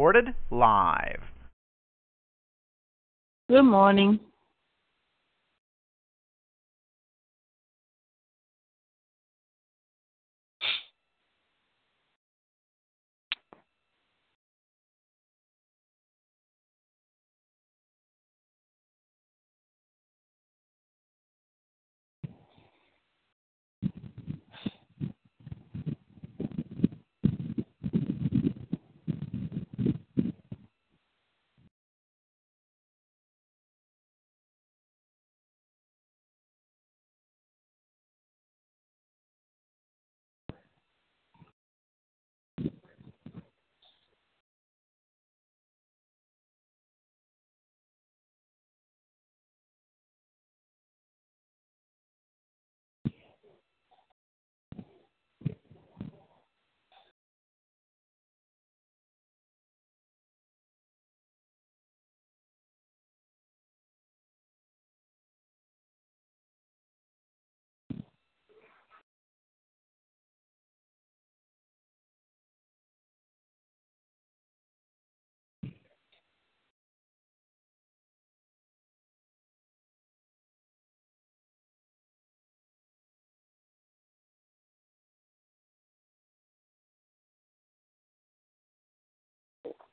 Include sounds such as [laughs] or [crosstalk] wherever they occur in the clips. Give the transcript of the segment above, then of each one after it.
Recorded live. Good morning.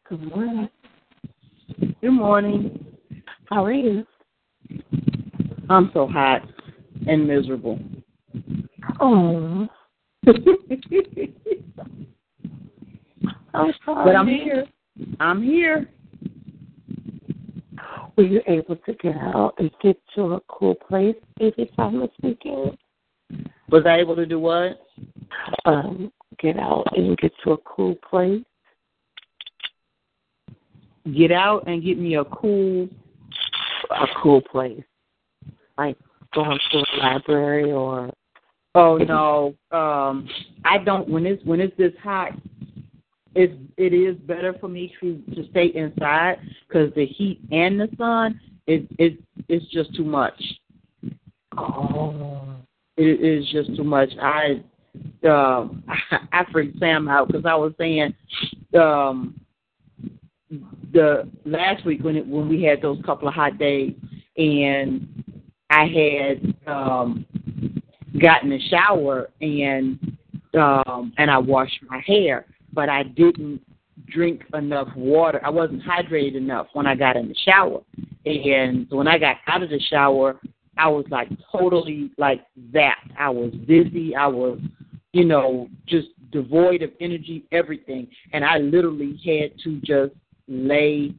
Good morning. Good morning. How are you? I'm so hot and miserable. Oh. [laughs] I'm sorry. But I'm here. I'm here. Were you able to get out and get to a cool place every time this weekend? Was I able to do what? Um, get out and get to a cool place. Get out and get me a cool A cool place. Like going to a library or Oh no. Um I don't when it's when it's this hot it's it is better for me to to stay inside because the heat and the sun it it it's just too much. oh It is just too much. I um I, [laughs] I freaked Sam out because I was saying um the last week when it when we had those couple of hot days and I had um gotten a shower and um and I washed my hair, but I didn't drink enough water. I wasn't hydrated enough when I got in the shower. And when I got out of the shower, I was like totally like that. I was dizzy. I was, you know, just devoid of energy, everything. And I literally had to just lay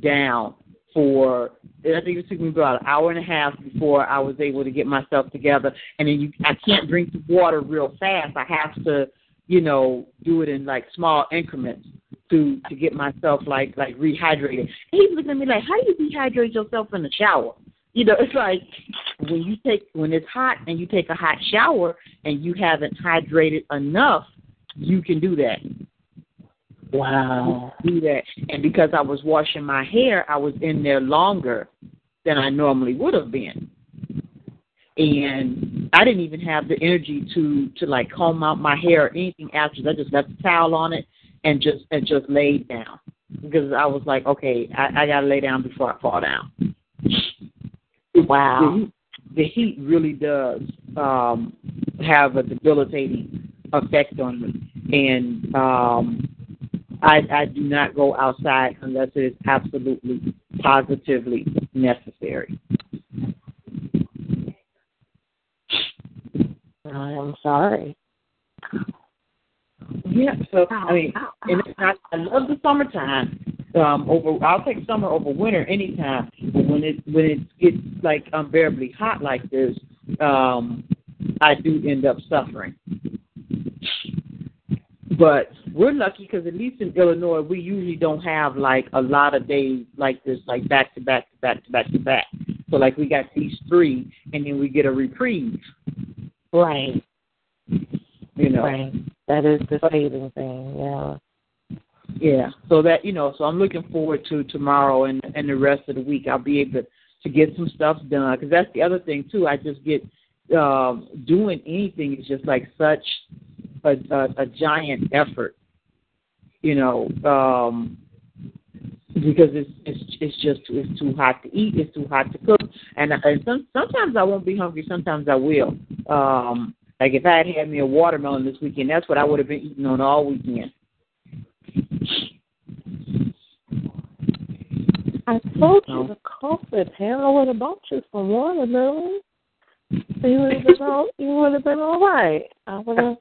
down for I think it took me about an hour and a half before I was able to get myself together. And then you I can't drink the water real fast. I have to, you know, do it in like small increments to to get myself like like rehydrated. And he's looking at me like, How do you dehydrate yourself in the shower? You know, [laughs] it's like when you take when it's hot and you take a hot shower and you haven't hydrated enough, you can do that wow. do that. And because I was washing my hair, I was in there longer than I normally would have been. And I didn't even have the energy to to like comb out my hair or anything after. I just left the towel on it and just and just laid down because I was like, okay, I, I gotta lay down before I fall down. Wow. The, the heat really does um, have a debilitating effect on me, and um, I, I do not go outside unless it is absolutely, positively necessary. I'm sorry. Yeah, so I mean, and it's not. I love the summertime. Um, over, I'll take summer over winter anytime. But when it when it gets like unbearably hot like this, um, I do end up suffering. But we're lucky because at least in Illinois, we usually don't have like a lot of days like this, like back to back to back to back to back. So like we got these three, and then we get a reprieve. Right. You know. Right. That is the saving thing. Yeah. Yeah. So that you know, so I'm looking forward to tomorrow and and the rest of the week. I'll be able to, to get some stuff done because that's the other thing too. I just get um doing anything is just like such a, a, a giant effort, you know, um, because it's it's it's just it's too hot to eat, it's too hot to cook, and, and some, sometimes I won't be hungry, sometimes I will. Um, like if I had had me a watermelon this weekend, that's what I would have been eating on all weekend. I told you the COVID hell I would have bought you some watermelon. You would have been all you would have been all right. I would have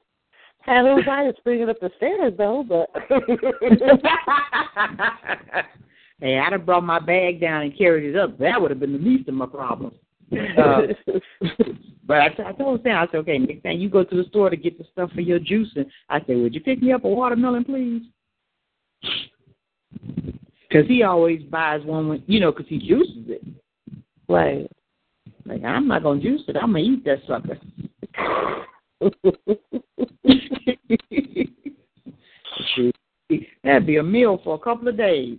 had anxiety bringing up the stairs though, but [laughs] hey, I'd have brought my bag down and carried it up. That would have been the least of my problems. Uh, [laughs] but I, I told Sam, I said, okay, next time you go to the store to get the stuff for your juicing, I said, would you pick me up a watermelon, please? Because he always buys one when, you know, because he juices it. right. Like, I'm not going to juice it. I'm going to eat that sucker. [laughs] That'd be a meal for a couple of days.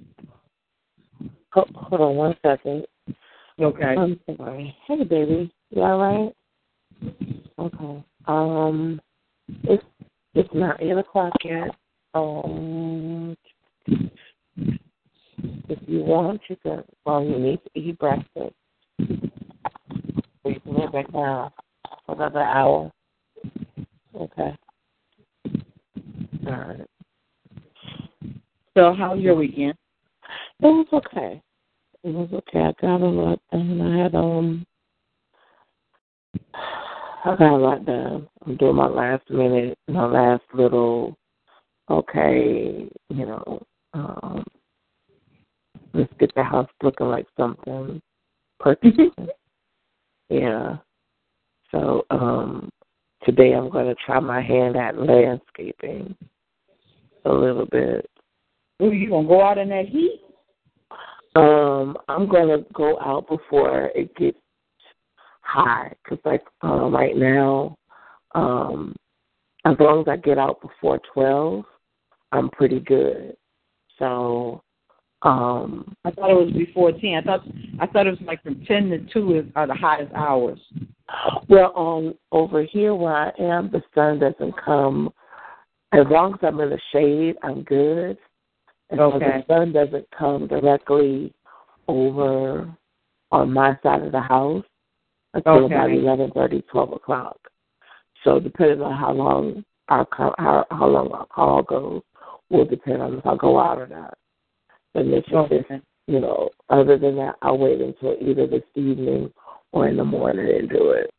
Hold, hold on one second. Okay. I'm sorry. Hey, baby. You all right? Okay. Um, it's it's not eight o'clock yet. Um, if you want, you can. Well, you need to eat breakfast. So you can lay back down for another hour. Okay. All right. So, how's your weekend? It was okay. It was okay. I got a lot done. I had um I got a lot done. I'm doing my last minute, my last little okay, you know, um let's get the house looking like something [laughs] perfect. yeah. So, um today I'm gonna try my hand at landscaping a little bit. Ooh, you gonna go out in that heat? Um, I'm gonna go out before it gets high, cause like um, right now, um, as long as I get out before twelve, I'm pretty good. So, um, I thought it was before ten. I thought I thought it was like from ten to two is are the hottest hours. well, um, over here where I am, the sun doesn't come. As long as I'm in the shade, I'm good. And so Okay. the sun doesn't come directly over on my side of the house until about eleven thirty, twelve o'clock. So depending on how long our how how long our call goes will depend on if I go out or not. And just Okay. you know, other than that, I'll wait until either this evening or in the morning and do it.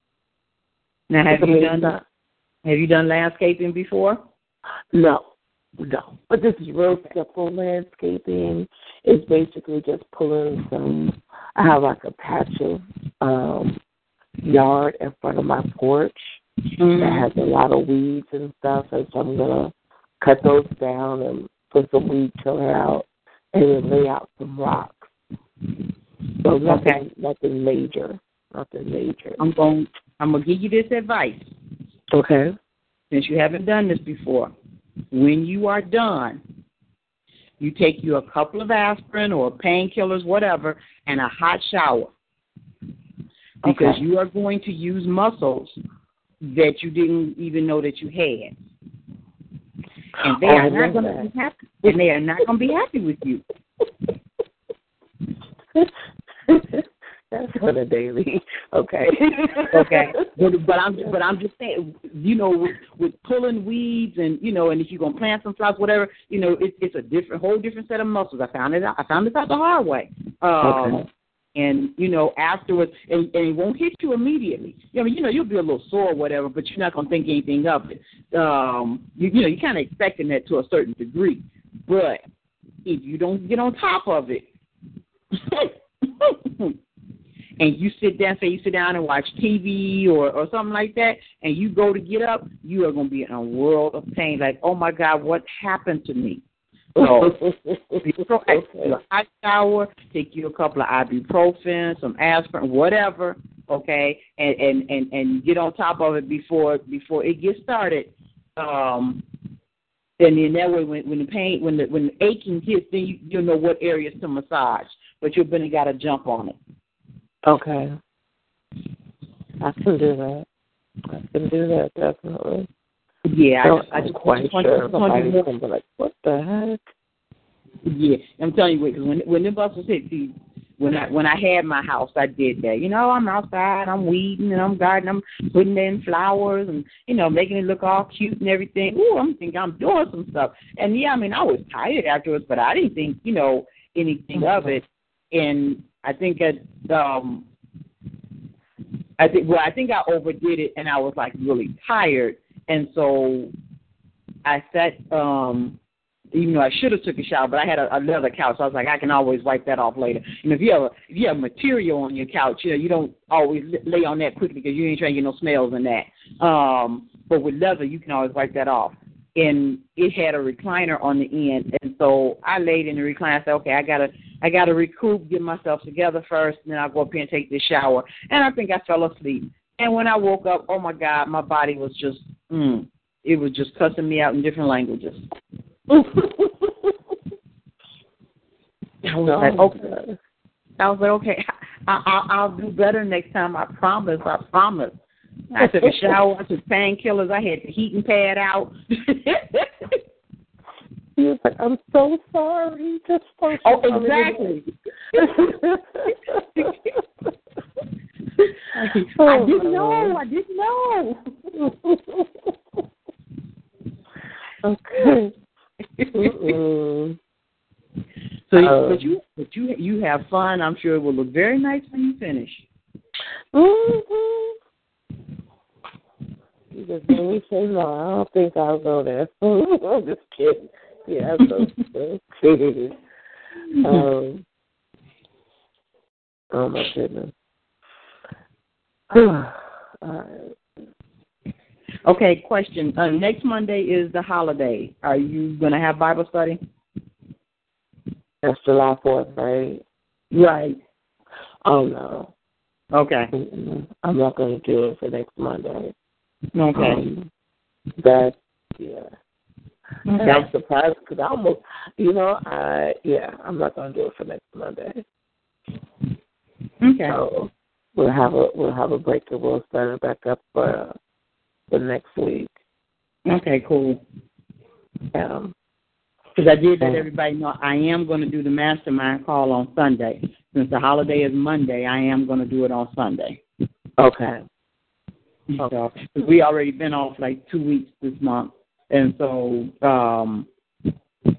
Now, have you done not- have you done landscaping before? No, no. But this is real simple landscaping. It's basically just pulling some. I have like a patch of um yard in front of my porch that has a lot of weeds and stuff, and so I'm gonna cut those down and put some weed killer out, and then lay out some rocks. So nothing, Okay. nothing major, nothing major. I'm going. I'm gonna give you this advice Okay. since you haven't done this before. When you are done, you take you a couple of aspirin or painkillers, whatever, and a hot shower because Okay. you are going to use muscles that you didn't even know that you had. And they Oh, are not going to be happy. And they are not going to be happy with you. [laughs] That's on the daily. [laughs] Okay. Okay, [laughs] but but I'm but I'm just saying, you know, with, with pulling weeds and you know, and if you're gonna plant some flowers, whatever, you know, it's it's a different, whole different set of muscles. I found it out. I found this out the hard way. Um, Okay. And you know, afterwards, and, and it won't hit you immediately. I mean, you know, you'll be a little sore, or whatever, but you're not gonna think anything of it. Um, you, you know, you're kind of expecting that to a certain degree, but if you don't get on top of it, [laughs] and you sit down, say you sit down and watch TV or or something like that, and you go to get up, you are to be in a world of pain. Like, oh my God, what happened to me? So, [laughs] take a hot shower, take you a couple of ibuprofen, some aspirin, whatever, okay, and and and and get on top of it before before it gets started. Um, and then that way, when when the pain, when the when the aching hits, then you you know what areas to massage, but you've been got to jump on it. Okay, I can do that. I can do that definitely. Yeah, so I just, I just quite just sure want, somebody's gonna be like, "What the heck?" Yeah, I'm telling you, because when when the buses hit, see, when I when I had my house, I did that. You know, I'm outside, I'm weeding and I'm gardening, I'm putting in flowers and you know making it look all cute and everything. Ooh, I'm thinking I'm doing some stuff. And yeah, I mean, I was tired afterwards, but I didn't think you know anything of it. And I think that um, I think well, I think I overdid it, and I was like really tired, and so I sat um even though I should have took a shower, but I had a, a leather couch, so I was like, I can always wipe that off later. And if you have a, if you have material on your couch, you know, you don't always lay on that quickly because you ain't trying to get no smells in that. Um, but with leather, you can always wipe that off. And it had a recliner on the end, and so I laid in the recliner. I said, okay, I gotta, I gotta recoup, get myself together first, and then I'll go up here and take this shower. And I think I fell asleep. And when I woke up, oh my God, my body was just, mm, it was just cussing me out in different languages. [laughs] I was like, okay. I was like, okay, I, I, I'll do better next time. I promise. I promise. I took a shower. I took painkillers. I had the heating pad out. he was like, "I'm so sorry." Just for oh, exactly. [laughs] [laughs] I didn't know. I didn't know. [laughs] okay. so, Um, but you, but you, you have fun. I'm sure it will look very nice when you finish. mm-hmm. Just made me say no. I don't think I'll go there. [laughs] I'm just kidding. Yeah, so, so kidding. [laughs] Um, oh my goodness. [sighs] All right. Okay, question. Uh, next Monday is the holiday. Are you going to have Bible study? That's July fourth, right? Right. Oh no. Okay. Mm-mm. I'm not going to do it for next Monday. Okay. Um, that yeah. Okay. I'm surprised because I almost, you know, I yeah, I'm not going to do it for next Monday. Okay. So we'll have a we'll have a break and we'll start it back up for for next week. Okay. Cool. Um, Because I did let everybody know I am going to do the mastermind call on Sunday. Since the holiday is Monday, I am going to do it on Sunday. okay. So, we already been off like two weeks this month, and so um,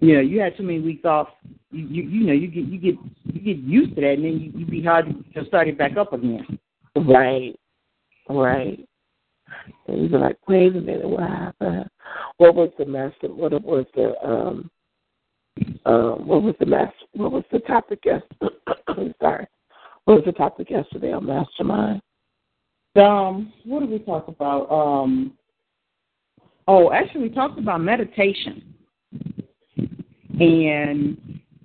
you know, you had too many weeks off. You you, you know, you get you get you get used to that, and then you, you be hard to start it back up again. Right. Right. And you'd be like, wait a minute, what happened? What was the master? What was the um? Um, what was the master? What was the topic? Yes, [coughs] sorry. What was the topic yesterday on Mastermind? Um, what did we talk about? Um, oh, actually, we talked about meditation, and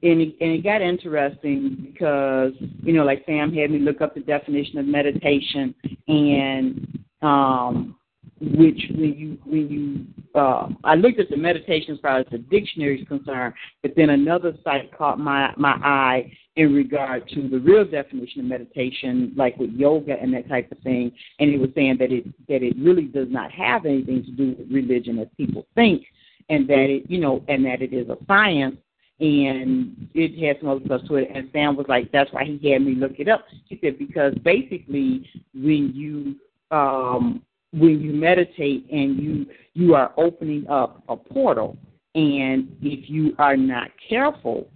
and it, and it got interesting because you know, like Sam had me look up the definition of meditation, and um, which when you when you uh, I looked at the meditation as the dictionary is concerned, but then another site caught my my eye in regard to the real definition of meditation, like with yoga and that type of thing, and it was saying that it that it really does not have anything to do with religion as people think, and that it you know and that it is a science and it has some other stuff to it. And Sam was like, that's why he had me look it up. He said because basically when you um, when you meditate and you you are opening up a portal, and if you are not careful,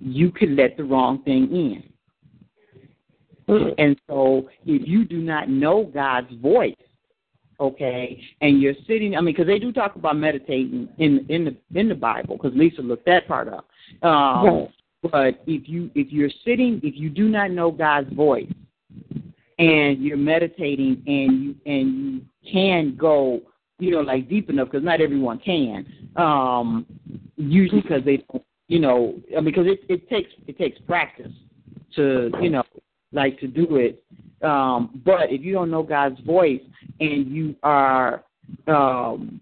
you could let the wrong thing in. And so, if you do not know God's voice, okay, and you're sitting, I mean, because they do talk about meditating in in the in the Bible, because Lisa looked that part up. Um, Right. But if you if you're sitting, if you do not know God's voice, and you're meditating, and you and you can go, you know, like deep enough, because not everyone can. Um, usually because they, you know, because it it takes it takes practice to, you know, like to do it. Um, but if you don't know God's voice and you are um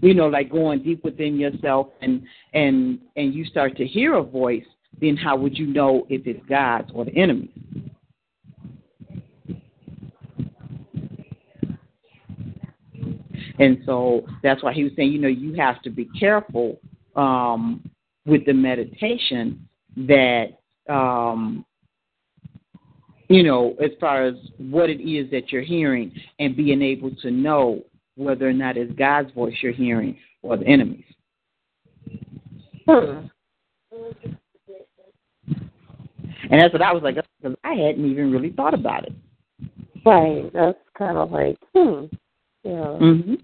you know, like going deep within yourself and and and you start to hear a voice, then how would you know if it's God's or the enemy? And so that's why he was saying, you know, you have to be careful um, with the meditation that, um, you know, as far as what it is that you're hearing and being able to know whether or not it's God's voice you're hearing or the enemy's. Hmm. And that's what I was like, because I hadn't even really thought about it. Right. That's kind of like, hmm. Yeah. Mm-hmm.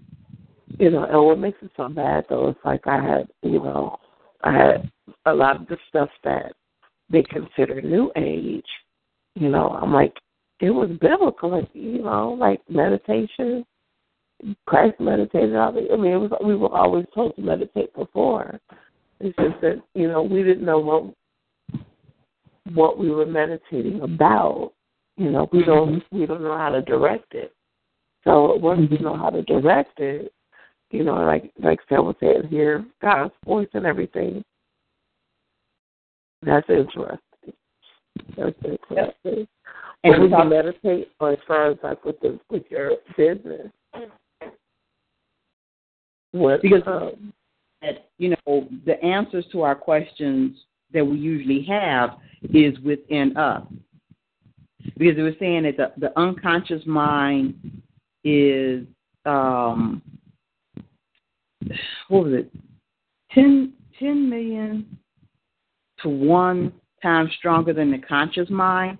You know, and what makes it so bad though is like I had, you know, I had a lot of the stuff that they consider new age. You know, I'm like, it was biblical, like you know, like meditation, Christ meditated all the I mean it was we were always told to meditate before. It's just that, you know, we didn't know what what we were meditating about. You know, we don't Mm-hmm. we don't know how to direct it. So once we know how to direct it, you know, like like Sam was saying, hear God's voice and everything. That's interesting. That's interesting. And And we would you meditate or as far as like with the with your business? What Because- um, that you know the answers to our questions that we usually have is within us because it was saying that the, the unconscious mind is um what was it 10, 10 million to one time stronger than the conscious mind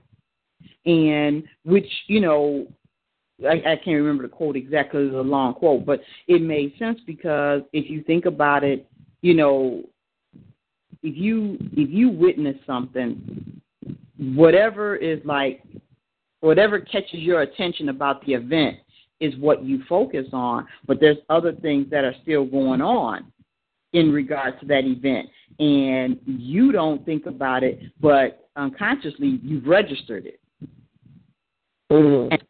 and which you know I, I can't remember the quote exactly. It was a long quote, but it made sense because if you think about it, you know, if you if you witness something, whatever is like, whatever catches your attention about the event is what you focus on. But there's other things that are still going on in regards to that event, and you don't think about it, but unconsciously you've registered it. mhm.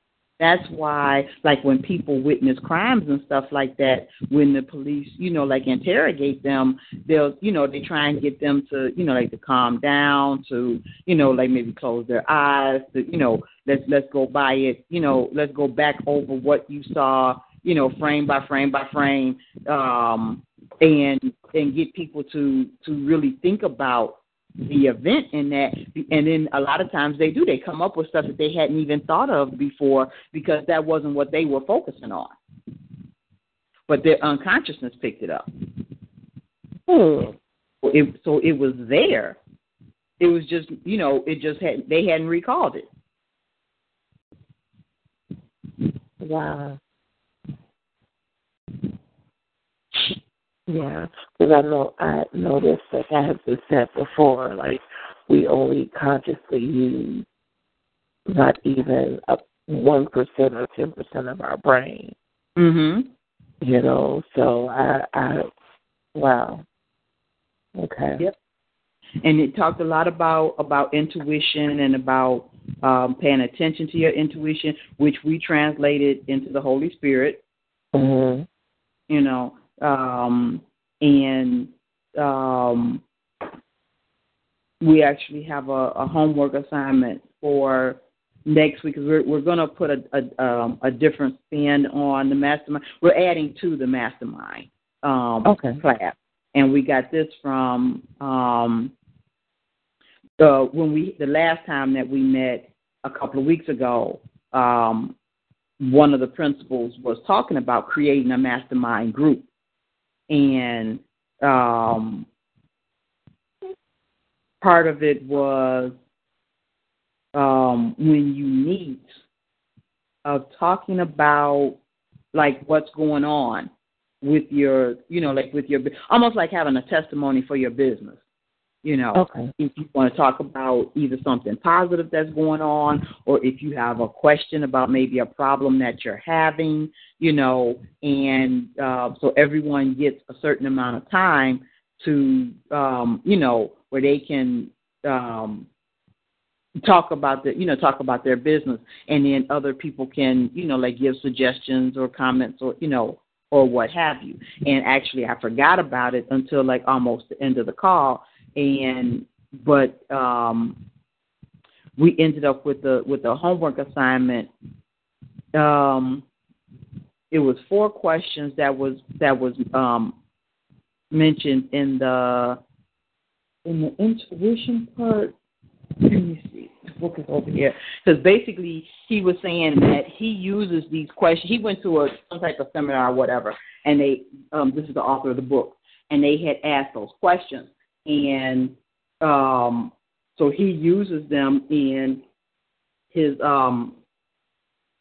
That's why, like when people witness crimes and stuff like that, when the police, you know, like interrogate them, they'll, you know, they try and get them to, you know, like to calm down, to, you know, like maybe close their eyes, to, you know, let's let's go by it, you know, let's go back over what you saw, you know, frame by frame by frame, um, and and get people to to really think about the event in that and then a lot of times they do they come up with stuff that they hadn't even thought of before because that wasn't what they were focusing on but their unconsciousness picked it up Hmm. it, so it was there it was just you know it just had they hadn't recalled it Wow. Yeah, because I know I noticed that that has been said before. Like we only consciously use not even a one percent or ten percent of our brain. mhm You know, so I, I, wow. Okay. Yep. and it talked a lot about about intuition and about um paying attention to your intuition which we translated into the holy spirit hmm you know, um, and um, we actually have a, a homework assignment for next week. We're we're going to put a a, um, a different spin on the mastermind. We're adding to the mastermind um, Okay. class, and we got this from um, the when we the last time that we met a couple of weeks ago. Um, one of the principals was talking about creating a mastermind group and um part of it was um when you meet of talking about like what's going on with your you know like with your almost like having a testimony for your business You know, Okay. if you want to talk about either something positive that's going on or if you have a question about maybe a problem that you're having, you know, and uh, so everyone gets a certain amount of time to, um, you know, where they can um, talk about the, you know, talk about their business, and then other people can, you know, like give suggestions or comments or, you know, or what have you. And actually, I forgot about it until like almost the end of the call, and but um, we ended up with the with the homework assignment. Um, it was four questions that was that was um, mentioned in the in the intuition part. Let me see. The book is over here. Because basically, he was saying that he uses these questions. He went to a some type of seminar or whatever, and they um, this is the author of the book, and they had asked those questions, and um, so he uses them in his um,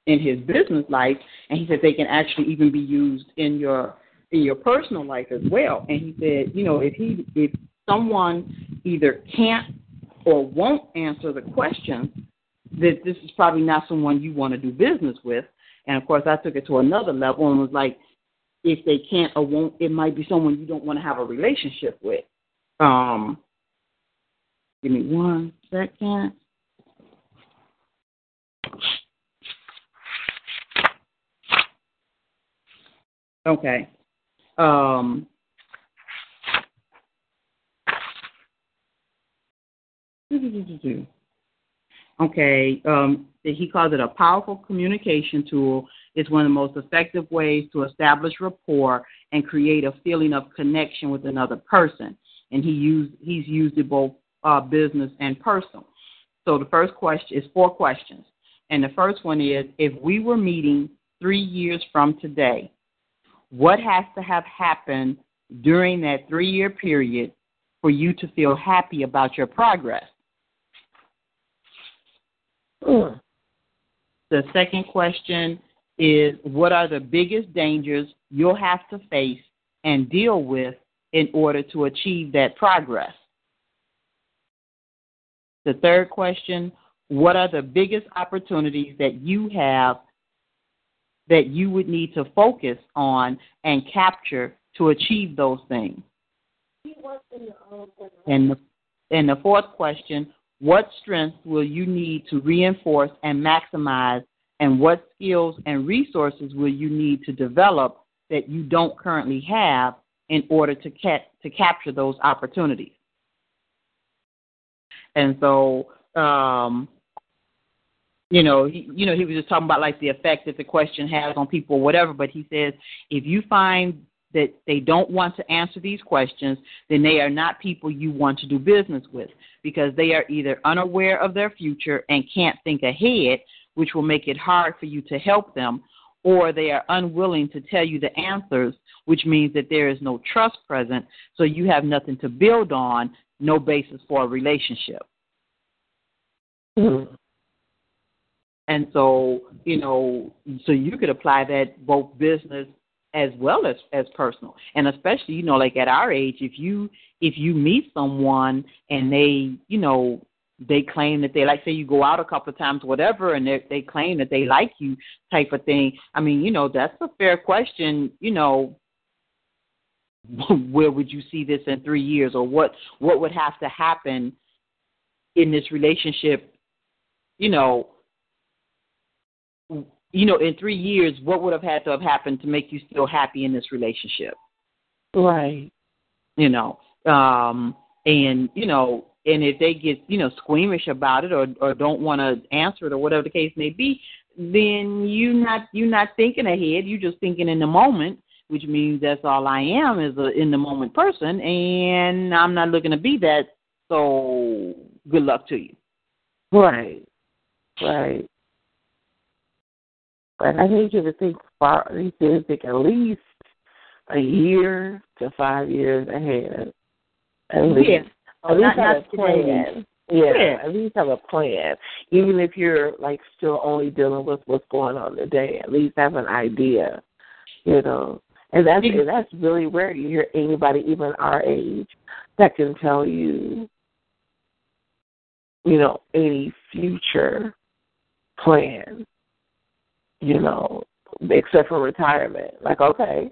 in his business life, and he said they can actually even be used in your in your personal life as well. And he said, you know, if he if someone either can't or won't answer the question, that this is probably not someone you want to do business with. And of course, I took it to another level and was like, if they can't or won't, it might be someone you don't want to have a relationship with. Um, give me one second. Okay. Um, Okay, um, he calls it a powerful communication tool. It's one of the most effective ways to establish rapport and create a feeling of connection with another person. And he used he's used it both uh, business and personal. So the first question is four questions, and the first one is: If we were meeting three years from today, what has to have happened during that three-year period for you to feel happy about your progress? Mm. The second question is what are the biggest dangers you'll have to face and deal with in order to achieve that progress? The third question, what are the biggest opportunities that you have that you would need to focus on and capture to achieve those things? And the, and the fourth question, what strengths will you need to reinforce and maximize, and what skills and resources will you need to develop that you don't currently have in order to ca- to capture those opportunities? And so, um, you know, he, you know, he was just talking about like the effect that the question has on people, or whatever. But he says if you find that they don't want to answer these questions, then they are not people you want to do business with because they are either unaware of their future and can't think ahead, which will make it hard for you to help them, or they are unwilling to tell you the answers, which means that there is no trust present, so you have nothing to build on, no basis for a relationship. Mm. And so, you know, so you could apply that both business as well as as personal. And especially, you know, like at our age, if you if you meet someone and they, you know, they claim that they like say you go out a couple of times whatever and they they claim that they like you type of thing. I mean, you know, that's a fair question, you know, [laughs] where would you see this in 3 years or what what would have to happen in this relationship, you know, you know, in three years, what would have had to have happened to make you still happy in this relationship? Right. You know, um, and you know, and if they get you know squeamish about it or or don't want to answer it or whatever the case may be, then you not you're not thinking ahead. You're just thinking in the moment, which means that's all I am is a in the moment person, and I'm not looking to be that. So good luck to you. Right. Right. But I need you to think far. You to think at least a year to five years ahead. At least, Yeah. Oh, at least not- have not a plan. Yeah, Yeah. at least have a plan. Even if you're like still only dealing with what's going on today, at least have an idea. You know, and that's and that's really rare. You hear anybody even our age that can tell you, you know, any future plan, you know, except for retirement. Like, okay,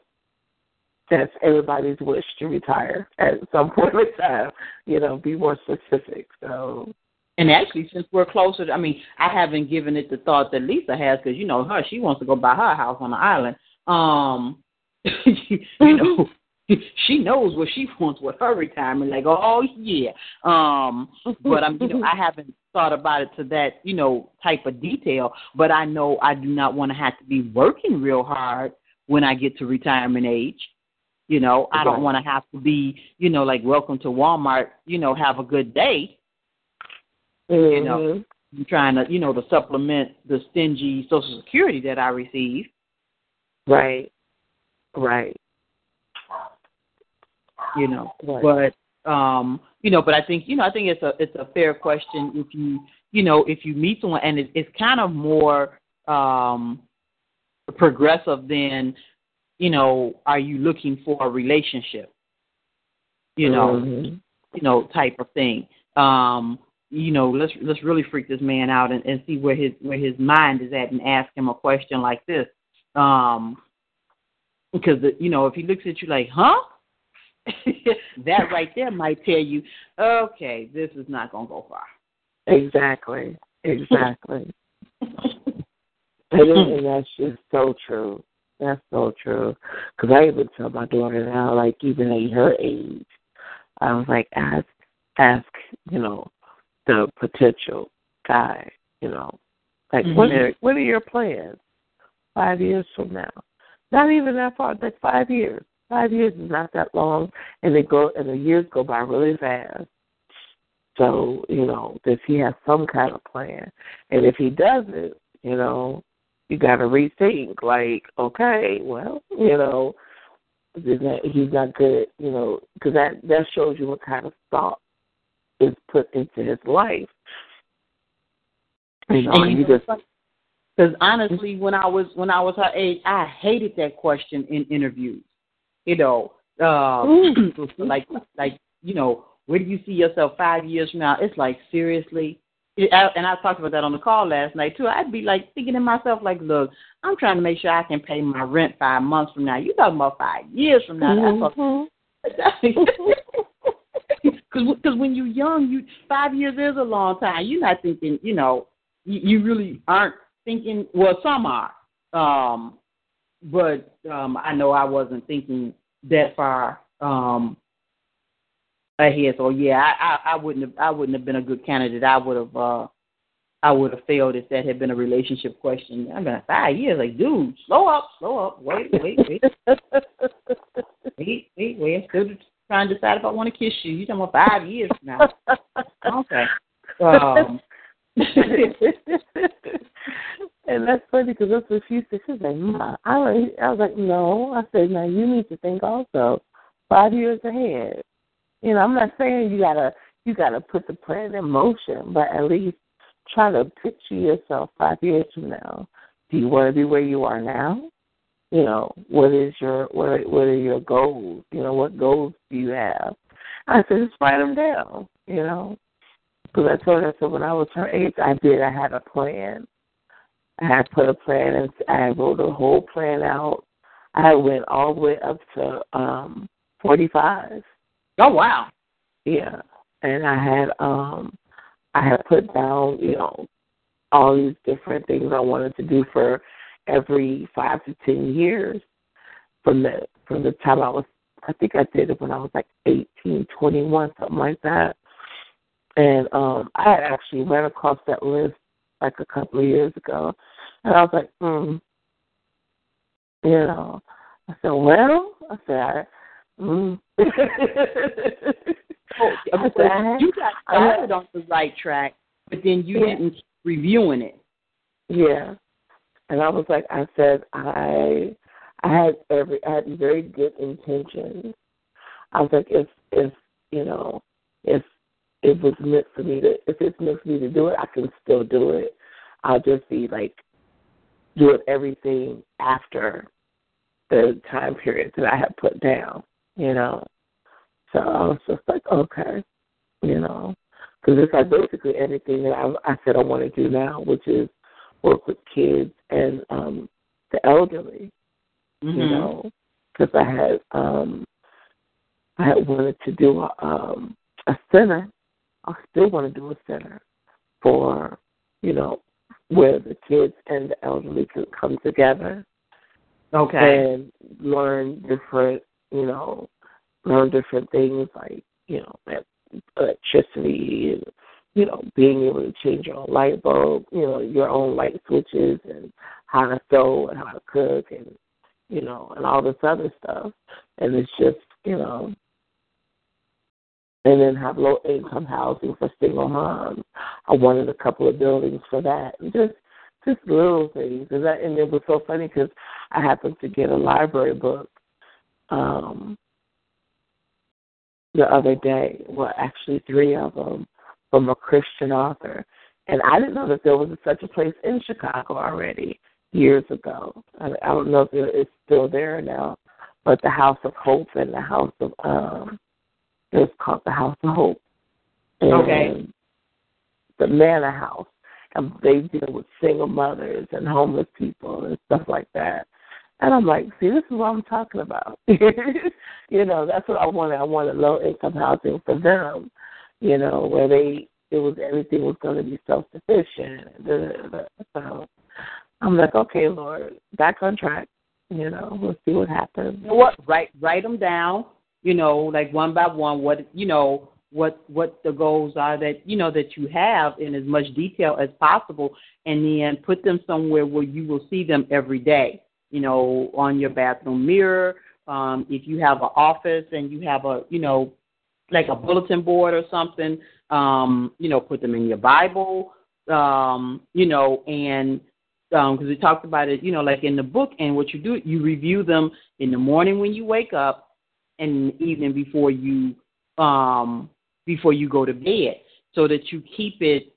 that's everybody's wish to retire at some [laughs] point in time. You know, be more specific. So. And actually, since we're closer, I mean, I haven't given it the thought that Lisa has because you know her. She wants to go buy her house on the island. Um, [laughs] you know, [laughs] she knows what she wants with her retirement. Like, oh yeah. Um, but I'm, you know, I haven't thought about it to that, you know, type of detail. But I know I do not want to have to be working real hard when I get to retirement age. You know, I don't want to have to be, you know, like welcome to Walmart. You know, have a good day. Mm-hmm. You know, I'm trying to, you know, to supplement the stingy Social Security that I receive. Right. Right you know. Right. But um, you know, but I think you know, I think it's a it's a fair question if you you know if you meet someone and it, it's kind of more um progressive than you know, are you looking for a relationship? You know, mm-hmm. you know, type of thing. Um, you know, let's let's really freak this man out and, and see where his where his mind is at and ask him a question like this. Um, because the, you know, if he looks at you like, "Huh," [laughs] that right there might tell you, okay, this is not going to go far. Exactly. Exactly. [laughs] and that's just so true. That's so true. Because I even tell my daughter now, like even at her age, I was like, ask, ask, you know, the potential guy, you know, like mm-hmm. what are what are your plans five years from now? Not even that far, like five years. Five years is not that long, and they go and the years go by really fast. So you know, does he have some kind of plan? And if he doesn't, you know, you got to rethink. Like, okay, well, you know, that he's not good. You know, because that that shows you what kind of thought is put into his life. You know, and you just because honestly, when I was when I was her age, I hated that question in interviews you know, um, [clears throat] like like you know, where do you see yourself five years from now? It's like seriously. And I talked about that on the call last night too. I'd be like thinking to myself, like, look, I'm trying to make sure I can pay my rent five months from now. You talking about five years from now? Mm-hmm. [laughs] Because because when you're young, you five years is a long time. You're not thinking, you know, you, you really aren't thinking. Well, some are, um, but um, I know I wasn't thinking that far um, ahead. So yeah, I, I, I wouldn't have I wouldn't have been a good candidate. I would have uh, I would have failed if that had been a relationship question. I've been five years. Like, dude, slow up, slow up. Wait, wait, wait, [laughs] wait, wait, wait. I'm still trying to decide if I want to kiss you. You talking about five years now? Okay. Um, [laughs] and that's funny because that's what she said. She's like, Ma, I, I was like, no. I said, now you need to think also five years ahead. You know, I'm not saying you gotta you gotta put the plan in motion, but at least try to picture yourself five years from now. Do you want to be where you are now? You know, what is your what are, what are your goals? You know, what goals do you have? I said, just write them down. You know, because I told her so when I was her age, I did. I had a plan. I had put a plan and I wrote a whole plan out. I went all the way up to um forty five. Oh wow. Yeah. And I had um I had put down, you know, all these different things I wanted to do for every five to ten years from the from the time I was I think I did it when I was like eighteen, twenty one, something like that. And um I had actually ran across that list like a couple of years ago. And I was like, hmm. You know. I said, Well I said I mm. oh, [laughs] [laughs] I said, you got started on the right track, but then you yeah. didn't keep reviewing it. Yeah. And I was like I said, I I had every I had very good intentions. I was like, if if you know, if it was meant for me to if it's meant for me to do it, I can still do it. I'll just be like doing everything after the time period that I have put down, you know. So I was just like, okay, you know, because it's like basically anything that I, I said I want to do now, which is work with kids and um the elderly, mm-hmm. you know, because I had um I had wanted to do a um a center. I still want to do a center for you know where the kids and the elderly can come together Okay. and learn different, you know, learn different things like, you know, electricity and, you know, being able to change your own light bulb, you know, your own light switches and how to sew and how to cook and, you know, and all this other stuff. And it's just, you know, and then have low income housing for single moms. I wanted a couple of buildings for that. And just just little things. And that and it was so funny because I happened to get a library book um the other day. Well, actually three of them from a Christian author. And I didn't know that there was such a place in Chicago already years ago. I, I don't know if it's still there now, but the House of Hope and the House of um it's called the House of Hope. And Okay. The Manor House. And they deal with single mothers and homeless people and stuff like that. And I'm like, see, this is what I'm talking about. [laughs] you know, that's what I wanted. I wanted low income housing for them, you know, where they it was everything was going to be self sufficient. [laughs] So I'm like, okay, Lord, back on track. You know, we'll see what happens. You know what? Write write them down. You know, like one by one. What you know, what what the goals are that you know that you have in as much detail as possible, and then put them somewhere where you will see them every day. You know, on your bathroom mirror. Um, if you have an office and you have a you know like a bulletin board or something, um, you know, put them in your Bible. Um, you know, and because we talked about it, you know, like in the book, and what you do, you review them in the morning when you wake up, and the evening before you um before you go to bed, so that you keep it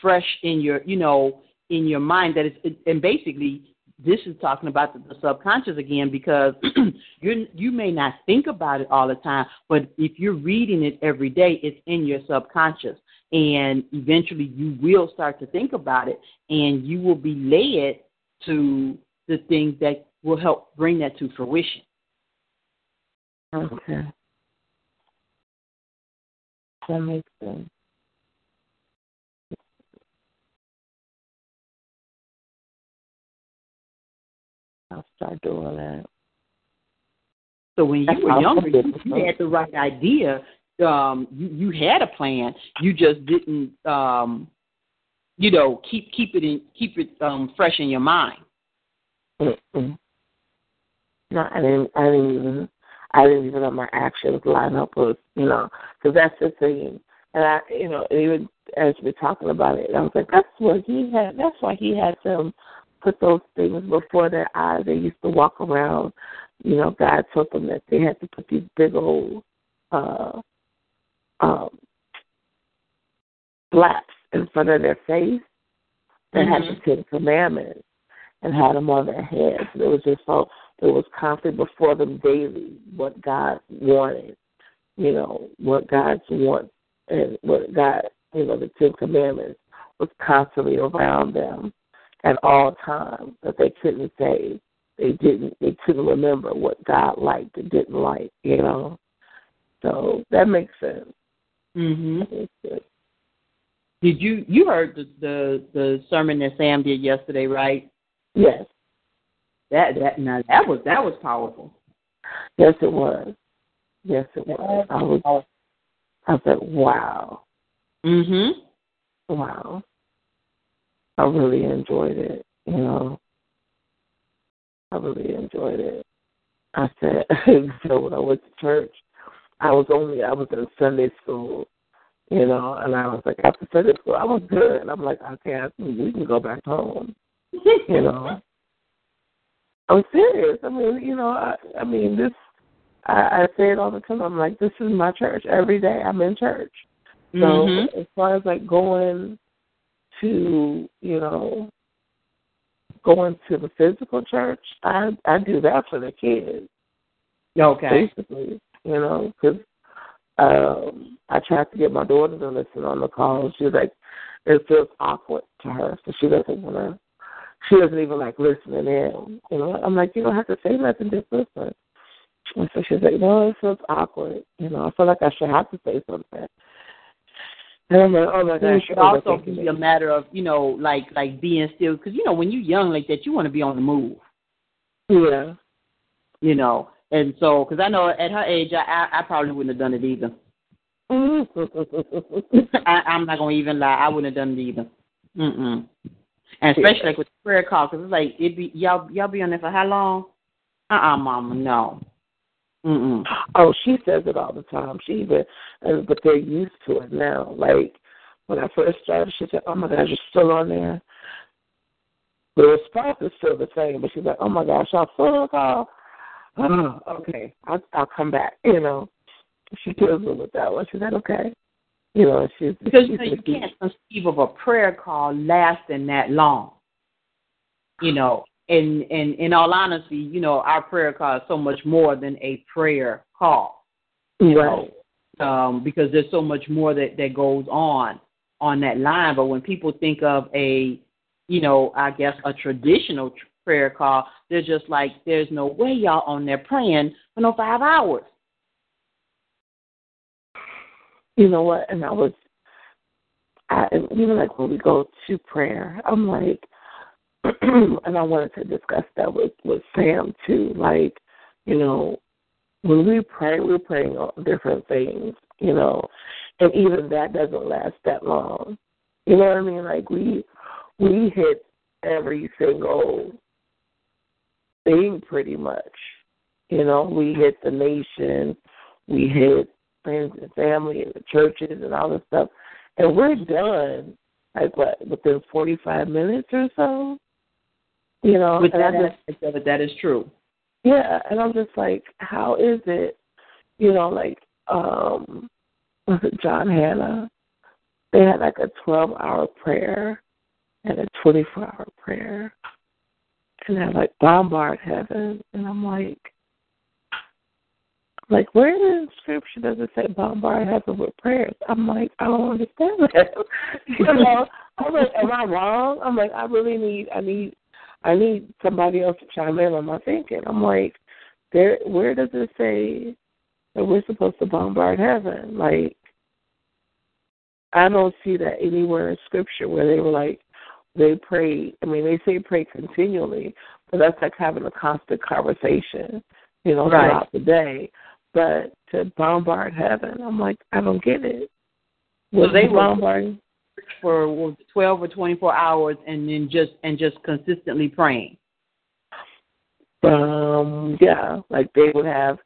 fresh in your, you know, in your mind. That it's and basically this is talking about the, the subconscious again because [clears throat] you you may not think about it all the time, but if you're reading it every day, it's in your subconscious, and eventually you will start to think about it, and you will be led to the things that will help bring that to fruition. Okay. That makes sense. I'll start doing that. So when you That's were younger, you, you had the right idea. Um, you you had a plan. You just didn't, um, you know, keep keep it in keep it um, fresh in your mind. Mm-mm. No, I didn't. I didn't even. I didn't even let my actions line up with you know, because that's the thing. And I, you know, even as we're talking about it, I was like, that's what he had. That's why he had them put those things before their eyes. They used to walk around. You know, God told them that they had to put these big old uh, um, flaps in front of their face that had the Ten Commandments and had them on their heads. It was just so it was constantly before them daily what God wanted, you know, what God's want and what God, you know, the Ten Commandments was constantly around them at all times that they couldn't say they didn't they couldn't remember what God liked and didn't like, you know. So that makes sense. Sense. Did you you heard the, the the sermon that Sam did yesterday, right? Yes. That that now that was that was powerful. Yes it was. Yes it was. I was I said, Wow. Mhm. Wow. I really enjoyed it, you know. I really enjoyed it. I said [laughs] so when I went to church, I was only I was in Sunday school, you know, and I was like after Sunday school I was good. I'm like, okay, I think we can go back home. You [laughs] know. I'm serious. I mean, you know, I I mean this I, I say it all the time. I'm like, this is my church. Every day I'm in church. So Mhm. as far as like going to, you know, going to the physical church, I I do that for the kids, Okay. basically, you know, because um I tried to get my daughter to listen on the call. She was like, it feels awkward to her, so she doesn't want to. She doesn't even like listening in. You know, I'm like, you don't have to say nothing, just listen. And so she's like, no, it feels awkward. You know, I feel like I should have to say something. And I'm oh my gosh. It should also be a matter of, you know, like like being still, because you know when you're young like that, you want to be on the move. Yeah. You know, and so because I know at her age, I, I I probably wouldn't have done it either. [laughs] I, I'm not gonna even lie. I wouldn't have done it either. Mm-mm. And especially like with the prayer call, because it's like it be y'all y'all be on there for how long? Uh uh-uh, uh, mama, no. Mm-mm. Oh, she says it all the time. She even, uh, but they're used to it now. Like when I first started, she said, "Oh my gosh, you're still on there." The response is still the same, but she's like, "Oh my gosh, I'll still call." Oh, okay, I'll, I'll come back. You know, she deals with that one. She said, "Okay." You know, she's because she's you, know, you can't conceive of a prayer call lasting that long. You know, and and in all honesty, you know, our prayer call is so much more than a prayer call. You right. know, um, because there's so much more that that goes on on that line. But when people think of a, you know, I guess a traditional prayer call, they're just like, there's no way y'all on there praying for no five hours. You know what? And I was, I even like when we go to prayer, I'm like, [clears throat] and I wanted to discuss that with with Sam too. Like, you know, when we pray, we're praying on different things, you know, and even that doesn't last that long. You know what I mean? Like we we hit every single thing pretty much. You know, we hit the nation, we hit friends and family and the churches and all this stuff, and we're done like what within forty five minutes or so. You know, with that aspect of it, that is true. Yeah, and I'm just like, how is it? You know, like um was [laughs] it John Hannah? They had like a 12 hour prayer and a 24 hour prayer, and they like bombard heaven, and I'm like. Like, where in scripture does it say bombard heaven with prayers? I'm like, I don't understand that. [laughs] you know, I'm like, am I wrong? I'm like, I really need, I need I need somebody else to chime in on my thinking. I'm like, there where does it say that we're supposed to bombard heaven? Like I don't see that anywhere in scripture where they were like they pray I mean they say pray continually, but that's like having a constant conversation, you know, right. throughout the day. But to bombard heaven, I'm like, I don't get it. Was so they bombarding? For 12 or 24 hours and then just and just consistently praying? Um, yeah, like they would have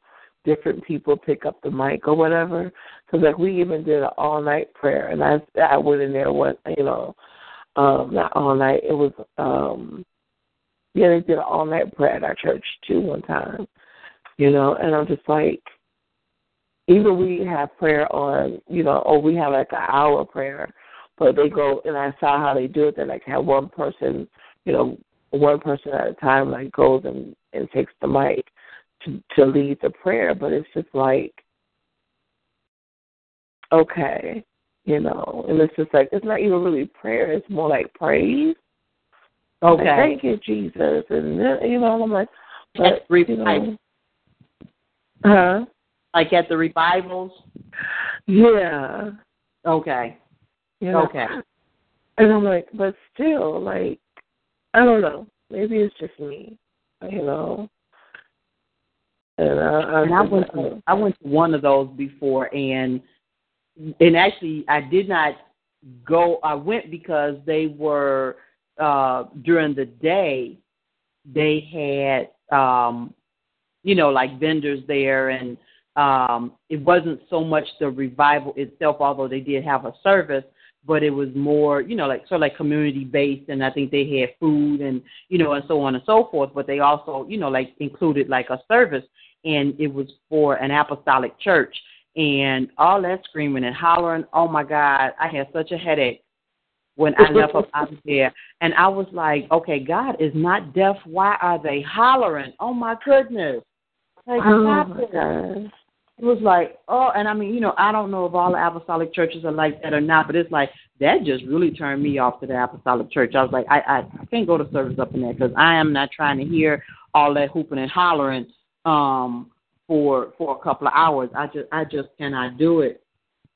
different people pick up the mic or whatever. Because like we even did an all night prayer, and I I went in there what you know, um, not all night. It was um, yeah, they did an all night prayer at our church too one time, you know, and I'm just like. Even we have prayer on, you know, or we have like an hour prayer but they go and I saw how they do it. They like have one person, you know, one person at a time like goes and and takes the mic to to lead the prayer. But it's just like, okay, you know, and it's just like it's not even really prayer. It's more like praise. Okay. Like, Thank you, Jesus, and then, you know, I'm like, but you know, huh? Like at the revivals. Yeah. Okay. You know? Okay. And I'm like, but still, like, I don't know. Maybe it's just me, you know. And, I, and I went to I went to one of those before, and and actually I did not go. I went because they were uh during the day. They had um you know like vendors there, and um it wasn't so much the revival itself, although they did have a service but it was more, you know, like sort of like community based, and I think they had food and you know, and so on and so forth. But they also, you know, like included like a service, and it was for an apostolic church, and all that screaming and hollering. Oh my God, I had such a headache when I left up out of there, and I was like, okay, God is not deaf. Why are they hollering? Oh my goodness! Like, oh my God. It was like, oh, and I mean, you know, I don't know if all the apostolic churches are like that or not, but it's like that just really turned me off to the apostolic church. I was like, I I, I can't go to service up in there because I am not trying to hear all that hooping and hollering um for for a couple of hours. I just I just cannot do it.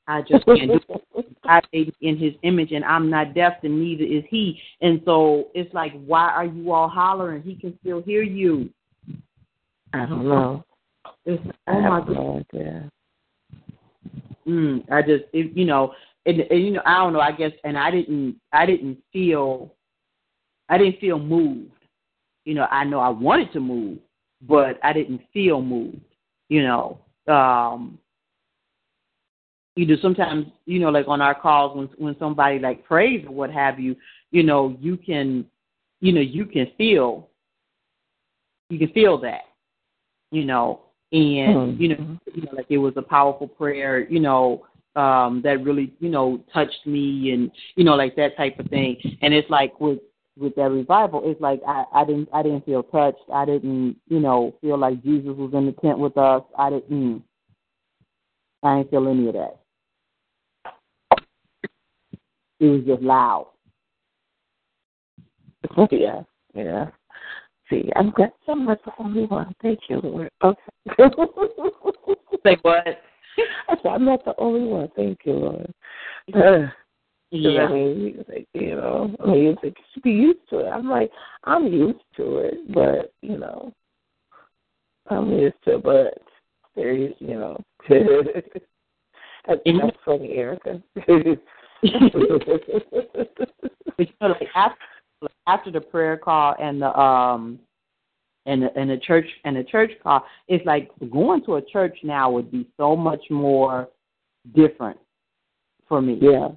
I just can't do it. [laughs] I made in his image and I'm not deaf and neither is he. And so it's like why are you all hollering? He can still hear you. I don't know. It's, I oh my have no idea. Mm, I just, it, you know, and, and you know, I don't know. I guess, and I didn't, I didn't feel, I didn't feel moved. You know, I know I wanted to move, but I didn't feel moved. You know, um, you know, sometimes, you know, like on our calls when when somebody like prays or what have you, you know, you can, you know, you can feel, you can feel that, you know, and Hmm. you know, you know, like it was a powerful prayer, you know, um, that really, you know, touched me and you know, like that type of thing. And it's like with with that revival, it's like I, I didn't I didn't feel touched. I didn't, you know, feel like Jesus was in the tent with us. I didn't I didn't feel any of that. It was just loud. [laughs] yeah, yeah. See, I'm glad I'm not the only one. Thank you, Lord. Okay. Say what? I said, I'm not the only one. Thank you, Lord. Uh, Yeah. I mean, like, you know, I mean, like, you should be used to it. I'm like, I'm used to it, but you know, I'm used to it, but there is, you know, [laughs] that's, that's funny, Erica. [laughs] [laughs] But you know, like after after the prayer call and the um and the and the church and the church call, it's like going to a church now would be so much more different for me. yeah,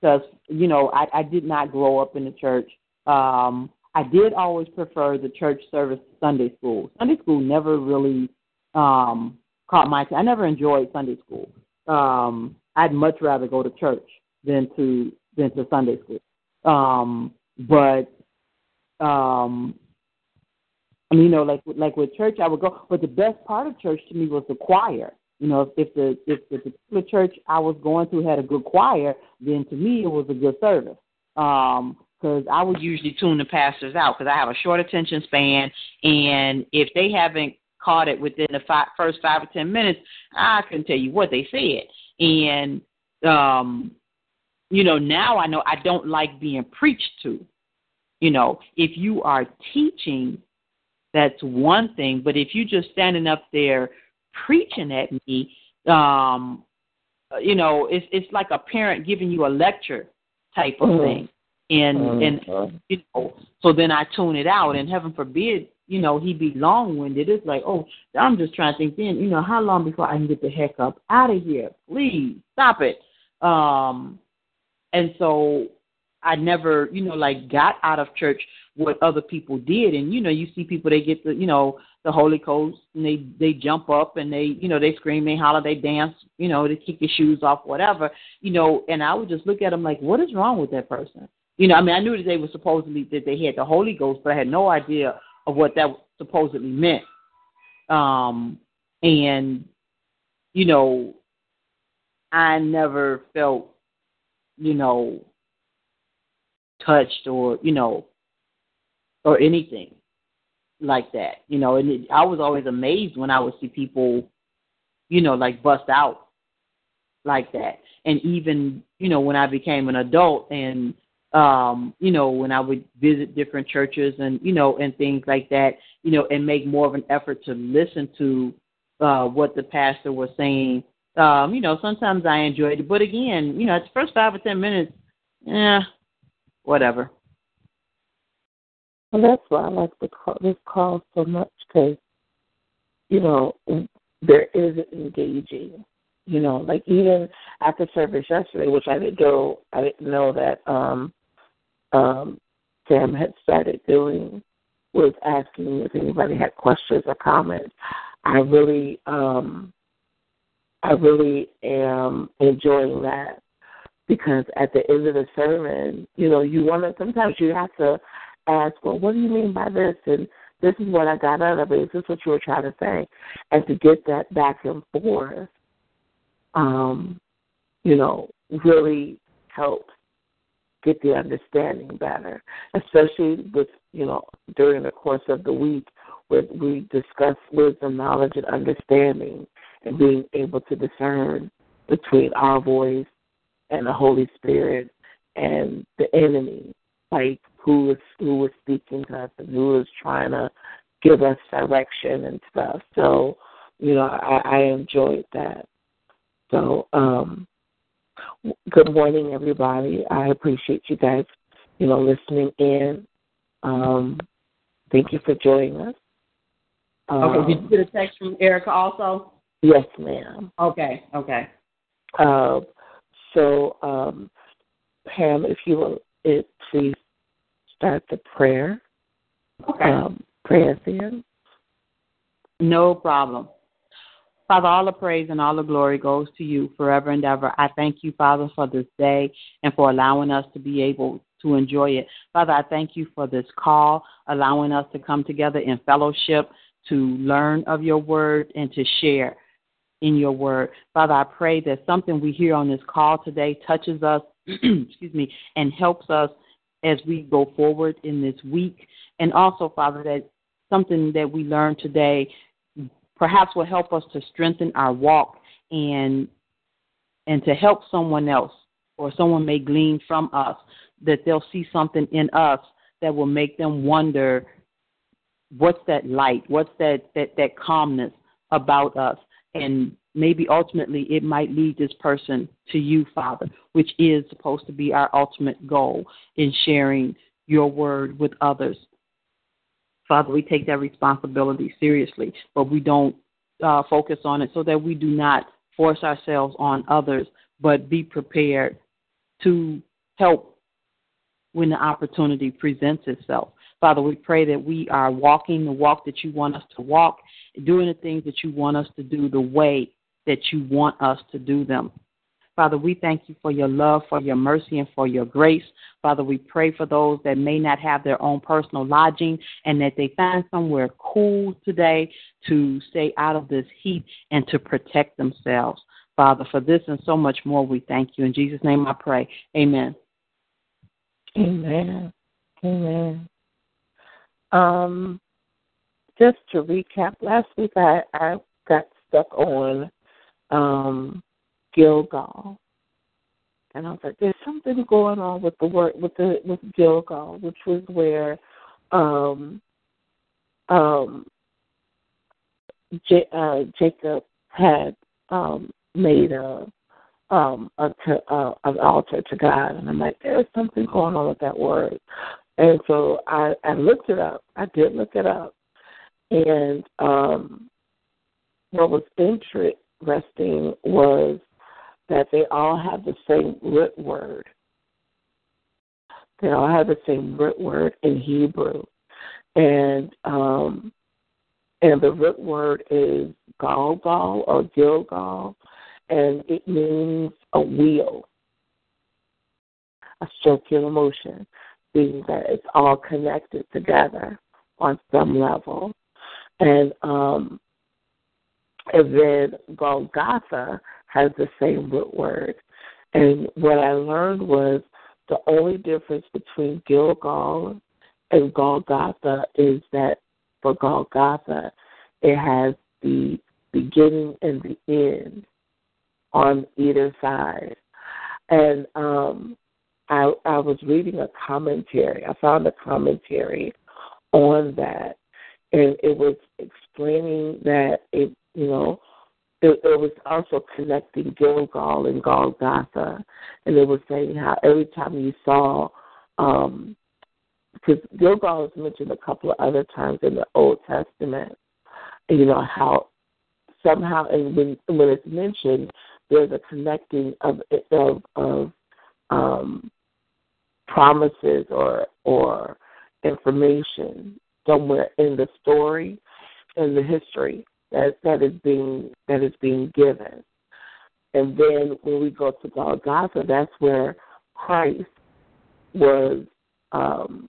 because you know I, I did not grow up in the church. Um, I did always prefer the church service to Sunday school. Sunday school never really um, caught my. I never enjoyed Sunday school. Um, I'd much rather go to church than to than to Sunday school. Um, but um, I mean, you know, like like with church, I would go. But the best part of church to me was the choir. You know, if, if the if the particular church I was going to had a good choir, then to me it was a good service. Um, because I would usually tune the pastors out because I have a short attention span, and if they haven't caught it within the five, first five or ten minutes, I couldn't tell you what they said. And um, you know, now I know I don't like being preached to. You know, if you are teaching, that's one thing. But if you're just standing up there preaching at me, um, you know, it's it's like a parent giving you a lecture type of Mhm. thing. And and Mhm. you know, so then I tune it out, and heaven forbid, you know, he'd be long winded. It's like, oh, I'm just trying to think. Then, you know, how long before I can get the heck up out of here? Please stop it. Um, and so I never, you know, like got out of church what other people did, and you know, you see people they get the, you know, the Holy Ghost, and they they jump up and they, you know, they scream, they holler, they dance, you know, they kick your shoes off, whatever, you know, and I would just look at them like, what is wrong with that person? You know, I mean, I knew that they were supposedly that they had the Holy Ghost, but I had no idea of what that supposedly meant. Um, and you know, I never felt, you know, touched or you know, or anything like that. You know, and it, I was always amazed when I would see people, you know, like bust out like that. And even, you know, when I became an adult and um, you know, when I would visit different churches and, you know, and things like that, you know, and make more of an effort to listen to uh what the pastor was saying. Um, you know, sometimes I enjoyed it. But again, you know, it's the first five or ten minutes, eh, whatever. Well, that's why I like the call, this call so much because, you know, there is engaging. You know, like even after service yesterday, which I didn't know, I didn't know that um, um, Sam had started doing was asking if anybody had questions or comments. I really, um, I really am enjoying that because at the end of the sermon, you know, you want to. Sometimes you have to ask, well, what do you mean by this? And this is what I got out of it. This is what you were trying to say. And to get that back and forth, um, you know, really helps get the understanding better, especially with, you know, during the course of the week where we discuss wisdom, knowledge, and understanding and being able to discern between our voice and the Holy Spirit and the enemy, like who is who was speaking to us and who was trying to give us direction and stuff. So, you know, I, I enjoyed that. So, um, good morning, everybody. I appreciate you guys, you know, listening in. Um, thank you for joining us. Um, okay. Did you get a text from Erica also? Yes, ma'am. Okay. Okay. Uh, so, um, Pam, if you will, it, please start the prayer. Okay. Um, pray us in. No problem. Father, all the praise and all the glory goes to you forever and ever. I thank you, Father, for this day and for allowing us to be able to enjoy it. Father, I thank you for this call, allowing us to come together in fellowship to learn of your word and to share in your word. Father, I pray that something we hear on this call today touches us, [clears throat] excuse me, and helps us as we go forward in this week. And also, Father, that something that we learn today perhaps will help us to strengthen our walk and and to help someone else or someone may glean from us that they'll see something in us that will make them wonder what's that light what's that that that calmness about us and maybe ultimately it might lead this person to you father which is supposed to be our ultimate goal in sharing your word with others Father, we take that responsibility seriously, but we don't uh, focus on it so that we do not force ourselves on others, but be prepared to help when the opportunity presents itself. Father, we pray that we are walking the walk that you want us to walk, doing the things that you want us to do the way that you want us to do them. Father, we thank you for your love, for your mercy, and for your grace. Father, we pray for those that may not have their own personal lodging and that they find somewhere cool today to stay out of this heat and to protect themselves. Father, for this and so much more, we thank you. In Jesus' name I pray. Amen. Amen. Amen. Um, just to recap, last week I, I got stuck on um, Gilgal. And I was like, there's something going on with the work with the with Gilgal, which was where um um J, uh, Jacob had um made a um a, uh, an altar to God and I'm like, there's something going on with that word. And so I, I looked it up. I did look it up. And um what was interesting was that they all have the same root word. They all have the same root word in Hebrew. And um and the root word is Galgal or Gilgal, and it means a wheel, a circular motion, that it's all connected together on some level. And um, and then Golgotha has the same root word. And what I learned was the only difference between Gilgal and Golgotha is that for Golgotha, it has the beginning and the end on either side. And um, I, I was reading a commentary. I found a commentary on that, and it was explaining that it, you know, it, it was also connecting Gilgal and Golgotha, and it was saying how every time you saw, um, because Gilgal is mentioned a couple of other times in the Old Testament, you know how somehow, and when when it's mentioned, there's a connecting of of of um, promises or or information somewhere in the story in the history that that is being that is being given. And then when we go to Golgotha, that's where Christ was um,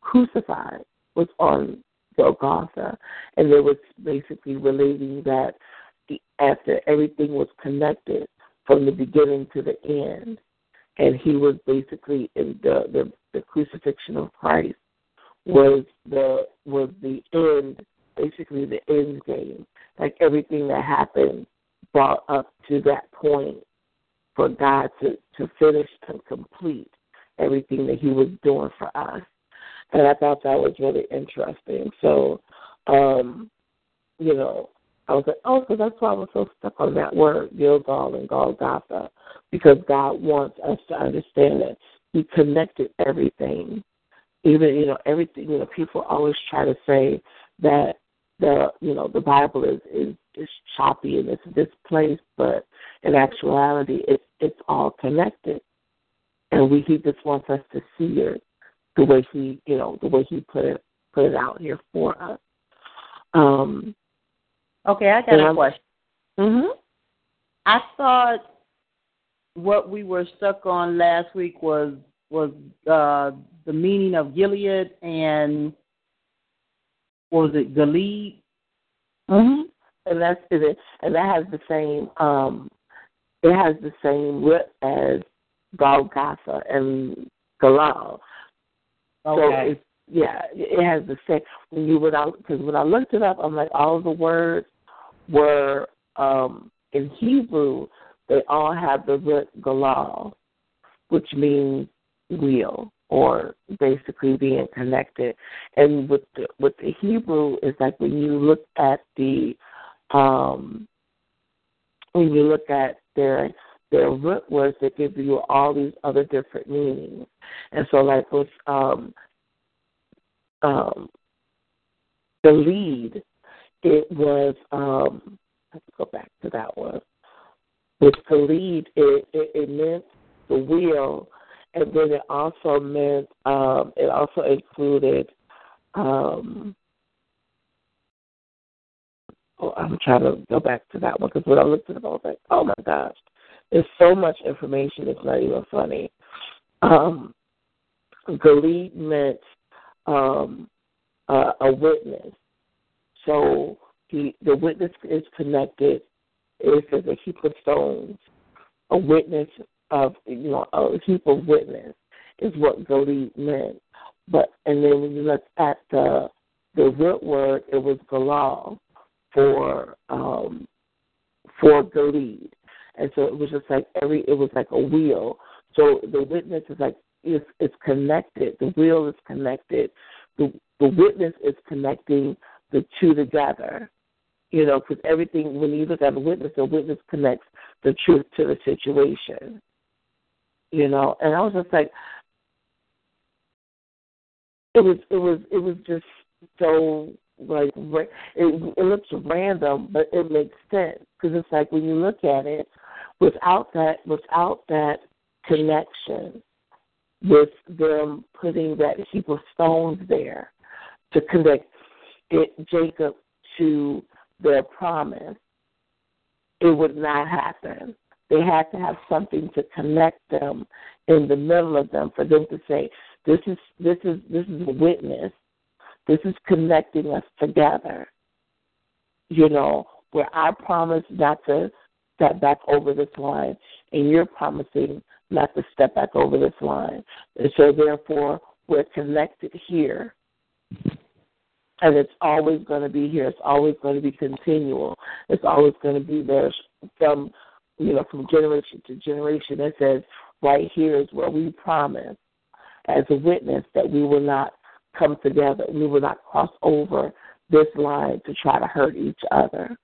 crucified, was on Golgotha, and it was basically relating that the, after everything was connected from the beginning to the end, and he was basically in the the, the crucifixion of Christ was the was the end, basically the end game. Like everything that happened brought up to that point for God to to finish and complete everything that He was doing for us. And I thought that was really interesting. So, um, you know, I was like, oh, so that's why I was so stuck on that word, Gilgal and Golgotha, because God wants us to understand that He connected everything. Even, you know, everything, you know, people always try to say that the, you know, the Bible is, is, is choppy and it's displaced, but in actuality, it's, it's all connected. And we, He just wants us to see it the way He, you know, the way He put it, put it out here for us. Um, Okay, I got a Um, question. mhm. I thought what we were stuck on last week was was uh, the meaning of Gilead and what was it Gilead? hmm And that's it. And that has the same. um It has the same root as Golgotha and Galal. So Okay. it's yeah, it has the same. When you would because when I looked it up, I'm like all the words were um in Hebrew. They all have the root Galal, which means wheel or basically being connected. And with the, with the Hebrew, is like when you look at the um when you look at their their root words, they give you all these other different meanings. And so, like with um, um, the lead, it was. Um, let's go back to that one. With the lead, it, it, it meant the wheel, and then it also meant. Um, it also included. Um, oh, I'm trying to go back to that one because when I looked at it, I was like, oh my gosh, there's so much information. It's not even funny. Um, the lead meant um, uh, a witness. So the the witness is connected. If there's a heap of stones, a witness of you know a heap of witness is what Galeed meant. But and then when you look at the the root word, it was galal for um for Galeed. And so it was just like every it was like a wheel. So the witness is like it's it's connected. The wheel is connected. The the witness is connecting the two together. You know, because everything when you look at a witness, the witness connects the truth to the situation. You know, and I was just like, it was it was it was just so like it it looks random, but it makes sense because it's like when you look at it, without that without that connection, with them putting that heap of stones there to connect it Jacob to their promise, it would not happen. They had to have something to connect them in the middle of them for them to say, This is this is this is a witness. This is connecting us together. You know, where I promise not to step back over this line and you're promising not to step back over this line. And so therefore we're connected here and it's always going to be here. It's always going to be continual. It's always going to be there from you know from generation to generation. It says right here is where we promise as a witness that we will not come together. We will not cross over this line to try to hurt each other.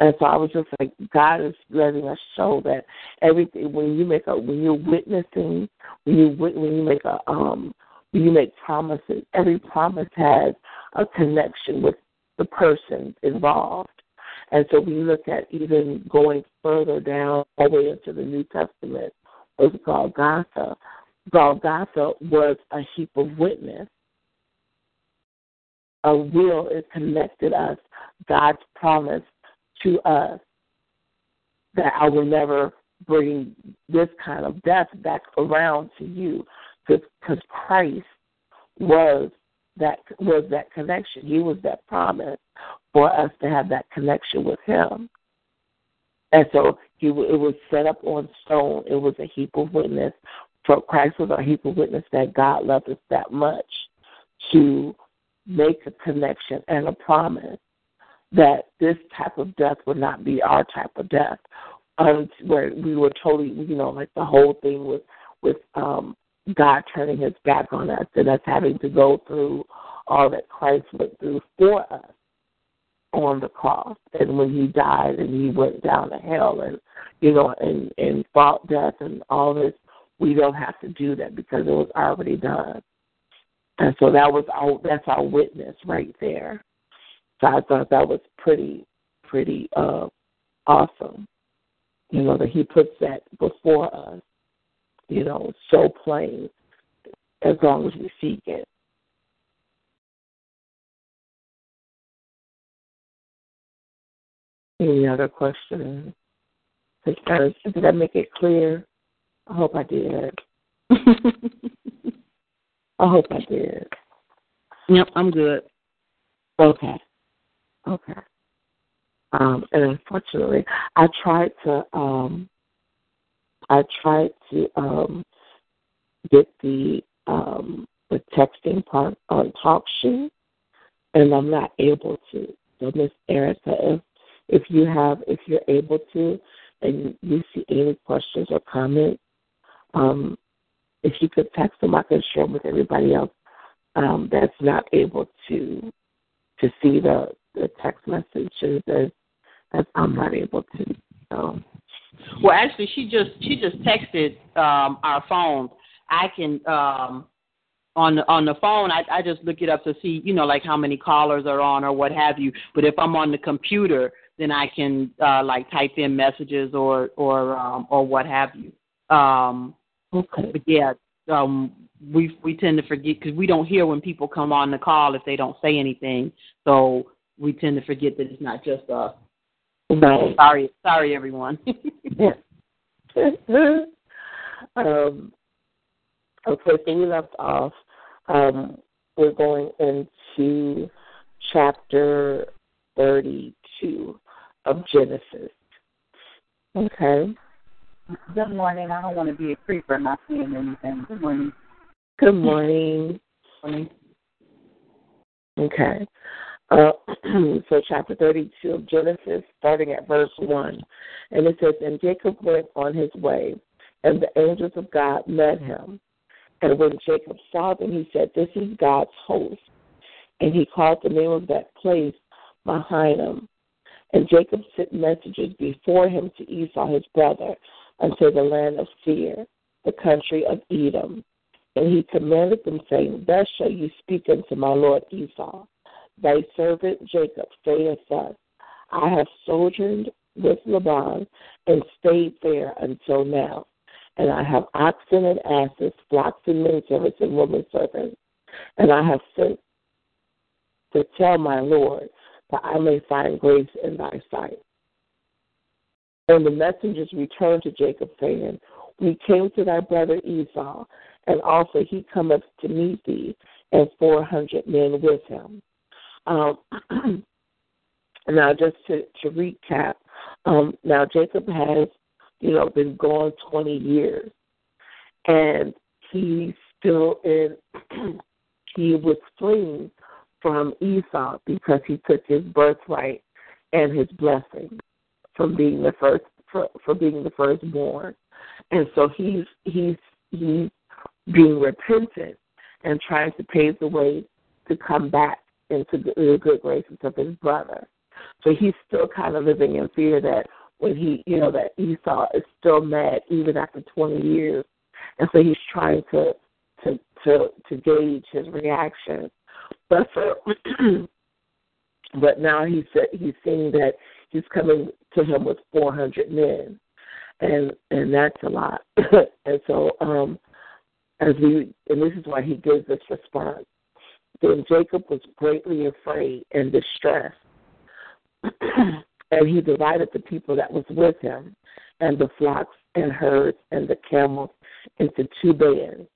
And so I was just like, God is letting us show that everything when you make a when you're witnessing, when you when you make a um when you make promises, every promise has a connection with the person involved. And so we look at even going further down all the way into the New Testament was Golgotha. Golgotha was a heap of witness. A will is connected us, God's promise to us that I will never bring this kind of death back around to you because Christ was that was that connection. He was that promise for us to have that connection with Him. And so he, it was set up on stone. It was a heap of witness. For Christ was a heap of witness that God loved us that much to make a connection and a promise that this type of death would not be our type of death. Um, where we were totally, you know, like the whole thing with with um, God turning His back on us and us having to go through all that Christ went through for us on the cross. And when he died and he went down to hell and you know and and fought death and all this we don't have to do that because it was already done. And so that was our that's our witness right there so i thought that was pretty pretty uh awesome you know that he puts that before us you know so plain as long as we seek it Any other questions? Did I make it clear? I hope I did. [laughs] I hope I did. Yep, I'm good. Okay. Okay. Um, and unfortunately, I tried to um, I tried to um, get the um, the texting part on TalkShoe, and I'm not able to. So Miss Erica, if if you have, if you're able to, and you see any questions or comments, um, if you could text them, I can share them with everybody else um, that's not able to to see the, the text messages as, as I'm not able to. So. Well, actually, she just she just texted um, our phone. I can um, on the on the phone. I I just look it up to see you know like how many callers are on or what have you. But if I'm on the computer, then I can uh, like type in messages or or um, or what have you. Um, okay. But yeah, um, we we tend to forget because we don't hear when people come on the call if they don't say anything. So we tend to forget that it's not just us. Right. Sorry, sorry, everyone. [laughs] [laughs] um, okay, so we left off. Um, we're going into chapter 32 of Genesis. Okay. Good morning. I don't want to be a creeper I'm not saying anything. Good morning. Good morning. morning. Okay. Uh, [clears throat] so, chapter 32 of Genesis, starting at verse 1. And it says, And Jacob went on his way, and the angels of God met him. And when Jacob saw them, he said, This is God's host. And he called the name of that place Mahanaim. And Jacob sent messengers before him to Esau his brother unto the land of Seir, the country of Edom. And he commanded them, saying, Thus shall you speak unto my lord Esau. Thy servant Jacob saith thus, I have sojourned with Laban and stayed there until now. And I have oxen and asses, flocks and men servants and women servants. And I have sent to tell my Lord, that I may find grace in thy sight. And the messengers returned to Jacob, saying, We came to thy brother Esau, and also he cometh to meet thee, and four hundred men with him. Um, [clears throat] now, just to, to recap, um, now Jacob has, you know, been gone twenty years, and he's still in. [clears throat] he was fleeing from Esau because he took his birthright and his blessing from being the first for, for being the firstborn. And so he's he's he's being repentant and trying to pave the way to come back into the good graces of his brother. So he's still kind of living in fear that when he, you know, that Esau is still mad even after 20 years, and so he's trying to to to to gauge his reaction but for, [clears throat] but now he's he's seeing that he's coming to him with 400 men, and and that's a lot. [laughs] and so, um, as we and this is why he gives this response. Then Jacob was greatly afraid and distressed, [clears throat] and he divided the people that was with him, and the flocks and herds and the camels into two bands,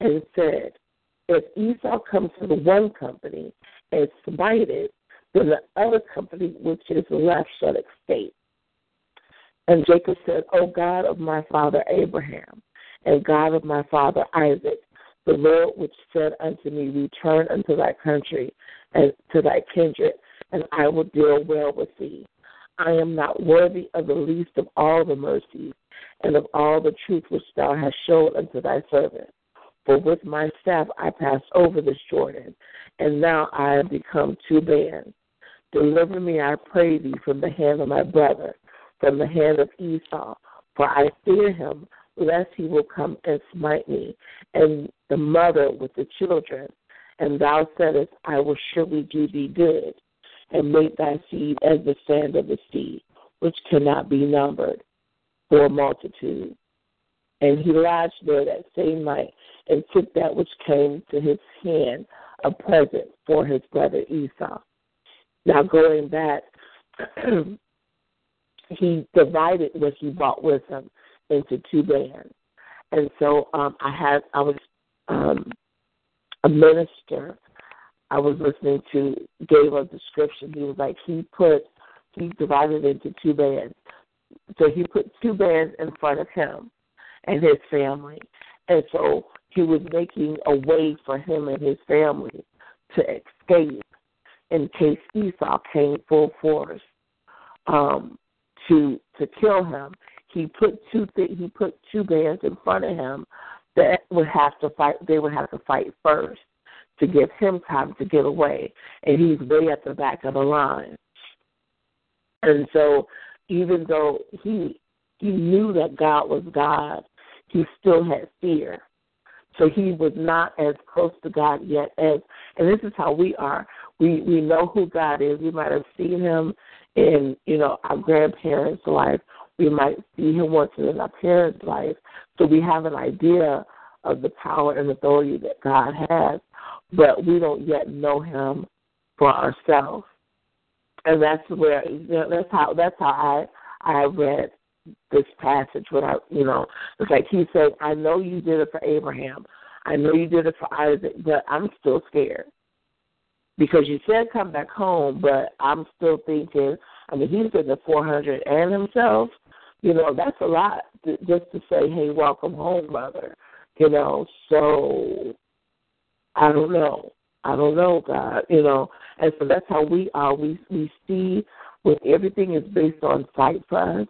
and said, if Esau comes to the one company and smite it, then the other company which is left shall escape. And Jacob said, O God of my father Abraham, and God of my father Isaac, the Lord which said unto me, Return unto thy country and to thy kindred, and I will deal well with thee. I am not worthy of the least of all the mercies and of all the truth which thou hast showed unto thy servant. For with my staff I passed over this Jordan, and now I am become two bands. Deliver me, I pray thee, from the hand of my brother, from the hand of Esau, for I fear him, lest he will come and smite me, and the mother with the children. And thou saidst, I will surely do thee good, and make thy seed as the sand of the sea, which cannot be numbered for a multitude. And he lodged there that same night, and took that which came to his hand, a present for his brother Esau. Now going back, [clears throat] he divided what he brought with him into two bands. And so um, I had I was um, a minister. I was listening to gave a description. He was like he put he divided into two bands. So he put two bands in front of him and his family. And so he was making a way for him and his family to escape in case Esau came full force um, to to kill him. He put two th- he put two bands in front of him that would have to fight. They would have to fight first to give him time to get away, and he's way at the back of the line. And so, even though he he knew that God was God, he still had fear. So he was not as close to God yet as, and this is how we are. We we know who God is. We might have seen him in you know our grandparents' life. We might see him once in our parents' life. So we have an idea of the power and authority that God has, but we don't yet know him for ourselves. And that's where that's how that's how I I read this passage without, you know, it's like he said, I know you did it for Abraham. I know you did it for Isaac, but I'm still scared. Because you said come back home, but I'm still thinking, I mean, he's getting the 400 and himself. You know, that's a lot to, just to say, hey, welcome home, brother. You know, so I don't know. I don't know, God, you know. And so that's how we are. We we see when everything is based on sight for us,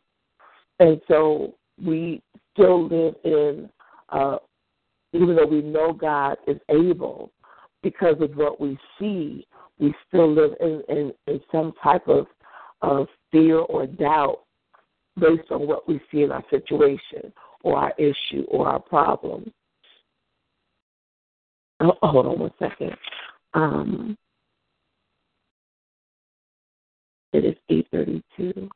and so we still live in, uh, even though we know God is able, because of what we see, we still live in, in, in some type of, of fear or doubt based on what we see in our situation or our issue or our problem. Oh, hold on one second. Um, it is 832.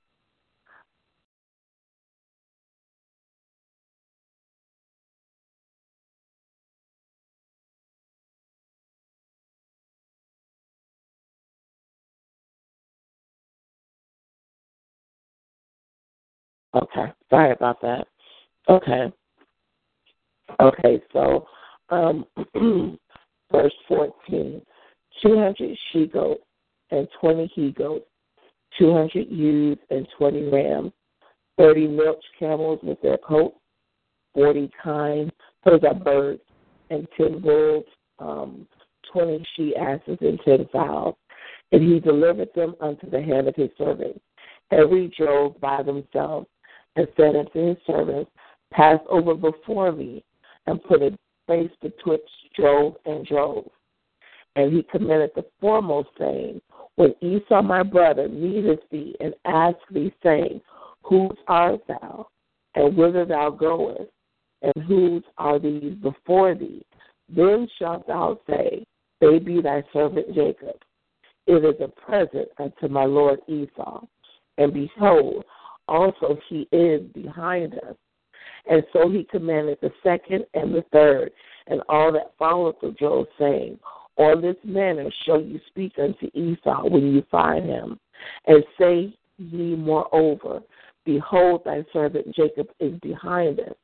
Okay, sorry about that. Okay. Okay, so um, [clears throat] verse 14 200 she goats and 20 he goats, 200 ewes and 20 rams, 30 milch camels with their coats, 40 kine, those are birds, and 10 bulls, um, 20 she asses, and 10 fowls. And he delivered them unto the hand of his servants, every drove by themselves and said unto his servants, Pass over before me, and put a space betwixt drove and drove. And he commanded the foremost, saying, When Esau my brother meeteth thee and ask thee, saying, Whose art thou, and whither thou goest, and whose are these before thee? Then shalt thou say, They be thy servant Jacob. It is a present unto my lord Esau. And behold, also he is behind us. And so he commanded the second and the third, and all that followed the Job, saying, On this manner shall you speak unto Esau when you find him, and say ye moreover, Behold, thy servant Jacob is behind us.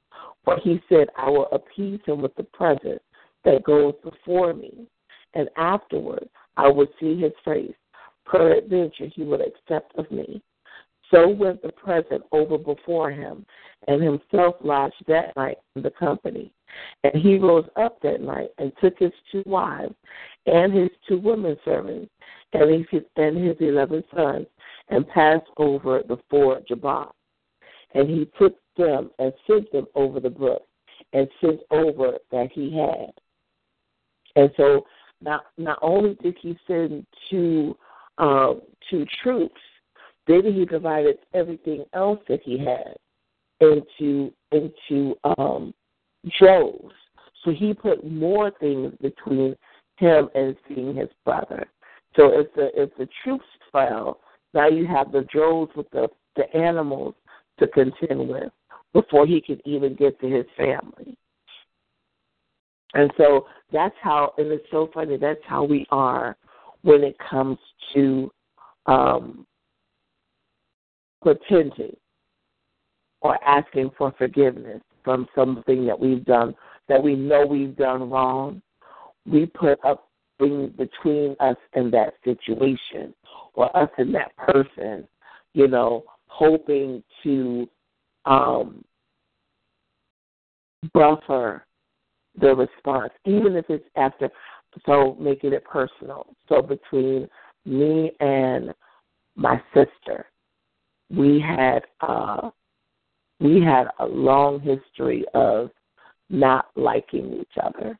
For he said, I will appease him with the present, that goes before me, and afterward I will see his face. Peradventure he will accept of me. So went the present over before him, and himself lodged that night in the company. And he rose up that night and took his two wives and his two women servants and his, and his eleven sons and passed over the ford Jabbok. And he took them and sent them over the brook and sent over that he had. And so not not only did he send two uh, two troops, then he divided everything else that he had into into um, droves. So he put more things between him and seeing his brother. So if the if the troops fell, now you have the droves with the the animals to contend with before he could even get to his family. And so that's how, and it's so funny, that's how we are when it comes to um, repenting or asking for forgiveness from something that we've done that we know we've done wrong. We put up things between us and that situation or us and that person, you know, hoping to um, buffer the response, even if it's after, so making it personal. So between me and my sister, we had uh, we had a long history of not liking each other,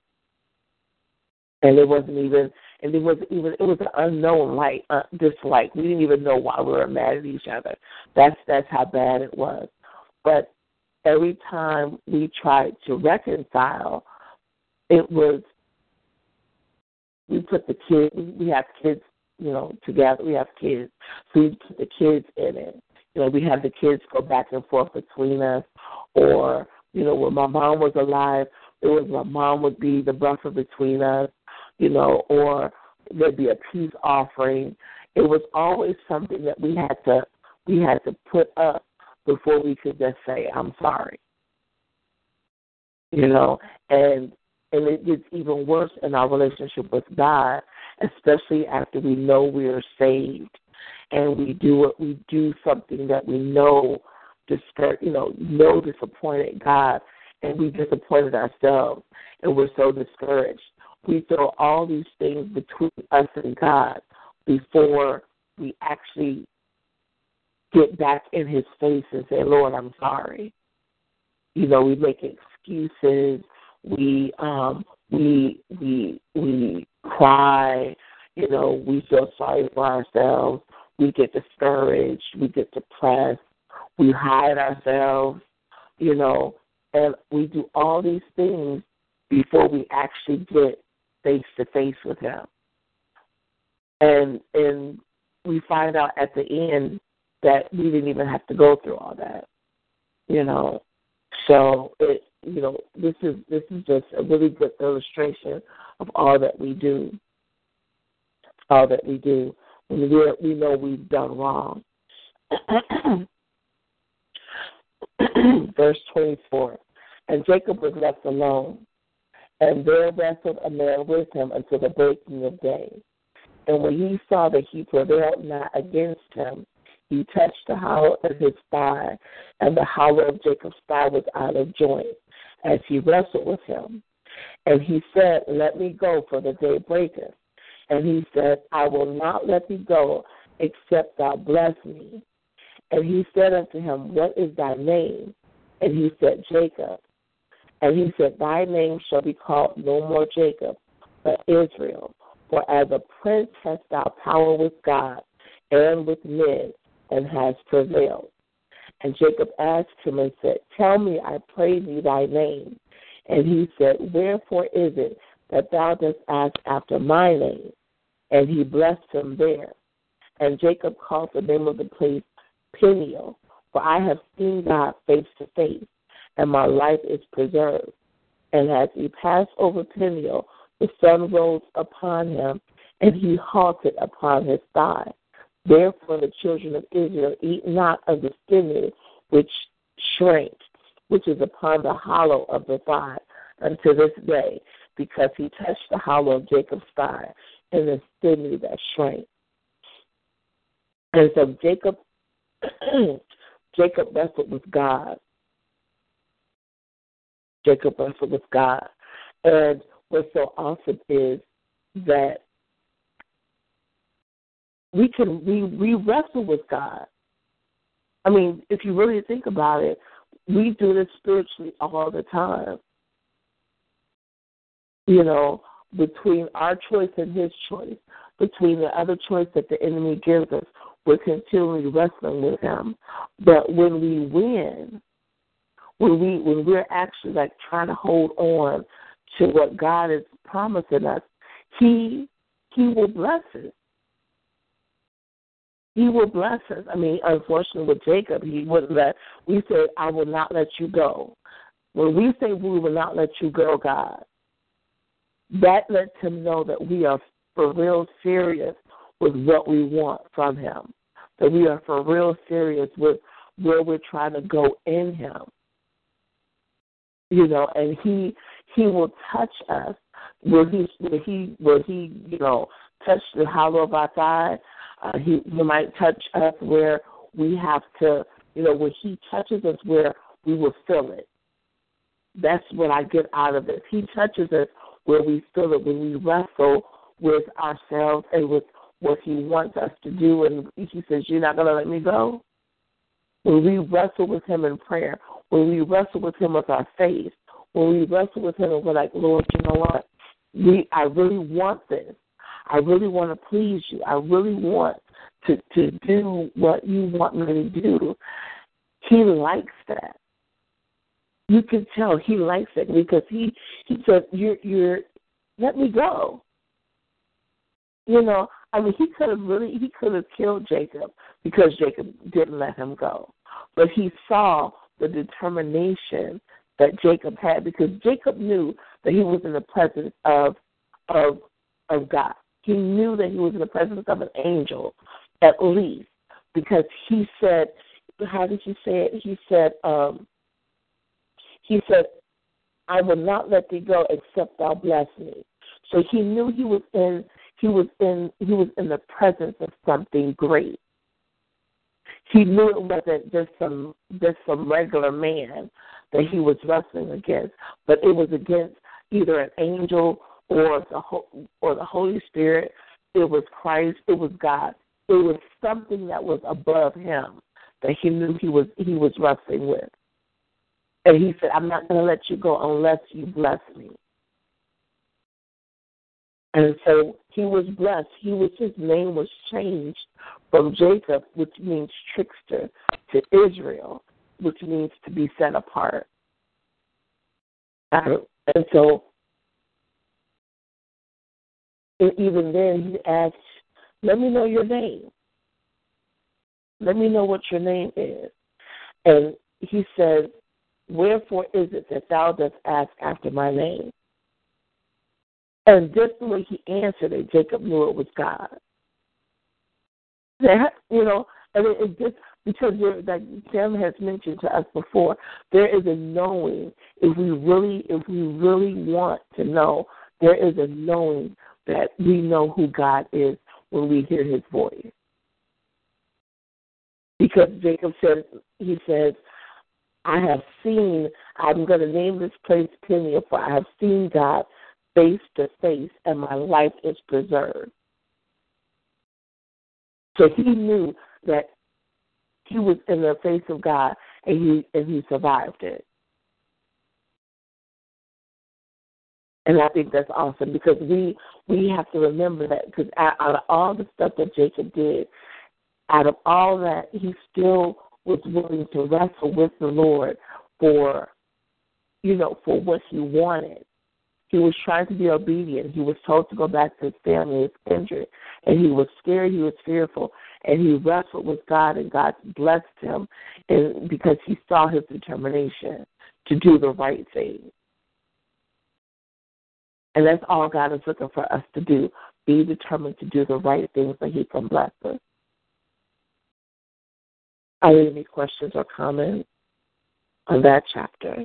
and it wasn't even and it was even it was an unknown like uh, dislike. We didn't even know why we were mad at each other. That's that's how bad it was. But every time we tried to reconcile, it was we put the kids we have kids you know together we have kids so we put the kids in it you know we have the kids go back and forth between us or you know when my mom was alive it was my mom would be the buffer between us you know or there'd be a peace offering. It was always something that we had to we had to put up before we could just say i'm sorry. You know and and it gets even worse in our relationship with God, especially after we know we are saved and we do what we do something that we know discour- you know, know disappointed God and we disappointed ourselves and we're so discouraged. We throw all these things between us and God before we actually get back in his face and say, Lord, I'm sorry. You know, we make excuses we um we we we cry, you know, we feel sorry for ourselves, we get discouraged, we get depressed, we hide ourselves, you know, and we do all these things before we actually get face to face with him. And and we find out at the end that we didn't even have to go through all that. You know. So it you know, this is this is just a really good illustration of all that we do. All that we do when we we know we've done wrong. Verse twenty four. And Jacob was left alone, and there wrestled a man with him until the breaking of day. And when he saw that he prevailed not against him, he touched the hollow of his thigh, and the hollow of Jacob's thigh was out of joint as he wrestled with him. And he said, Let me go, for the day breaketh. And he said, I will not let thee go, except thou bless me. And he said unto him, What is thy name? And he said, Jacob. And he said, Thy name shall be called no more Jacob, but Israel. For as a prince hast thou power with God and with men, and hast prevailed. And Jacob asked him and said, Tell me, I pray thee, thy name. And he said, Wherefore is it that thou dost ask after my name? And he blessed him there. And Jacob called the name of the place Peniel, for I have seen God face to face, and my life is preserved. And as he passed over Peniel, the sun rose upon him, and he halted upon his thigh. Therefore, the children of Israel eat not of the sinew which shrank, which is upon the hollow of the thigh unto this day, because he touched the hollow of Jacob's thigh, and the stimuli that shrank. And so Jacob [clears throat] Jacob wrestled with God. Jacob wrestled with God. And what's so awesome is that we can we, we wrestle with God. I mean, if you really think about it, we do this spiritually all the time. You know, between our choice and his choice, between the other choice that the enemy gives us, we're continually wrestling with him. But when we win, when we when we're actually like trying to hold on to what God is promising us, He He will bless us. He will bless us. I mean, unfortunately with Jacob, he wouldn't let we said, I will not let you go. When we say we will not let you go, God, that lets him know that we are for real serious with what we want from him. That we are for real serious with where we're trying to go in him. You know, and he he will touch us where he where he where he, you know, touch the hollow of our thigh uh, he he might touch us where we have to, you know, when he touches us where we will feel it. That's what I get out of it. He touches us where we feel it when we wrestle with ourselves and with what he wants us to do. And he says, "You're not going to let me go." When we wrestle with him in prayer, when we wrestle with him with our faith, when we wrestle with him and we're like, Lord, you know what? We I really want this. I really want to please you. I really want to to do what you want me to do. He likes that. You can tell he likes it because he he said, "You're you're let me go." You know, I mean, he could have really he could have killed Jacob because Jacob didn't let him go, but he saw the determination that Jacob had because Jacob knew that he was in the presence of of of God. He knew that he was in the presence of an angel, at least, because he said, how did he say it? He said, um, he said, I will not let thee go except thou bless me. So he knew he was in he was in he was in the presence of something great. He knew it wasn't just some just some regular man that he was wrestling against, but it was against either an angel or the or the Holy Spirit. It was Christ. It was God. It was something that was above him that he knew he was he was wrestling with. And he said, "I'm not going to let you go unless you bless me." And so he was blessed. He was his name was changed from Jacob, which means trickster, to Israel, which means to be set apart. And so and even then, he asked, Let me know your name. Let me know what your name is. And he said, Wherefore is it that thou dost ask after my name? And just the way he answered it, Jacob knew it was God. That, you know, and it, it just because there, like Sam has mentioned to us before, there is a knowing. If we really, if we really want to know, there is a knowing that we know who God is when we hear his voice. Because Jacob says, he says, I have seen, I'm going to name this place Peniel, for I have seen God face to face, and my life is preserved. So he knew that he was in the face of God, and he and he survived it. And I think that's awesome because we we have to remember that because out of all the stuff that Jacob did, out of all that, he still was willing to wrestle with the Lord for, you know, for what he wanted. He was trying to be obedient. He was told to go back to his family, his kindred, and he was scared. He was fearful, and he wrestled with God, and God blessed him, and because he saw his determination to do the right thing. And that's all God is looking for us to do. Be determined to do the right things so He can bless us. Are there any questions or comments on that chapter?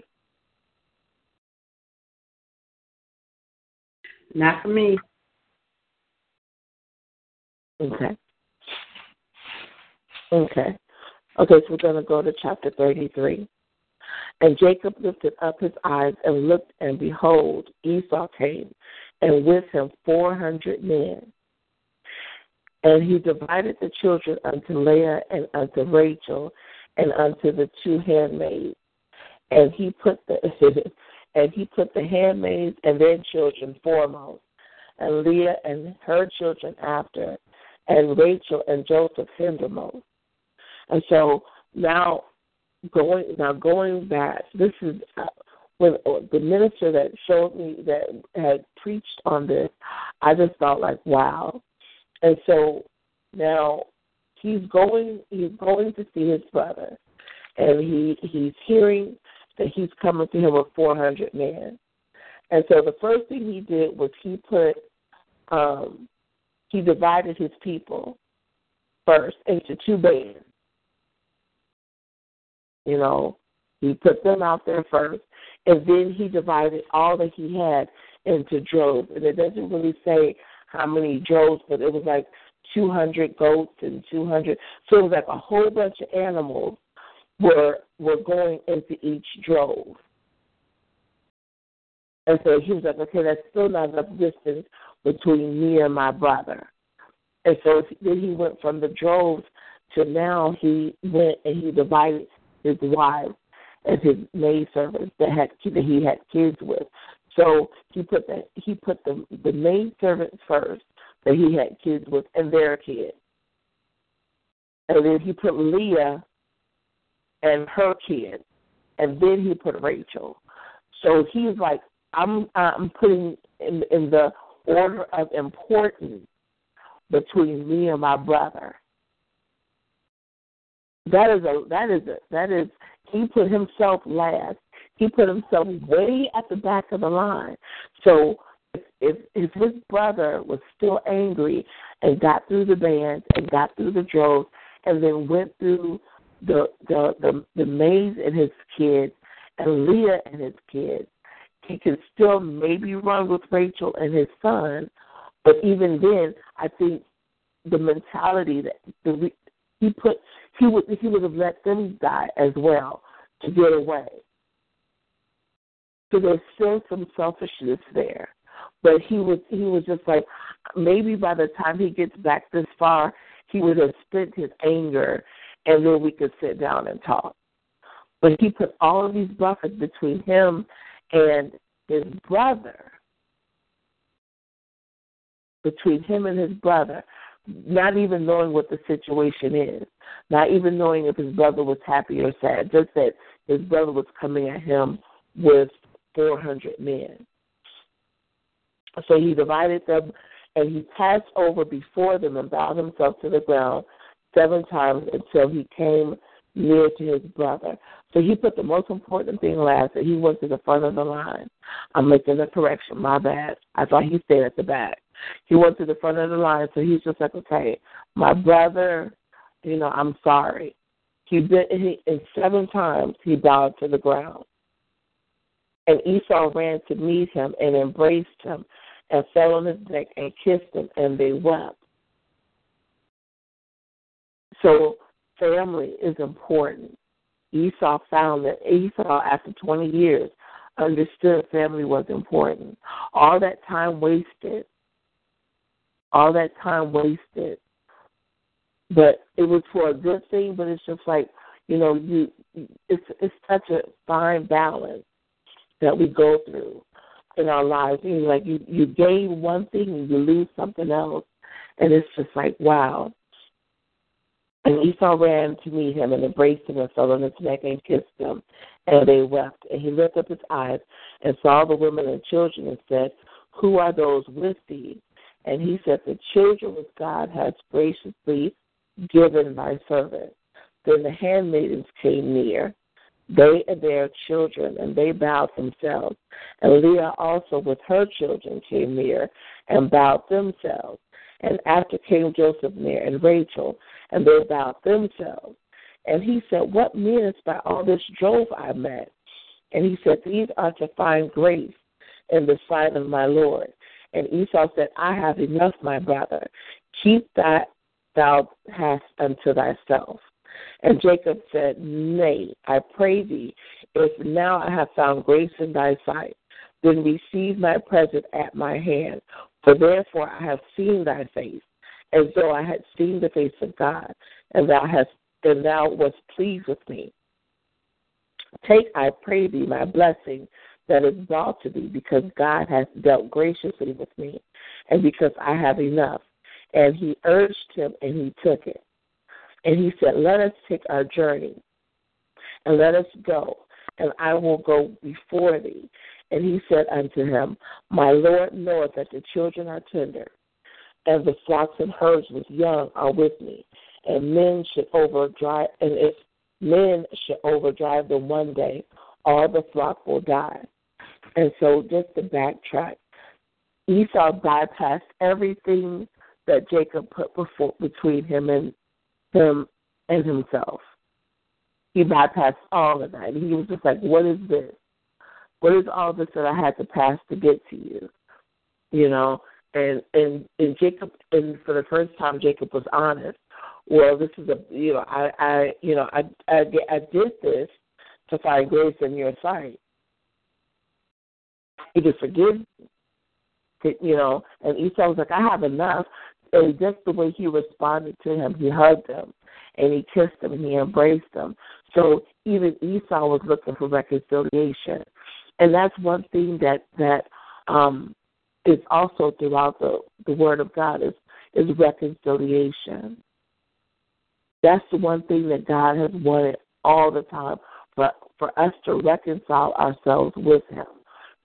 Not for me. Okay. Okay. Okay, so we're going to go to chapter 33. And Jacob lifted up his eyes and looked, and behold, Esau came, and with him four hundred men. And he divided the children unto Leah and unto Rachel and unto the two handmaids. And he put the [laughs] and he put the handmaids and their children foremost, and Leah and her children after, and Rachel and Joseph hindermost. And so now going now going back, this is uh, when uh, the minister that showed me that had preached on this, I just felt like wow. And so now he's going he's going to see his brother, and he he's hearing that he's coming to him with 400 men. And so the first thing he did was he put um, he divided his people first into two bands. You know, he put them out there first, and then he divided all that he had into droves. And it doesn't really say how many droves, but it was like 200 goats and 200. So it was like a whole bunch of animals were were going into each drove. And so he was like, okay, that's still not enough distance between me and my brother. And so then he went from the droves to now he went and he divided his wives and his maid servants that had that he had kids with. So he put the he put the the maid servants first that he had kids with and their kids. And then he put Leah and her kids, and then he put Rachel. So he's like, I'm I'm putting in in the order of importance between me and my brother. That is a that is a that is he put himself last. He put himself way at the back of the line. So if if, if his brother was still angry and got through the band and got through the droves and then went through the the the, the maids and his kids and Leah and his kids, he could still maybe run with Rachel and his son, but even then, I think the mentality that the, he put he would he would have let them die as well to get away. So there's still some selfishness there. But he was he was just like maybe by the time he gets back this far, he would have spent his anger and then we could sit down and talk. But he put all of these buffers between him and his brother, between him and his brother, not even knowing what the situation is, not even knowing if his brother was happy or sad, just that his brother was coming at him with 400 men. So he divided them and he passed over before them and bowed himself to the ground seven times until he came near to his brother. So he put the most important thing last, and he went to the front of the line. I'm making a correction. My bad. I thought he stayed at the back. He went to the front of the line, so he's just like, okay, my brother, you know, I'm sorry. He did. He and seven times he bowed to the ground. And Esau ran to meet him and embraced him and fell on his neck and kissed him, and they wept. So family is important. Esau found that Esau, after 20 years, understood family was important. All that time wasted, all that time wasted, but it was for a good thing. But it's just like you know, you it's it's such a fine balance that we go through in our lives. You know, like you you gain one thing and you lose something else, and it's just like wow. And Esau ran to meet him and embraced him and fell on his neck and kissed him. And they wept. And he lifted up his eyes and saw the women and children and said, Who are those with thee? And he said, The children which God has graciously given thy servant. Then the handmaidens came near, they and their children, and they bowed themselves. And Leah also with her children came near and bowed themselves. And after came Joseph near and Rachel, and they bowed themselves. And he said, What meanest by all this drove I met? And he said, These are to find grace in the sight of my Lord. And Esau said, I have enough, my brother. Keep that thou hast unto thyself. And Jacob said, Nay, I pray thee, if now I have found grace in thy sight, then receive my present at my hand. For therefore I have seen thy face, as though I had seen the face of God, and thou hast and thou wast pleased with me. Take, I pray thee, my blessing that is brought to thee, because God hath dealt graciously with me, and because I have enough. And he urged him, and he took it. And he said, Let us take our journey, and let us go, and I will go before thee. And he said unto him, My Lord knoweth that the children are tender, and the flocks and herds with young are with me, and men should overdrive, and if men should overdrive them one day, all the flock will die. And so, just to backtrack, Esau bypassed everything that Jacob put before between him and him and himself. He bypassed all of that. He was just like, "What is this? What is all this that I had to pass to get to you?" You know. And and and Jacob, and for the first time, Jacob was honest. Well, this is a you know I I you know I I, I did this to find grace in your sight. He could forgive, you know. And Esau was like, I have enough. And just the way he responded to him, he hugged him and he kissed him and he embraced him. So even Esau was looking for reconciliation. And that's one thing that that um is also throughout the, the word of God is is reconciliation. That's the one thing that God has wanted all the time for for us to reconcile ourselves with him.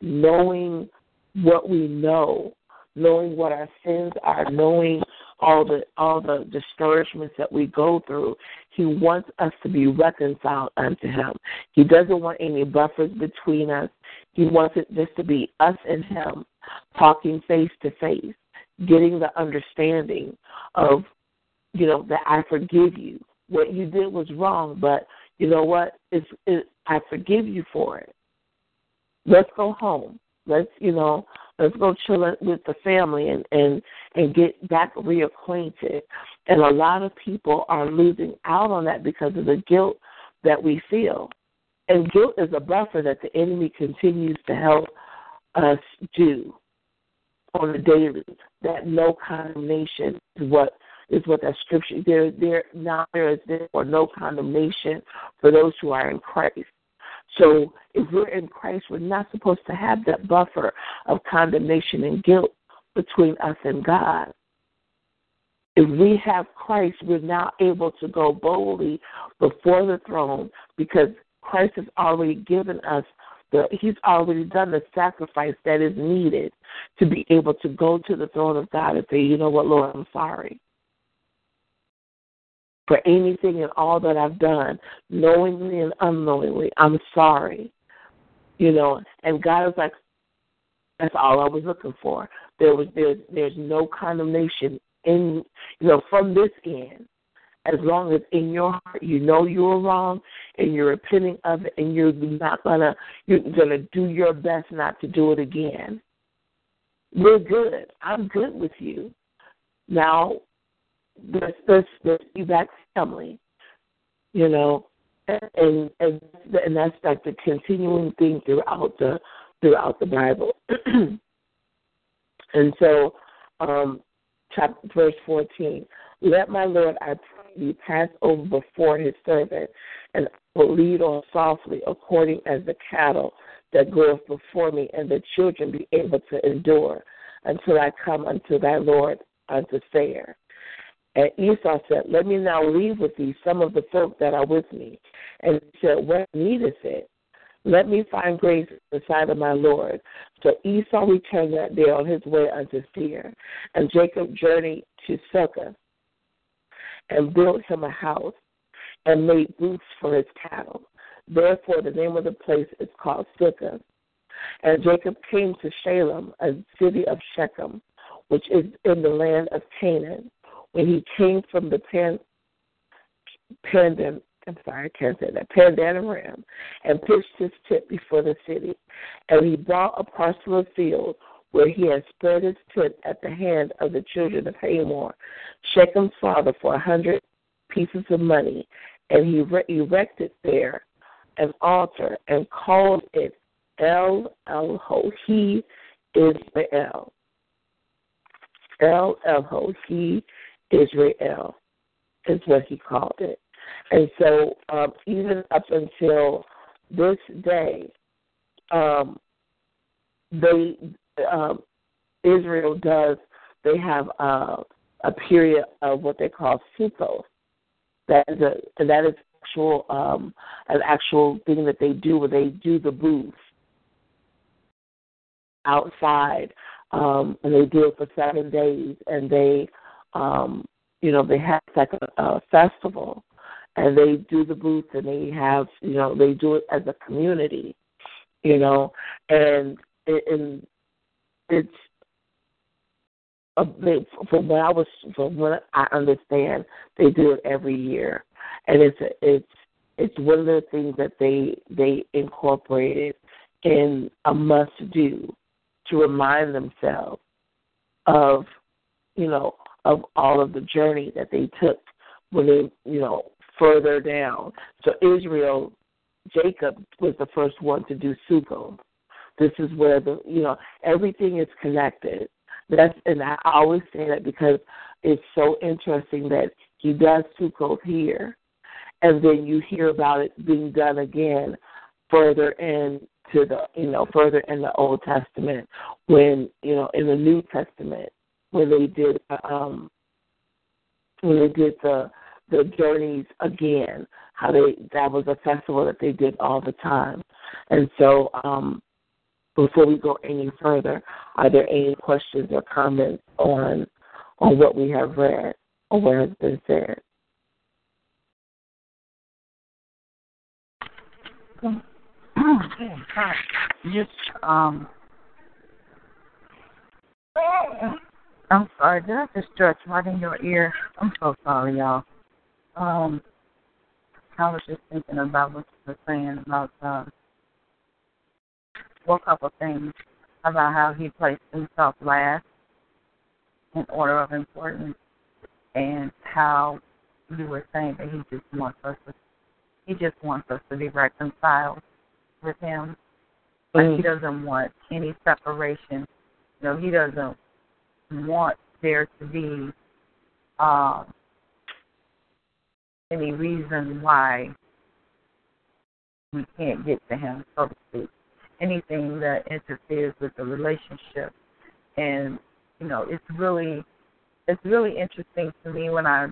Knowing what we know knowing what our sins are, knowing all the all the discouragements that we go through. He wants us to be reconciled unto him. He doesn't want any buffers between us. He wants it just to be us and him talking face to face, getting the understanding of, you know, that I forgive you. What you did was wrong, but you know what? It's it, I forgive you for it. Let's go home. Let's, you know, let's go chill with the family and and and get back reacquainted. And a lot of people are losing out on that because of the guilt that we feel. And guilt is a buffer that the enemy continues to help us do on a daily. That no condemnation is what is what that scripture there there now there is therefore no condemnation for those who are in Christ. So if we're in Christ, we're not supposed to have that buffer of condemnation and guilt between us and God. If we have Christ, we're now able to go boldly before the throne because Christ has already given us the He's already done the sacrifice that is needed to be able to go to the throne of God and say, you know what, Lord, I'm sorry for anything and all that I've done, knowingly and unknowingly. I'm sorry. You know, and God is like, that's all I was looking for. There was there, there's no condemnation in you know from this end. As long as in your heart you know you were wrong and you're repenting of it and you're not gonna you're gonna do your best not to do it again. We're good. I'm good with you. Now this this this back family, you know, and and and that's like the continuing thing throughout the throughout the Bible. [clears throat] and so, um, chapter verse fourteen. Let my Lord, I pray thee, pass over before his servant, and will lead on softly, according as the cattle that goeth before me, and the children be able to endure until I come unto thy Lord unto Seir. And Esau said, Let me now leave with thee some of the folk that are with me. And he said, What needeth it? Let me find grace in the sight of my Lord. So Esau returned that day on his way unto Seir. And Jacob journeyed to Succoth and built him a house and made booths for his cattle. Therefore, the name of the place is called Succoth. And Jacob came to Shalem, a city of Shechem, which is in the land of Canaan when he came from the Pan, Pandan, I'm sorry, I can't say that, Padanaram, and pitched his tent before the city. And he bought a parcel of field where he had spread his tent at the hand of the children of Hamor, Shechem's father, for a hundred pieces of money, and he re- erected there an altar and called it El Elohe Israel. El Elohe Israel is what he called it. And so, um, even up until this day, um, they um, Israel does. They have uh, a period of what they call Sukkot. That is a that is actual um, an actual thing that they do where they do the booths outside, um, and they do it for seven days, and they um, you know they have like a, a festival, and they do the booths, and they have you know they do it as a community, you know, and and it's uh, they, from what I was from what I understand, they do it every year, and it's it's it's one of the things that they they incorporated in a must do to remind themselves of you know of all of the journey that they took when they you know further down. So Israel, Jacob was the first one to do Sukkot. This is where the you know everything is connected. That's and I always say that because it's so interesting that he does Sukkot here, and then you hear about it being done again further in to the you know further in the Old Testament when you know in the New Testament when they did um when they did the the journeys again how they that was a festival that they did all the time and so um before we go any further, are there any questions or comments on on what we have read or what has been said? Just um, I'm sorry. Did I just stretch right in your ear? I'm so sorry, y'all. Um, I was just thinking about what you were saying about uh, well, a couple of things about how he placed himself last in order of importance, and how you were saying that he just wants us to, he just wants us to be reconciled with him. Like mm. he doesn't want any separation. You know, he doesn't want there to be um, any reason why we can't get to him, so to speak anything that interferes with the relationship. And you know, it's really it's really interesting to me when I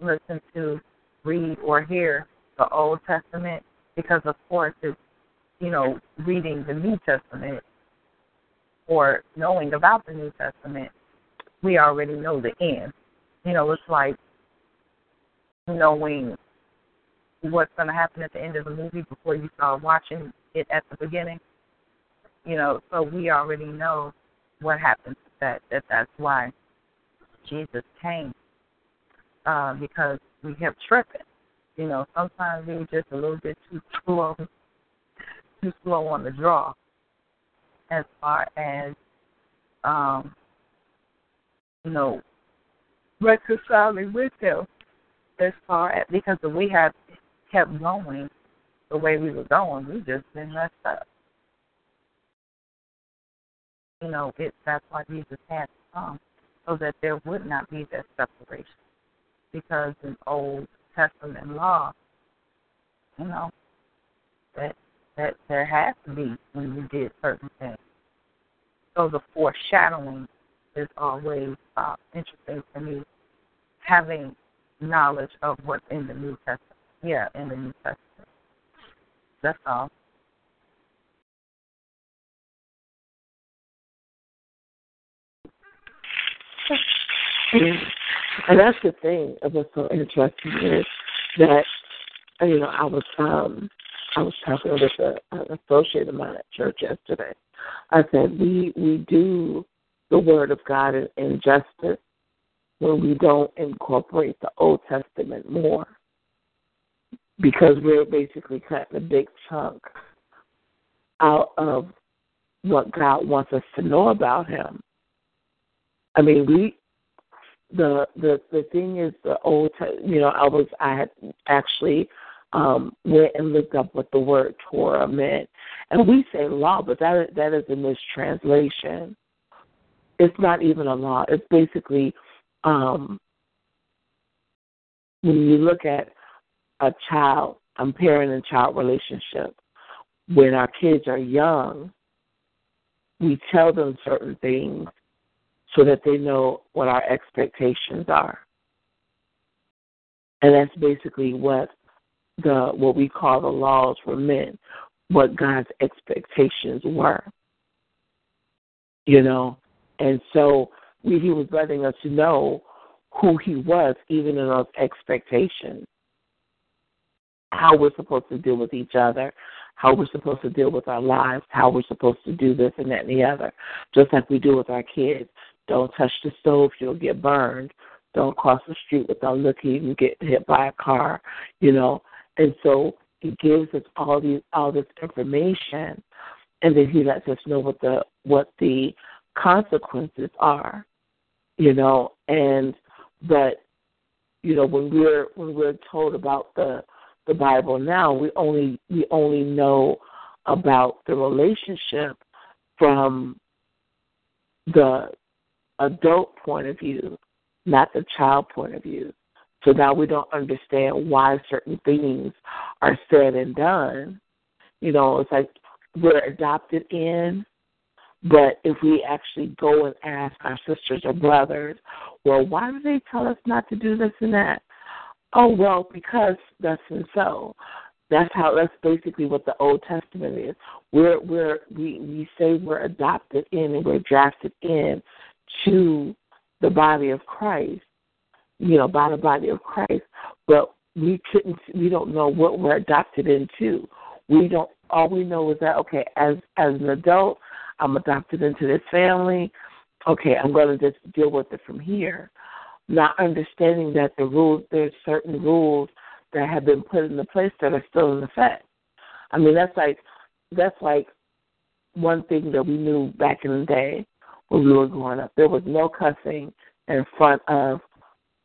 listen to, read, or hear the Old Testament because, of course, it's you know reading the New Testament or knowing about the New Testament, we already know the end. You know, it's like knowing what's going to happen at the end of the movie before you start watching it at the beginning. You know, so we already know what happens. That that that's why Jesus came, uh, because we kept tripping. You know, sometimes we were just a little bit too slow, [laughs] too slow on the draw, as far as um, you know, reconciling with Him. As far as because if we had kept going, the way we were going, we just been messed up. You know, it that's why Jesus had to come, so that there would not be that separation. Because in Old Testament law, you know, that that there has to be when you did certain things. So the foreshadowing is always uh, interesting to me, having knowledge of what's in the New Testament. Yeah, in the New Testament. That's all. [laughs] And that's the thing of what's so interesting is that you know I was um I was talking with a, an associate of mine at church yesterday. I said we we do the word of God in, in justice when we don't incorporate the Old Testament more because we're basically cutting a big chunk out of what God wants us to know about Him. I mean, we the the the thing is the old you know I was I had actually um went and looked up what the word Torah meant, and we say law, but that that is a mistranslation. It's not even a law. It's basically um when you look at a child, a parent and child relationship, when our kids are young, we tell them certain things so that they know what our expectations are. And that's basically what the what we call the laws for men, what God's expectations were. You know, and so we, he was letting us know who he was, even in those expectations. How we're supposed to deal with each other, how we're supposed to deal with our lives, how we're supposed to do this and that and the other, just like we do with our kids. Don't touch the stove, you'll get burned. Don't cross the street without looking and get hit by a car, you know. And so he gives us all these all this information and then he lets us know what the what the consequences are. You know, and but you know, when we're when we're told about the the Bible now, we only we only know about the relationship from the adult point of view, not the child point of view. So now we don't understand why certain things are said and done. You know, it's like we're adopted in, but if we actually go and ask our sisters or brothers, well, why do they tell us not to do this and that? Oh, well, because that's and so. That's how. That's basically what the Old Testament is. We're we're we we say we're adopted in and we're drafted in to the body of Christ, you know, by the body of Christ, but we couldn't, we don't know what we're adopted into. We don't, all we know is that, okay, as, as an adult, I'm adopted into this family. Okay, I'm going to just deal with it from here. Not understanding that the rules, there's certain rules that have been put into place that are still in effect. I mean, that's like, that's like one thing that we knew back in the day when we were growing up. There was no cussing in front of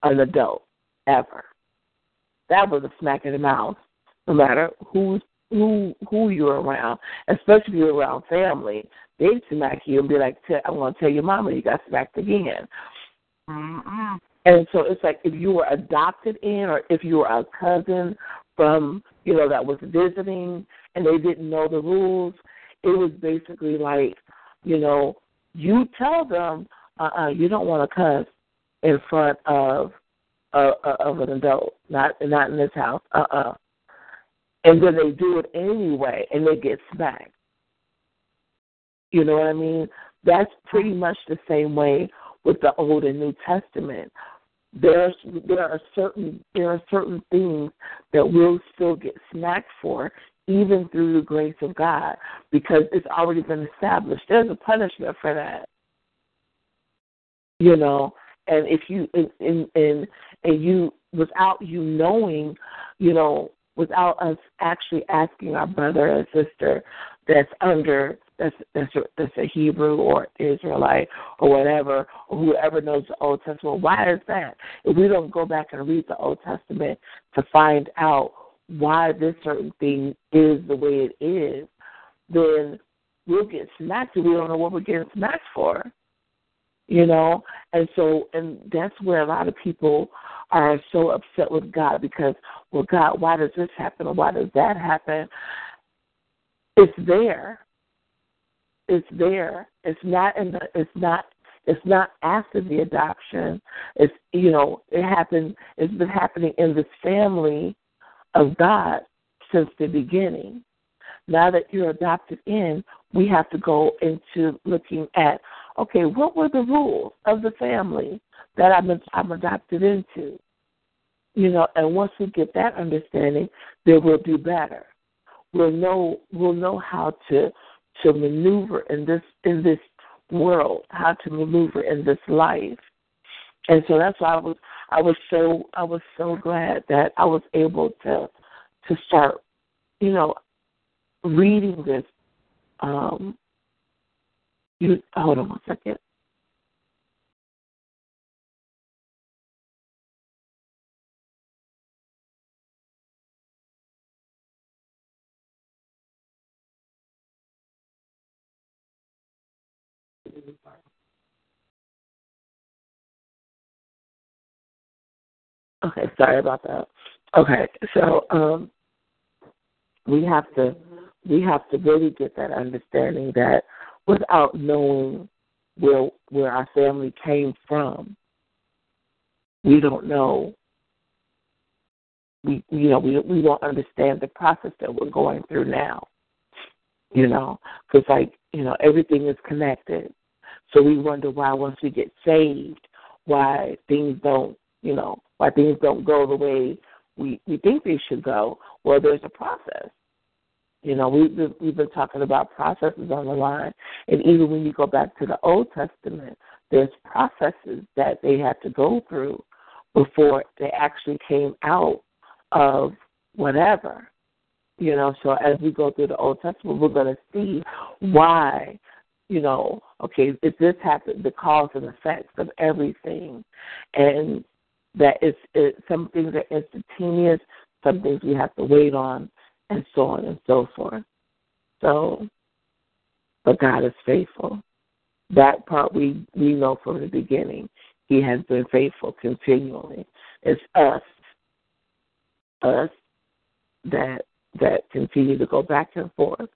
an adult ever. That was a smack in the mouth, no matter who's who who you're around, especially if you're around family. They'd smack you and be like, "I'm going to tell your mama you got smacked again." Mm-mm. And so it's like if you were adopted in, or if you were a cousin from you know that was visiting and they didn't know the rules, it was basically like you know you tell them, uh, uh you don't want to cuss in front of of an adult, not not in this house, uh, uh-uh. uh And then they do it anyway, and they get smacked. You know what I mean? That's pretty much the same way with the Old and New Testament. There's there are certain there are certain things that we'll still get smacked for, even through the grace of God, because it's already been established. There's a punishment for that. You know, and if you and and and, and you without you knowing, you know, without us actually asking our brother or sister that's under that's that's a, that's a Hebrew or Israelite or whatever or whoever knows the Old Testament. Why is that? If we don't go back and read the Old Testament to find out why this certain thing is the way it is, then we'll get smacked and we don't know what we're getting smacked for. You know? And so and that's where a lot of people are so upset with God because, well God, why does this happen or why does that happen? It's there. It's there. It's not in the it's not it's not after the adoption. It's you know, it happened it's been happening in this family of God since the beginning. Now that you're adopted in, we have to go into looking at okay, what were the rules of the family that I'm I'm adopted into? You know, and once we get that understanding, then we'll do better. We'll know we'll know how to to maneuver in this in this world, how to maneuver in this life. And so that's why I was I was so I was so glad that I was able to to start, you know, reading this um You hold on one second. Okay, sorry about that. Okay, so um, we have to we have to really get that understanding that without knowing where where our family came from, we don't know. We you know we we don't understand the process that we're going through now. You know, because like you know everything is connected, so we wonder why once we get saved, why things don't you know why things don't go the way we we think they should go. Well, there's a process. You know, we've we've been talking about processes on the line, and even when you go back to the Old Testament, there's processes that they had to go through before they actually came out of whatever. You know, so as we go through the Old Testament, we're going to see why, you know, okay, if this happened, the cause and effects of everything, and that it's it, some things are instantaneous, some things we have to wait on, and so on and so forth. So, but God is faithful. That part we we know from the beginning. He has been faithful continually. It's us, us that that continue to go back and forth.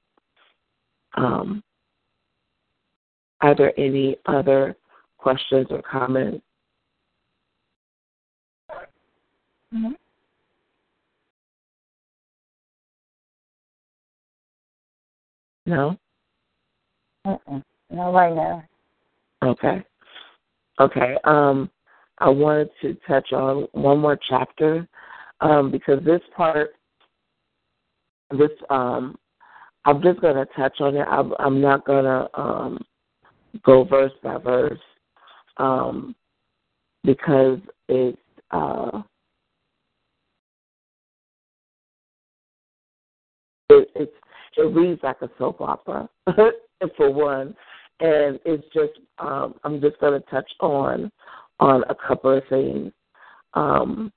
Um, are there any other questions or comments? Mm-hmm. No? Mm-mm. No, right now. Okay. Okay. Um, I wanted to touch on one more chapter um, because this part, this um, I'm just going to touch on it. I'm, I'm not going to um, go verse by verse um, because it's uh, it, it's it reads like a soap opera [laughs] for one, and it's just um, I'm just going to touch on on a couple of things. Um,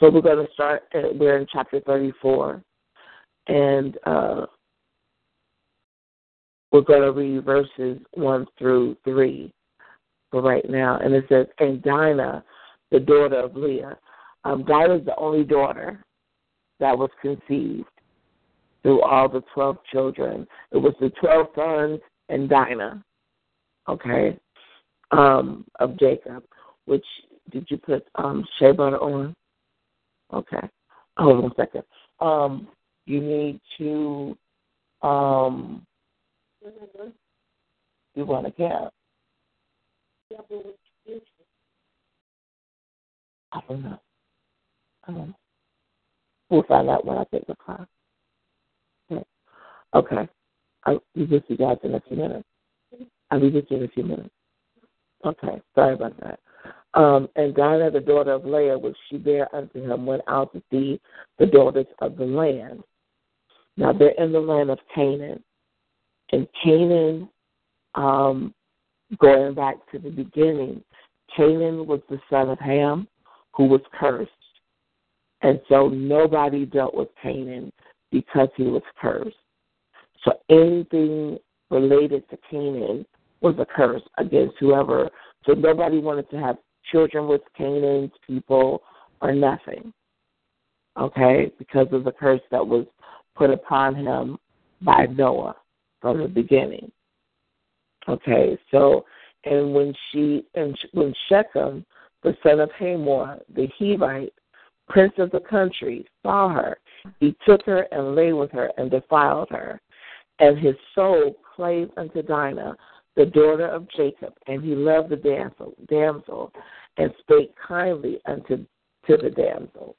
so we're going to start. At, we're in chapter 34, and uh, we're going to read verses one through three for right now. And it says, "And Dinah, the daughter of Leah, um, Dinah is the only daughter that was conceived." Through all the 12 children. It was the 12 sons and Dinah, okay, um, of Jacob, which did you put um, shea butter on? Okay. Hold on a second. Um, you need to, um, you want a cap? I don't know. I don't know. We'll find out when I take the class. Okay. I'll be with you guys in a few minutes. I'll be with you in a few minutes. Okay. Sorry about that. Um, and Dinah, the daughter of Leah, which she bare unto him, went out to see the daughters of the land. Now they're in the land of Canaan. And Canaan, um, going back to the beginning, Canaan was the son of Ham, who was cursed. And so nobody dealt with Canaan because he was cursed. So anything related to Canaan was a curse against whoever. So nobody wanted to have children with Canaan's people or nothing. Okay, because of the curse that was put upon him by Noah from the beginning. Okay, so and when she and when Shechem, the son of Hamor, the Hivite, prince of the country, saw her, he took her and lay with her and defiled her. And his soul clave unto Dinah, the daughter of Jacob, and he loved the damsel, damsel and spake kindly unto to the damsel.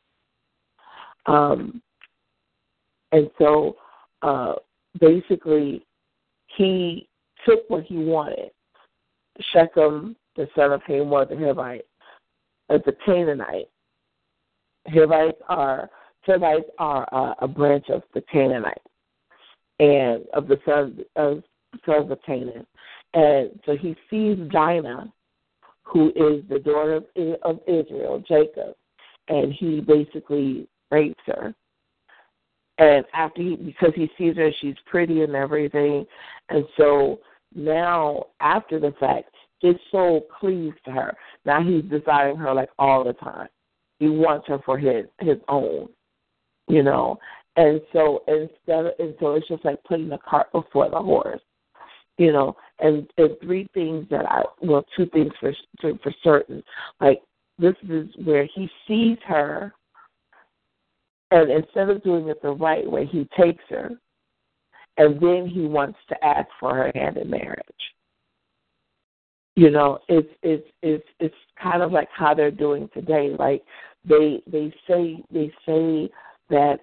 Um, and so uh, basically, he took what he wanted. Shechem, the son of Hamor the Hivite, as a Canaanite. Hivites are Hivites are uh, a branch of the Canaanites and of the sons of sons of Canaan. And so he sees Dinah, who is the daughter of, of Israel, Jacob, and he basically rapes her. And after he, because he sees her, she's pretty and everything, and so now after the fact, his soul cleaves to her. Now he's desiring her like all the time. He wants her for his his own, you know. And so instead, of, and so it's just like putting the cart before the horse you know, and, and three things that I well, two things for for certain. Like this is where he sees her, and instead of doing it the right way, he takes her, and then he wants to ask for her hand in marriage. You know, it's it's it's it's kind of like how they're doing today. Like they they say they say that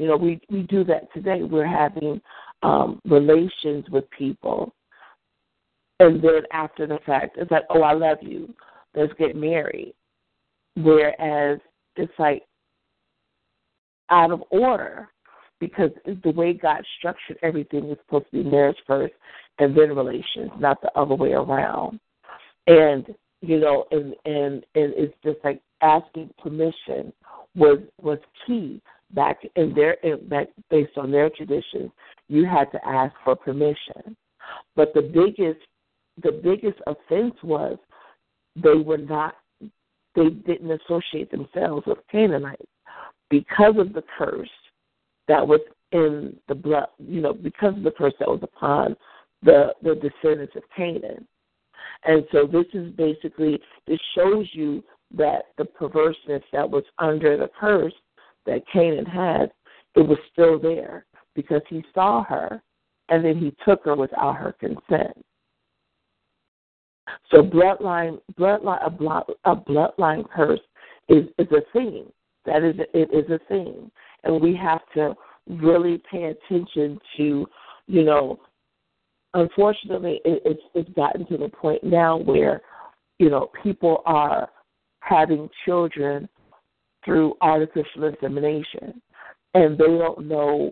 you know we we do that today. We're having um, relations with people. And then after the fact, it's like, oh, I love you. Let's get married. Whereas it's like out of order because the way God structured everything is supposed to be marriage first and then relations, not the other way around. And you know, and and and it's just like asking permission was was key back in their back based on their traditions you had to ask for permission. But the biggest the biggest offense was they were not they didn't associate themselves with Canaanites because of the curse that was in the blood you know, because of the curse that was upon the the descendants of Canaan. And so this is basically this shows you that the perverseness that was under the curse that Canaan had, it was still there because he saw her and then he took her without her consent. So bloodline, bloodline, a, blood, a bloodline curse is is a thing. That is, it is a thing, and we have to really pay attention to, you know. Unfortunately, it, it's it's gotten to the point now where, you know, people are having children through artificial insemination, and they don't know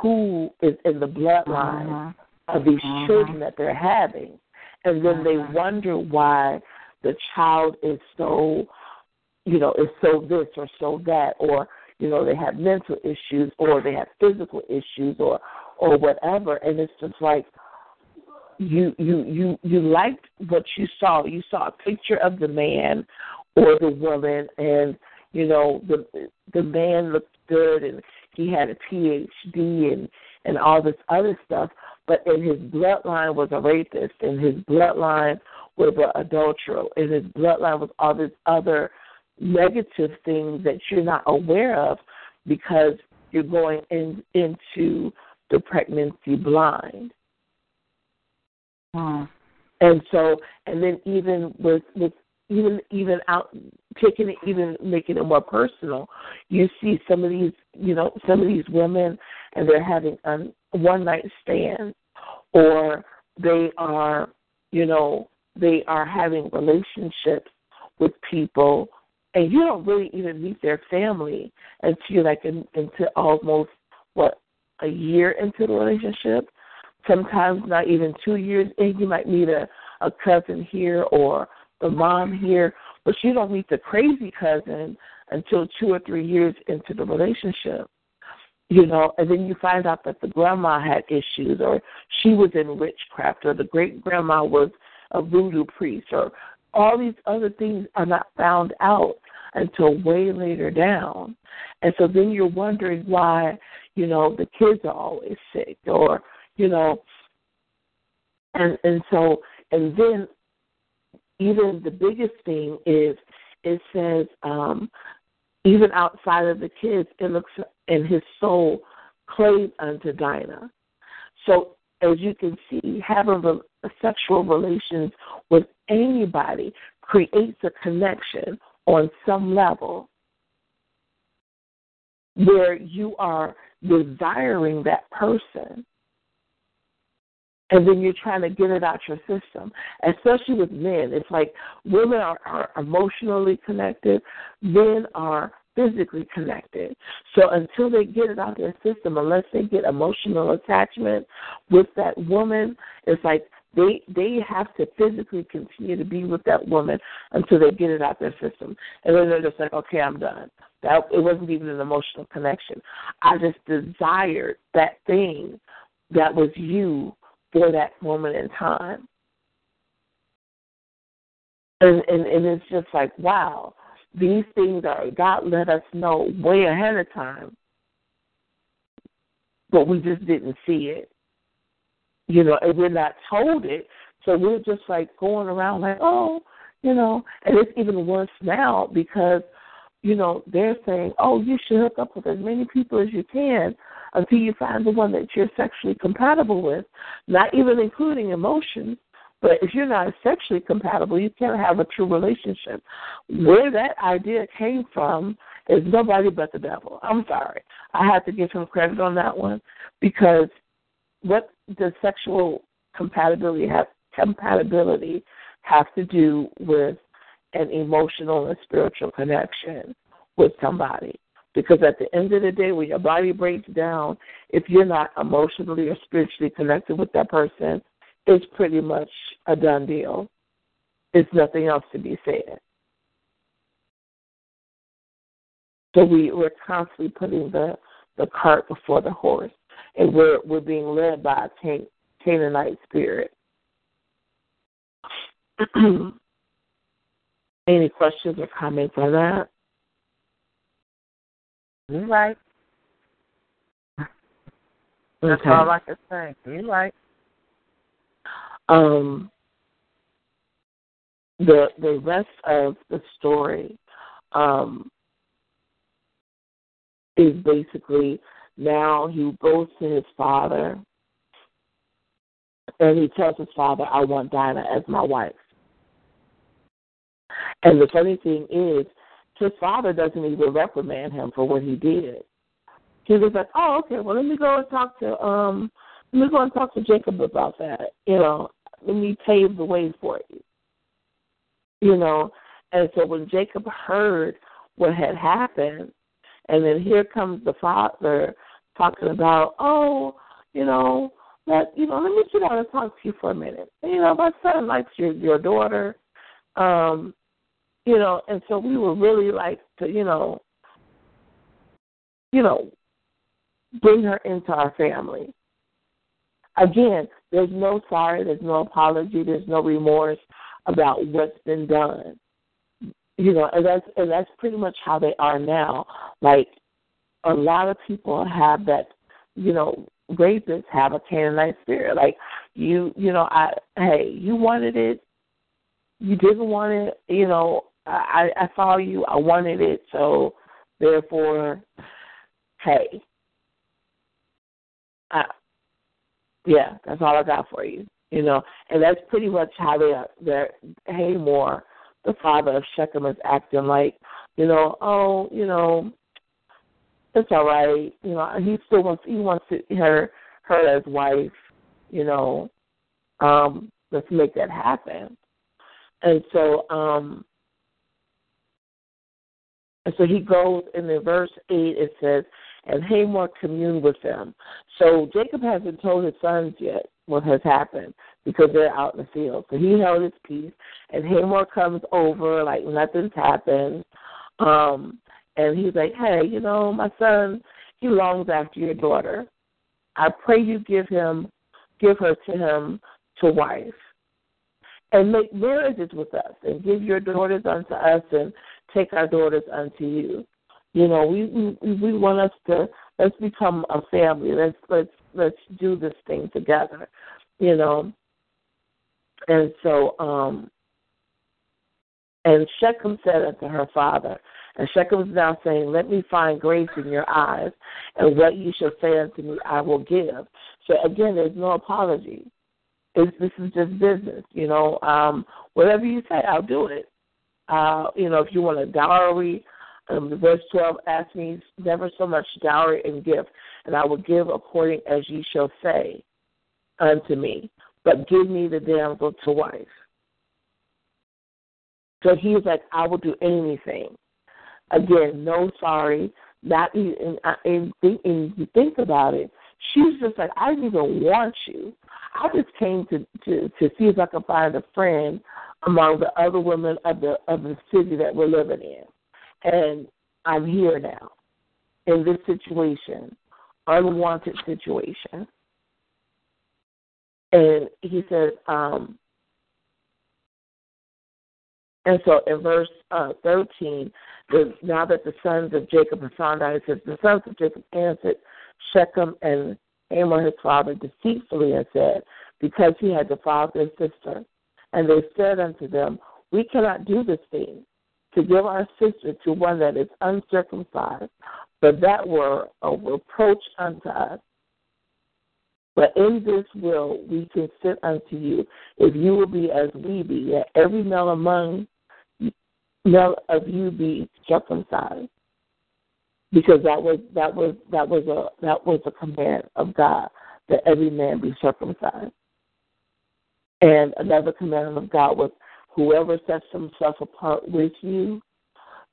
who is in the bloodline uh-huh. of these uh-huh. children that they're having. And then uh-huh. they wonder why the child is so, you know, is so this or so that, or, you know, they have mental issues or they have physical issues or, or whatever. And it's just like, you you you you liked what you saw. You saw a picture of the man or the woman, and you know the the man looked good and he had a PhD and and all this other stuff, but in his bloodline was a rapist, and his bloodline was an adulterer, and his bloodline was all this other negative things that you're not aware of because you're going in, into the pregnancy blind. Hmm. And so, and then even with with even even out taking it even making it more personal you see some of these you know some of these women and they're having a one night stand or they are you know they are having relationships with people and you don't really even meet their family until like in, into almost what a year into the relationship sometimes not even two years in you might meet a a cousin here or the mom here, but you don't meet the crazy cousin until two or three years into the relationship. You know, and then you find out that the grandma had issues, or she was in witchcraft, or the great grandma was a voodoo priest, or all these other things are not found out until way later down. And so then you're wondering why, you know, the kids are always sick or, you know, and and so and then even the biggest thing is it says um, even outside of the kids, it looks and his soul clave unto Dinah. So as you can see, having a sexual relations with anybody creates a connection on some level where you are desiring that person and then you're trying to get it out your system. Especially with men, it's like women are, are emotionally connected, men are physically connected. So until they get it out their system, unless they get emotional attachment with that woman, it's like they they have to physically continue to be with that woman until they get it out their system. And then they're just like, Okay, I'm done. That it wasn't even an emotional connection. I just desired that thing that was you for that moment in time. And, and and it's just like wow, these things are God let us know way ahead of time, but we just didn't see it, you know, and we're not told it, so we're just like going around like oh, you know, and it's even worse now because you know they're saying oh you should hook up with as many people as you can until you find the one that you're sexually compatible with, not even including emotions but if you're not sexually compatible, you can't have a true relationship. Where that idea came from is nobody but the devil. I'm sorry. I have to give him credit on that one because what does sexual compatibility have compatibility have to do with an emotional and spiritual connection with somebody? Because at the end of the day, when your body breaks down, if you're not emotionally or spiritually connected with that person, it's pretty much a done deal. There's nothing else to be said. So we, we're constantly putting the, the cart before the horse, and we're, we're being led by a Canaanite spirit. [clears throat] Any questions or comments on that? You right. That's okay. all I can say. You right. Um, the the rest of the story um, is basically now he goes to his father and he tells his father, I want Dinah as my wife. And the funny thing is, his father doesn't even reprimand him for what he did. He was like, Oh, okay, well let me go and talk to um let me go and talk to Jacob about that, you know, let me pave the way for you. You know, and so when Jacob heard what had happened, and then here comes the father talking about, oh, you know, let you know, let me sit down and talk to you for a minute. You know, my son likes your your daughter, um, you know, and so we were really like to, you know, you know, bring her into our family. Again, there's no sorry, there's no apology, there's no remorse about what's been done. You know, and that's and that's pretty much how they are now. Like a lot of people have that, you know, rapists have a Canaanite spirit. Like you, you know, I hey, you wanted it, you didn't want it, you know, I I saw you, I wanted it, so therefore, hey, I, yeah, that's all I got for you. You know, and that's pretty much how they are. They're Hamor, the father of Shechem, is acting like, you know, oh, you know, it's all right. You know, he still wants he wants her her as wife. You know, um, let's make that happen. And so, um, and so he goes in the verse eight. It says, and Hamor communed with them. So Jacob hasn't told his sons yet what has happened because they're out in the field. So he held his peace, and Hamor comes over like nothing's happened. Um, and he's like, "Hey, you know, my son, he longs after your daughter. I pray you give him, give her to him to wife, and make marriages with us, and give your daughters unto us, and take our daughters unto you." You know, we we we want us to let's become a family. Let's let's let's do this thing together. You know. And so, um and Shechem said unto her father, and Shechem is now saying, Let me find grace in your eyes, and what you shall say unto me I will give. So again, there's no apology. It's, this is just business, you know. Um, whatever you say, I'll do it. Uh, you know, if you want a dowry, um, verse 12 asks me, Never so much dowry and gift, and I will give according as ye shall say unto me. But give me the damsel to wife. So he's like, I will do anything. Again, no sorry. Not even. And, and, and you think about it, she's just like, I didn't even want you. I just came to to to see if I could find a friend among the other women of the of the city that we're living in, and I'm here now in this situation, unwanted situation. And he says, um, and so in verse uh, 13, the, now that the sons of Jacob have found out, it says, the sons of Jacob answered Shechem and Hamor his father deceitfully and said, because he had defiled their sister. And they said unto them, We cannot do this thing, to give our sister to one that is uncircumcised, but that were a reproach unto us. But in this will we consent unto you, if you will be as we be, that every male among male of you be circumcised. Because that was that was that was a that was a command of God that every man be circumcised. And another commandment of God was whoever sets himself apart with you,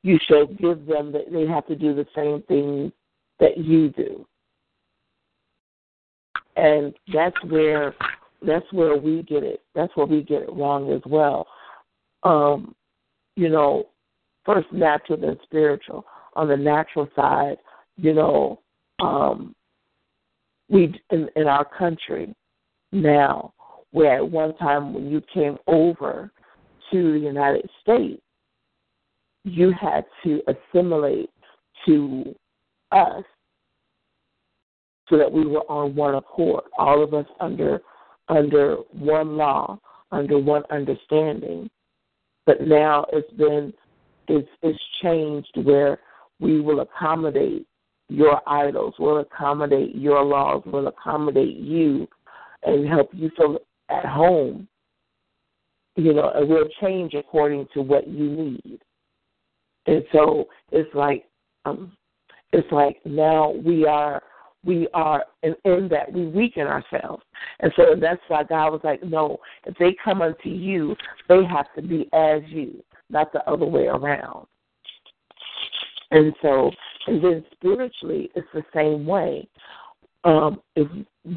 you shall give them that they have to do the same thing that you do. And that's where that's where we get it. That's where we get it wrong as well. Um, you know, first natural then spiritual. On the natural side, you know, um, we in, in our country now where at one time when you came over to the United States, you had to assimilate to us so that we were on one accord, all of us under under one law, under one understanding. But now it's been it's it's changed where we will accommodate your idols, we'll accommodate your laws, we'll accommodate you and help you feel at home, you know, it will change according to what you need. And so it's like, um, it's like now we are we are in, in that we weaken ourselves. And so that's why God was like, no, if they come unto you, they have to be as you, not the other way around. And so, and then spiritually, it's the same way. Um, if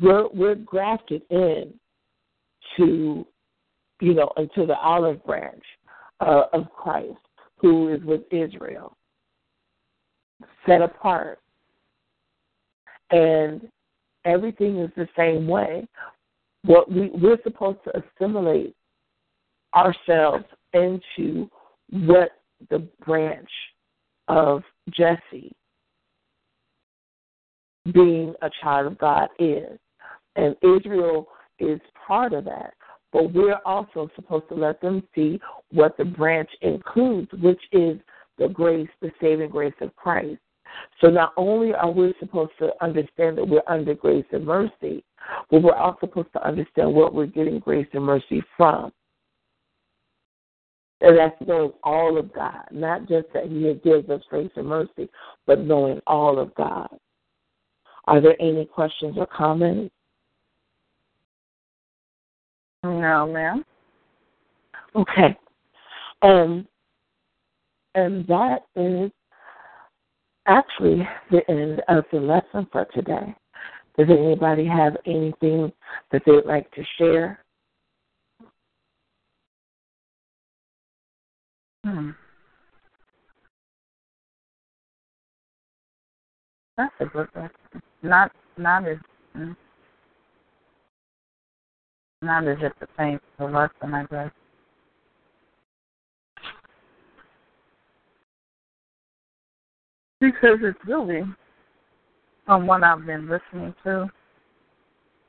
we're, we're grafted in to, you know, into the olive branch uh, of Christ, who is with Israel, set apart. And everything is the same way. What we, we're supposed to assimilate ourselves into what the branch of Jesse being a child of God is. And Israel is part of that. But we're also supposed to let them see what the branch includes, which is the grace, the saving grace of Christ. So not only are we supposed to understand that we're under grace and mercy, but we're also supposed to understand what we're getting grace and mercy from. And that's knowing all of God, not just that He gives us grace and mercy, but knowing all of God. Are there any questions or comments? No, ma'am. Okay. Um, and that is actually the end of the lesson for today. Does anybody have anything that they'd like to share? Hmm. That's a good question. Not not as mm, not as if the same for lesson, I guess. Because it's really, from what I've been listening to,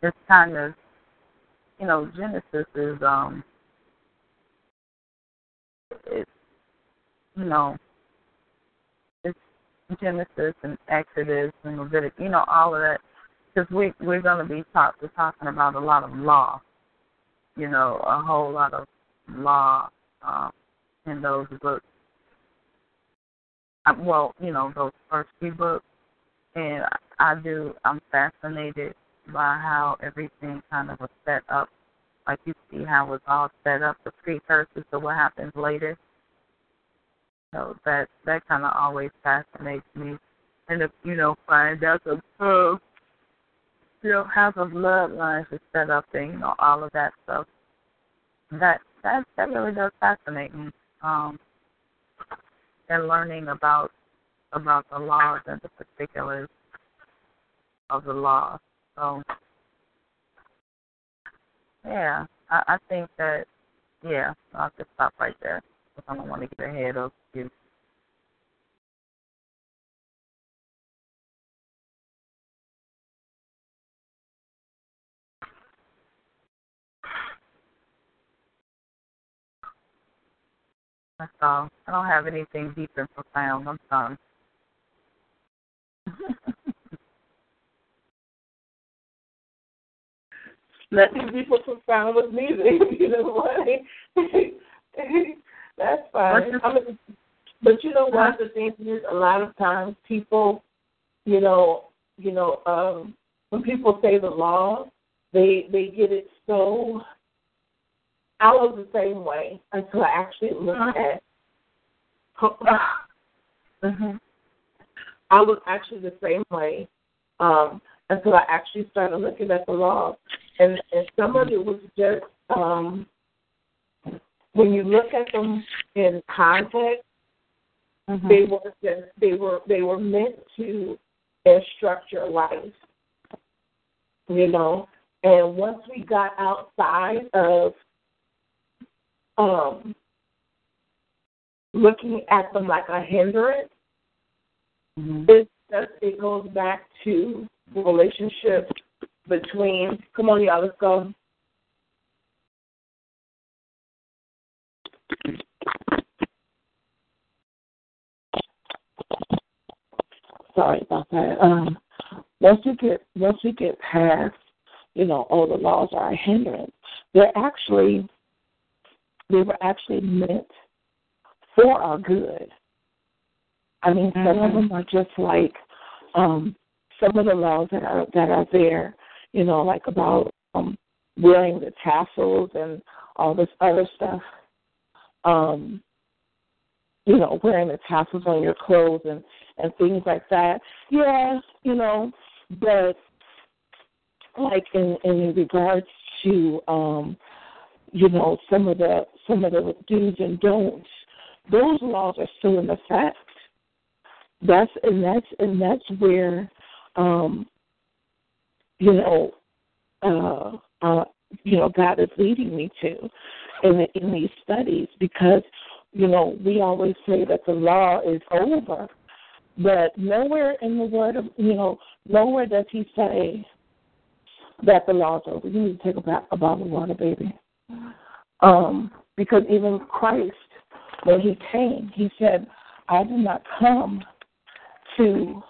it's kind of, you know, Genesis is, um, it's, you know, it's Genesis and Exodus and Leviticus, you know, all of that. Because we, we're going to be talk, we're talking about a lot of law, you know, a whole lot of law um, in those books well, you know, those first few books, and I do. I'm fascinated by how everything kind of was set up. Like you see how it's all set up, the precursors to what happens later. So that that kind of always fascinates me, and if you know find out the uh, you know how the bloodlines are set up and you know all of that stuff. That that that really does fascinate me. Um, and learning about about the laws and the particulars of the law. So yeah, I, I think that yeah, I'll just stop right there because I don't want to get ahead of you. That's all. I don't have anything deep and profound. I'm sorry. [laughs] Nothing deep or profound with me. [laughs] You know what? [laughs] That's fine. I mean, but you know what? The thing is, a lot of times people, you know, you know, um, when people say the law, they they get it so I was the same way until I actually looked uh-huh. at. [laughs] mm-hmm. I was actually the same way um, until I actually started looking at the law, and and some of it was just um, when you look at them in context, mm-hmm. they were just they were they were meant to instruct your life, you know. And once we got outside of um, looking at them like a hindrance, mm-hmm. it it goes back to the relationship between. Come on, y'all, let's go. Sorry about that. Um, once you get once you get past, you know, all the laws are a hindrance. They're actually they were actually meant for our good. I mean, some mm-hmm. of them are just like um, some of the laws that are that are there, you know, like about um, wearing the tassels and all this other stuff. Um, you know, wearing the tassels on your clothes and and things like that. Yeah, you know, but like in in regards to um you know some of the some of the do's and don'ts. Those laws are still in effect. That's and that's and that's where um you know uh uh you know god is leading me to in in these studies because you know we always say that the law is over but nowhere in the word of you know nowhere does he say that the law is over. You need to take a, a bottle of water baby. Um, because even Christ, when he came, he said, I did not come to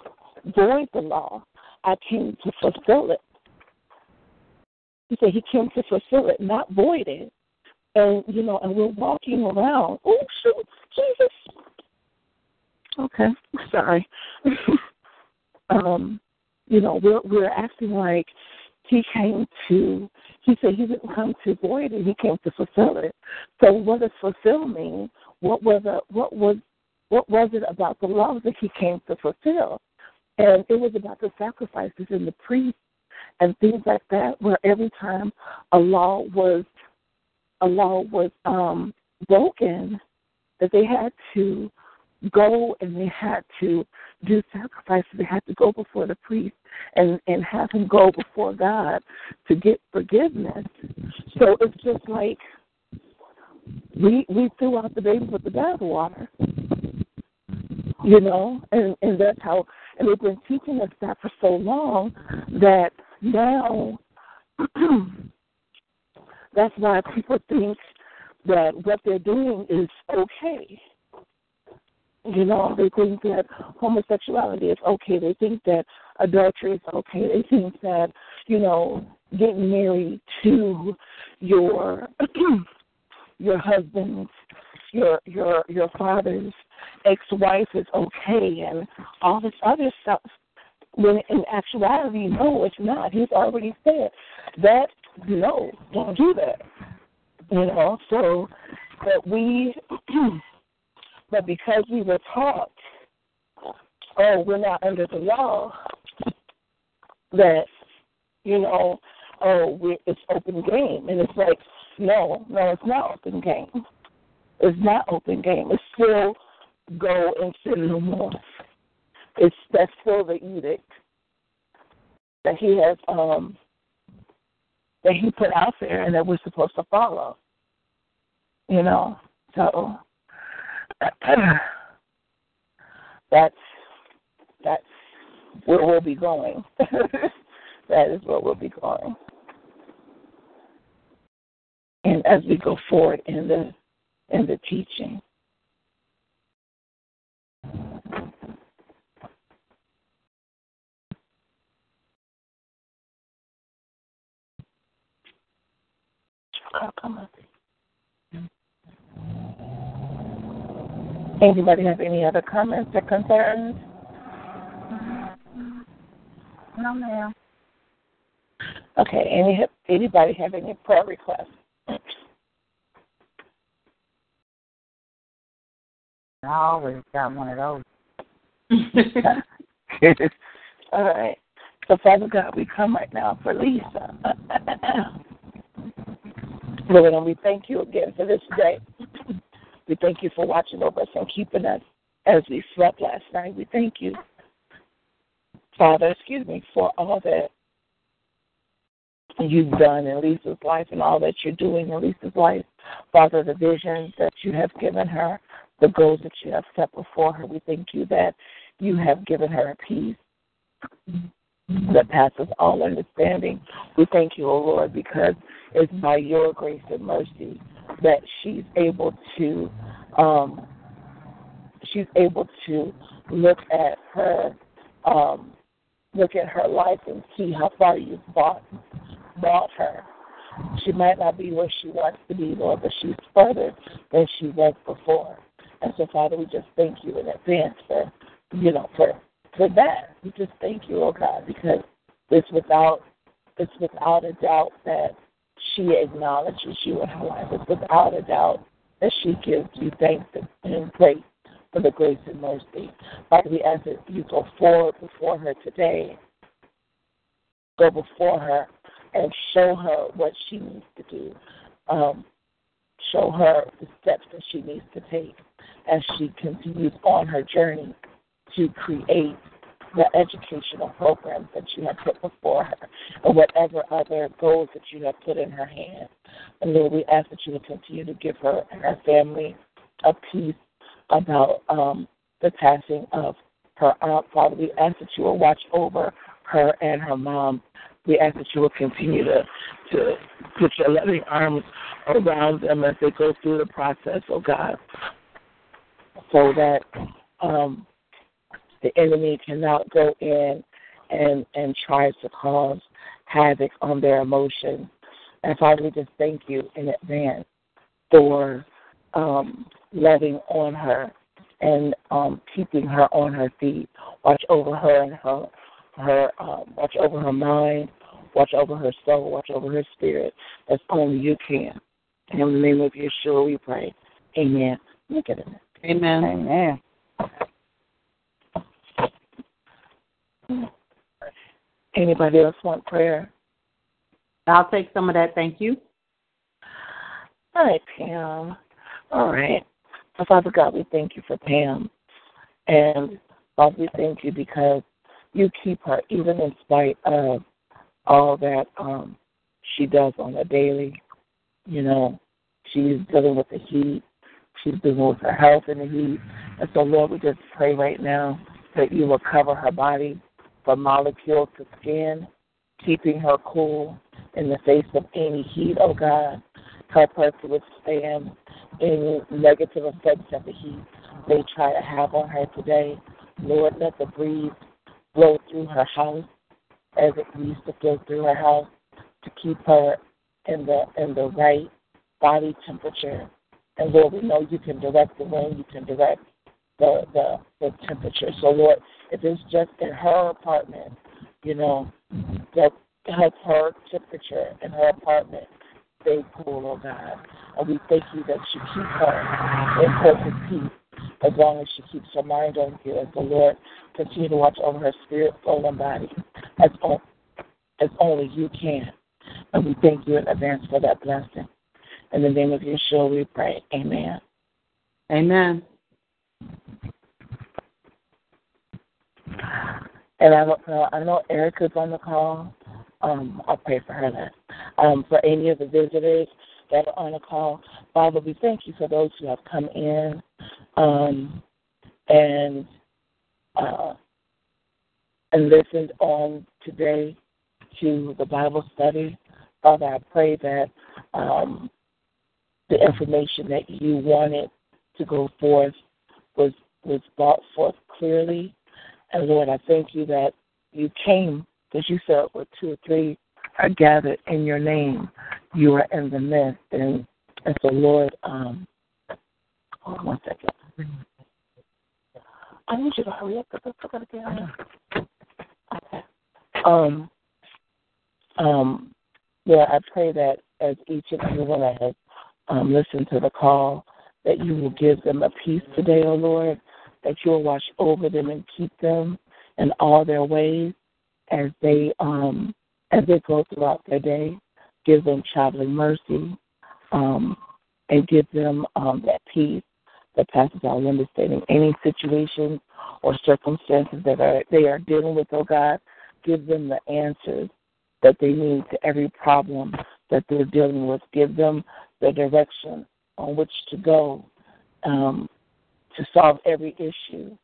void the law, I came to fulfill it. He said he came to fulfill it, not void it. And you know, and we're walking around. Oh shoot, Jesus. Okay, sorry. [laughs] um, you know, we're we're acting like he came to he said he didn't come to void it, he came to fulfill it. So what does fulfill mean? What was a, what was what was it about the law that he came to fulfill? And it was about the sacrifices and the priests and things like that, where every time a law was a law was um broken, that they had to go and they had to do sacrifices. They had to go before the priest and and have him go before God to get forgiveness. So it's just like we we threw out the baby with the bathwater, you know, and and that's how. And they've been teaching us that for so long that now [clears throat] that's why people think that what they're doing is okay you know, they think that homosexuality is okay. They think that adultery is okay. They think that, you know, getting married to your [clears throat] your husband's your your your father's ex wife is okay and all this other stuff. When in actuality, no, it's not. He's already said that no, don't do that. You know, so that we [clears throat] But because we were taught, oh, we're not under the law, that, you know, oh, we, it's open game. And it's like, no, no, it's not open game. It's not open game. It's still go and sin no more. It's that's still the edict that he has um that he put out there and that we're supposed to follow. You know, so [sighs] that's that's where we'll be going. [laughs] that is where we'll be going. And as we go forward in the in the teaching. Anybody have any other comments or concerns? No, ma'am. Okay. Any anybody have any prayer requests? I always got one of those. [laughs] All right. So, Father God, we come right now for Lisa. [laughs] Lord, and we thank you again for this day. We thank you for watching over us and keeping us as we slept last night. We thank you, Father, excuse me, for all that you've done in Lisa's life and all that you're doing in Lisa's life. Father, the visions that you have given her, the goals that you have set before her, we thank you that you have given her a peace that passes all understanding. We thank you, O Lord, because it's by your grace and mercy that she's able to um, she's able to look at her um, look at her life and see how far you've brought brought her. She might not be where she wants to be, Lord, but she's further than she was before. And so, Father, we just thank you in advance for you know for for that. We just thank you, oh God, because it's without it's without a doubt that she acknowledges you in her life. It's without a doubt that she gives you thanks and praise for the grace and mercy. We ask that you go forward before her today. Go before her and show her what she needs to do. Um, show her the steps that she needs to take as she continues on her journey to create the educational programs that you have put before her or whatever other goals that you have put in her hand. And Lord, we ask that you will continue to give her and her family a peace about um, the passing of her aunt. Father, we ask that you will watch over her and her mom. We ask that you will continue to to put your loving arms around them as they go through the process, oh God, so that um, the enemy cannot go in and and try to cause havoc on their emotions. And Father, we just thank you in advance for um, loving on her and um, keeping her on her feet. Watch over her and her her um, watch over her mind, watch over her soul, watch over her spirit. As only you can. And In the name of Yeshua, we pray. Amen. Look at it. Amen. Amen. Anybody else want prayer? I'll take some of that. Thank you. All right, Pam. All right. So, Father God, we thank you for Pam. And Father, we thank you because you keep her even in spite of all that um, she does on a daily. You know, she's dealing with the heat. She's dealing with her health in the heat. And so, Lord, we just pray right now that you will cover her body from molecule to skin, keeping her cool in the face of any heat, oh God. Help her to withstand any negative effects that the heat may try to have on her today. Lord, let the breeze blow through her house as it needs to flow through her house to keep her in the in the right body temperature. And Lord, we know you can direct the wind, you can direct the the, the temperature. So Lord, if it's just in her apartment, you know, that help her temperature in her apartment stay cool, oh God. And we thank you that you keep her in perfect peace as long as she keeps her mind on you. As the Lord continue to watch over her spirit, soul, and body as, as only you can. And we thank you in advance for that blessing. In the name of Yeshua, we pray. Amen. Amen. And I don't know. I know Erica's on the call. Um, I'll pray for her then. Um, for any of the visitors that are on the call, Father, we thank you for those who have come in um, and uh, and listened on today to the Bible study. Father, I pray that um, the information that you wanted to go forth was was brought forth clearly. And Lord, I thank you that you came, because you said where two or three are gathered in your name, you are in the midst. And and so Lord, um hold on one second. I need you to hurry up because I'm gonna get on. Okay. Um um yeah, I pray that as each and every one that has um, listened to the call, that you will give them a peace today, O oh Lord, that you will watch over them and keep them in all their ways as they um, as they go throughout their day. Give them traveling mercy, um, and give them um, that peace that passes all understanding. Any situations or circumstances that are they are dealing with, oh God, give them the answers that they need to every problem that they're dealing with. Give them the direction on which to go um, to solve every issue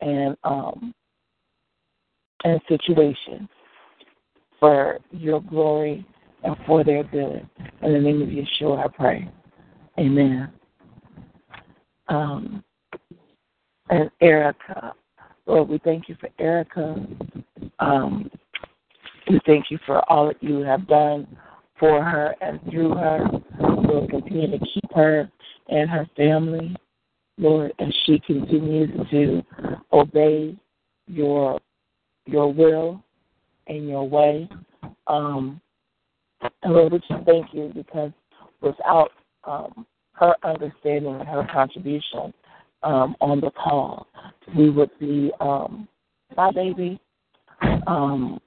and um, and situation for your glory and for their good. In the name of Yeshua, I pray. Amen. Um, and Erica, Lord, we thank you for Erica. Um, we thank you for all that you have done for her and through her. Lord, continue to keep her and her family, Lord, as she continues to obey your your will and your way. Um, and Lord, we just thank you because without um, her understanding and her contribution um, on the call, we would be, um, my baby, um,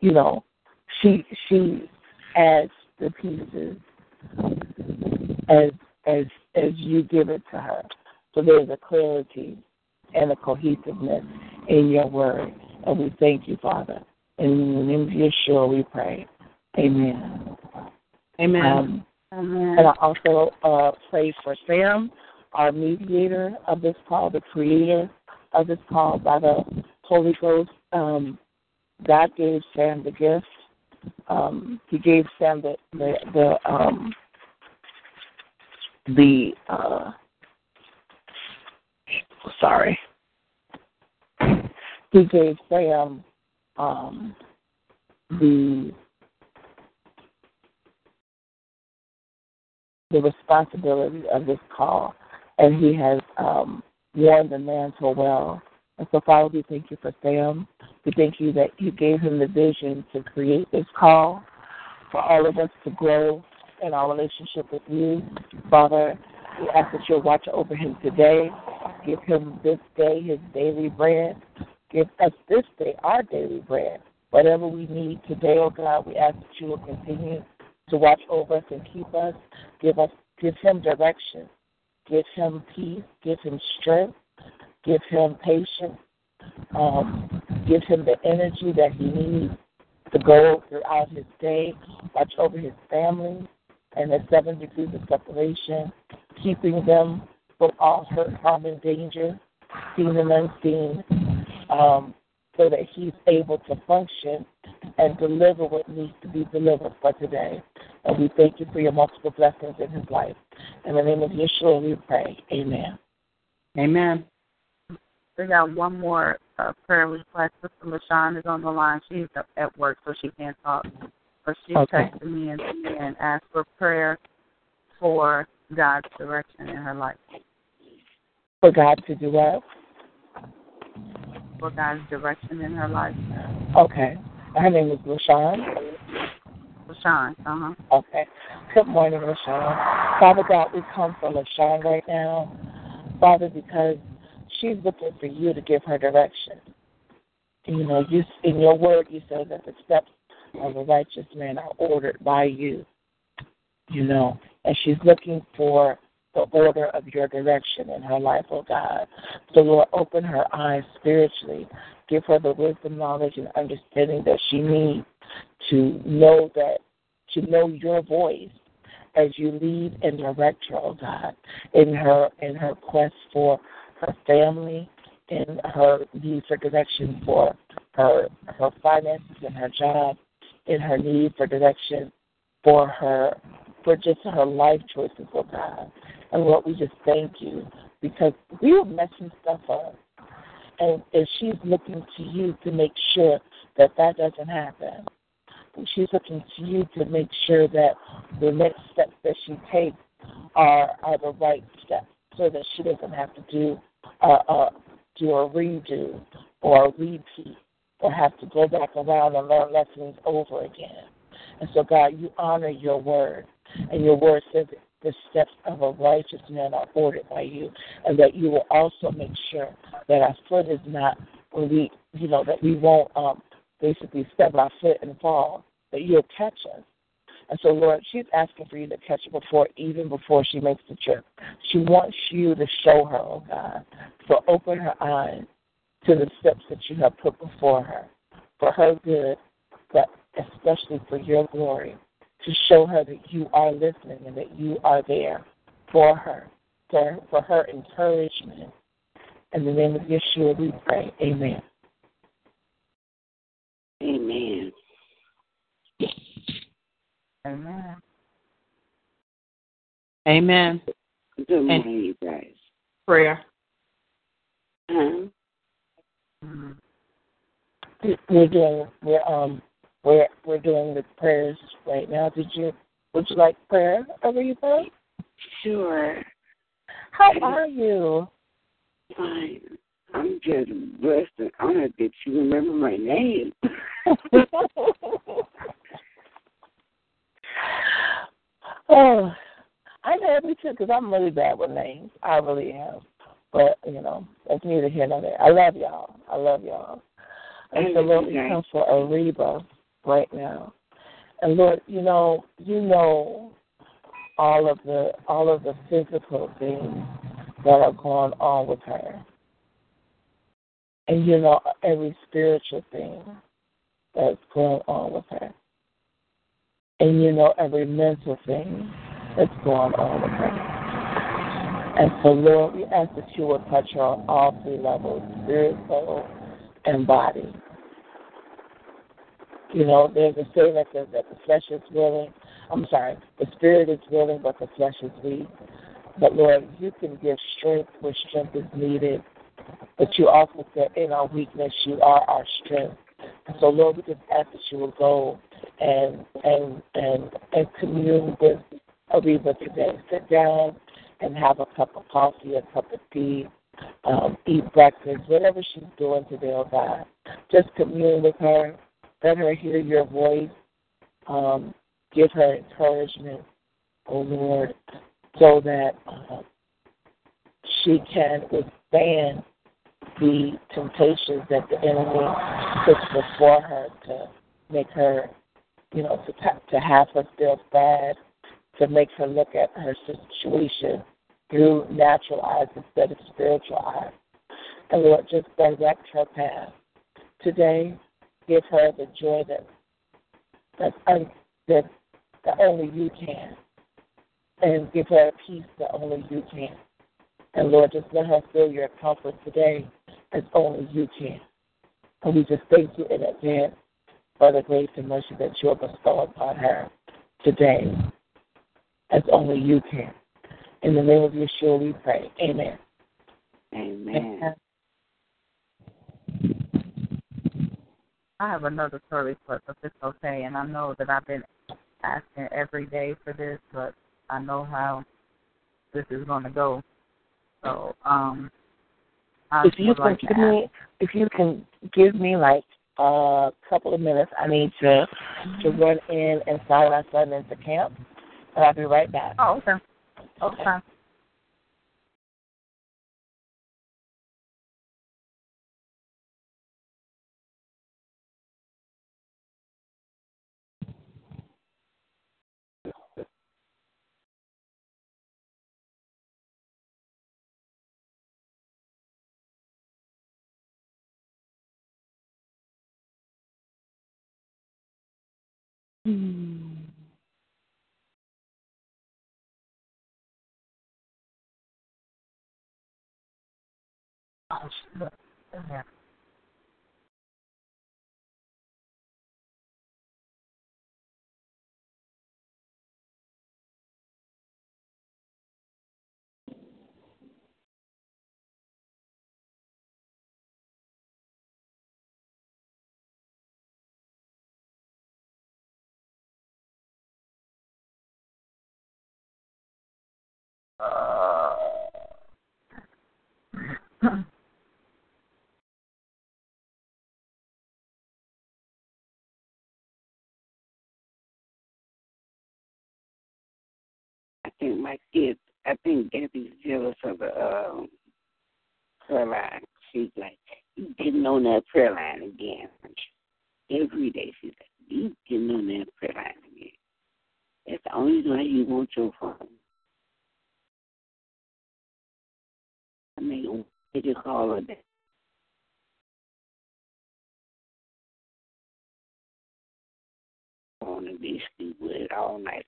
you know, she she adds the pieces as as as you give it to her. So there's a clarity and a cohesiveness in your word. And we thank you, Father. In the name of Yeshua we pray. Amen. Amen. Um, Amen. and I also uh, pray for Sam, our mediator of this call, the creator of this call by the Holy Ghost. Um, God gave Sam the gift um, he gave Sam the the, the um, the uh, sorry. He gave Sam um, the the responsibility of this call, and he has um, worn the mantle well. And so, Father, we thank you for Sam. We thank you that you gave him the vision to create this call for all of us to grow in our relationship with you. Father, we ask that you'll watch over him today. Give him this day his daily bread. Give us this day our daily bread. Whatever we need today, oh God, we ask that you will continue to watch over us and keep us. Give us give him direction. Give him peace. Give him strength. Give him patience. Um, give him the energy that he needs to go throughout his day, watch over his family and the seven degrees of separation, keeping them from all hurt, harm, and danger, seen and unseen, um, so that he's able to function and deliver what needs to be delivered for today. And we thank you for your multiple blessings in his life. In the name of Yeshua, we pray. Amen. Amen. We got one more uh, prayer request. Sister LaShawn is on the line. She's at work, so she can't talk. But she okay. texted me and, and asked for prayer for God's direction in her life. For God to do what? For God's direction in her life. Okay. Her name is LaShawn. LaShawn, uh huh. Okay. Good morning, LaShawn. Father God, we come for LaShawn right now. Father, because she's looking for you to give her direction. You know, you in your word you say that the steps of a righteous man are ordered by you. You know, and she's looking for the order of your direction in her life, oh God. So Lord, open her eyes spiritually. Give her the wisdom, knowledge, and understanding that she needs to know that to know your voice as you lead and direct her, oh God, in her in her quest for her family, and her need for direction for her her finances and her job, and her need for direction for her for just her life choices, oh God. And Lord, we just thank you because we were messing stuff up. And, and she's looking to you to make sure that that doesn't happen. She's looking to you to make sure that the next steps that she takes are are the right steps, so that she doesn't have to do uh, uh, do a redo or a repeat or have to go back around and learn lessons over again. And so, God, you honor your word, and your word says the steps of a righteous man are ordered by you, and that you will also make sure that our foot is not when we, you know, that we won't um, basically step our foot and fall, that you'll catch us. And so, Lord, she's asking for you to catch her before, even before she makes the trip. She wants you to show her, oh God. So open her eyes to the steps that you have put before her for her good, but especially for your glory, to show her that you are listening and that you are there for her, for, for her encouragement. In the name of Yeshua, we pray. Amen. Amen. Amen. Amen. Good morning, you guys. Prayer. Huh? Mm-hmm. We're doing we're um we're we're doing the prayers right now. Did you would you like prayer over you, pray? Sure. How are you? Fine. I'm just blessed and honored that you remember my name. [laughs] [laughs] [laughs] oh, I'm happy too because I'm really bad with names. I really am. But you know, that's neither here nor there. I love y'all. I love y'all. And so Lord, we come for Ariba right now. And Lord, you know, you know all of the all of the physical things that are going on with her. And you know every spiritual thing that's going on with her. And you know every mental thing that's going on with her. And so, Lord, we ask that you will touch her on all three levels spirit, soul, and body. You know, there's a saying that says that the flesh is willing. I'm sorry, the spirit is willing, but the flesh is weak. But Lord, you can give strength where strength is needed. But you also said, in our weakness, you are our strength. And so, Lord, we just ask that you will go and and and and commune with Ariba today. Sit down and have a cup of coffee, a cup of tea, um, eat breakfast, whatever she's doing today, oh God. Just commune with her. Let her hear your voice. Um, give her encouragement, oh Lord, so that uh, she can withstand the temptations that the enemy puts before her to make her, you know, to, to have her feel bad, to make her look at her situation through natural eyes instead of spiritual eyes. And Lord, just direct her path. Today, give her the joy that that, un, that that only you can, and give her a peace that only you can. And Lord, just let her feel your comfort today as only you can. And we just thank you in advance for the grace and mercy that you will bestow upon her today as only you can. In the name of Yeshua we pray. Amen. Amen. I have another story request if it's okay, and I know that I've been asking every day for this, but I know how this is going to go. So, um, I if you can like give me, if you can give me like a couple of minutes, I need to to run in and sign my son into camp, and I'll be right back. Oh, okay. Okay. okay. Hmm. Oh. I think my kids, I think Debbie's jealous of the um, prayer line. She's like, you getting on that prayer line again. Every day she's like, you getting on that prayer line again. That's the only way you want your phone. I mean, did you call that? On with all night.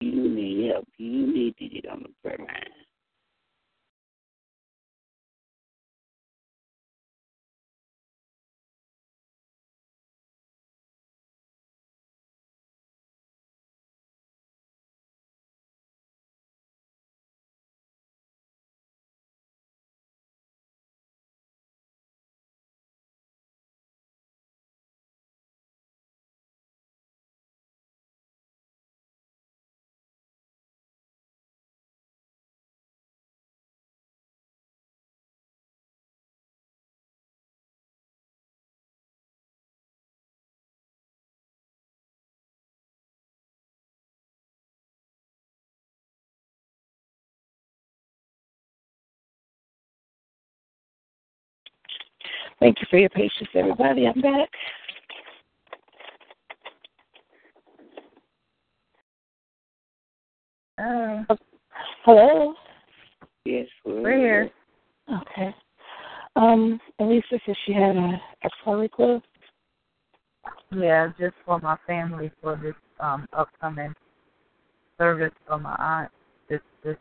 You need help. You need to get on the prayer line. Thank you for your patience, everybody. I'm back. Uh, Hello. Yes, we're here. Okay. Um, Elisa said she had a, a prayer request. Yeah, just for my family for this um upcoming service for my aunt. This this,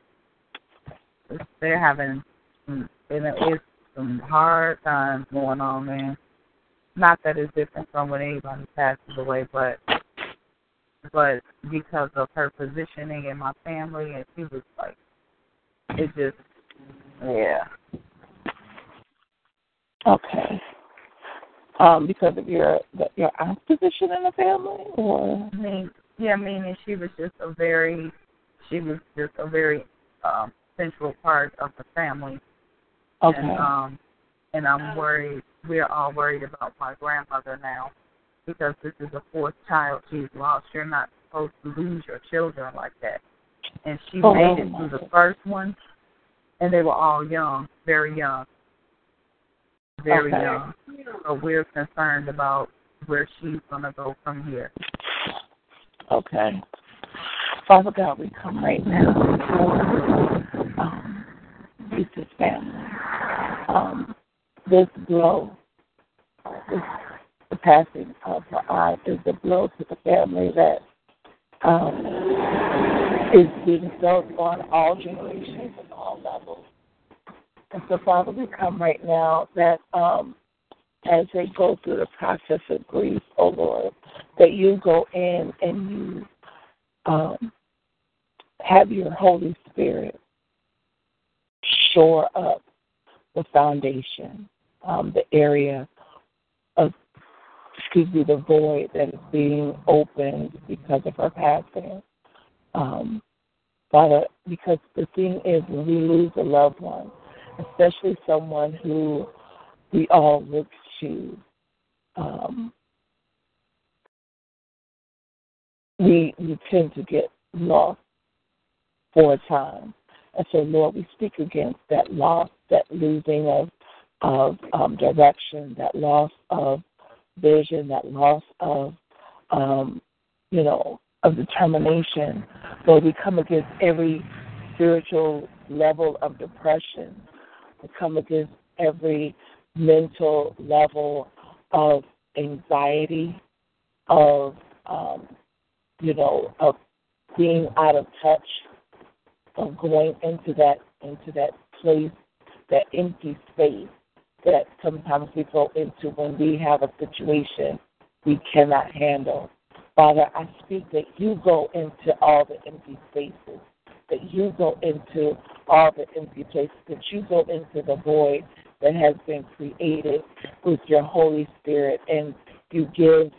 this they're having some and it is some hard times going on, man. Not that it's different from when anybody passes away, but but because of her positioning in my family and she was like it just yeah. Okay. Um, because of your the, your aunt's position in the family, or I mean, yeah, meaning she was just a very, she was just a very um, central part of the family. Okay, And um, and I'm worried. We're all worried about my grandmother now because this is the fourth child she's lost. You're not supposed to lose your children like that. And she Oh, made it my through the first one, and they were all young, very young, very Okay. young. So we're concerned about where she's gonna go from here. okay. Father God, we come right now um, Lisa's family. Um, this blow, this, the passing of her aunt, is a blow to the family that um, is being felt on all generations and all levels. And so, Father, we come right now that um, as they go through the process of grief, oh Lord, that you go in and you um, have your Holy Spirit shore up the foundation, um, the area of, excuse me, the void that is being opened because of her passing. Um, Father, because the thing is, when we lose a loved one, especially someone who we all look to, um, we we tend to get lost for a time. And so, Lord, we speak against that loss, that losing of of um, direction, that loss of vision, that loss of um, you know of determination. Lord, we come against every spiritual level of depression. We come against every mental level of anxiety of, um, you know, of being out of touch, of going into that into that place, that empty space that sometimes we go into when we have a situation we cannot handle. Father, I speak that you go into all the empty spaces, that you go into all the empty places, that you go into the void that has been created with your Holy Spirit, and you give,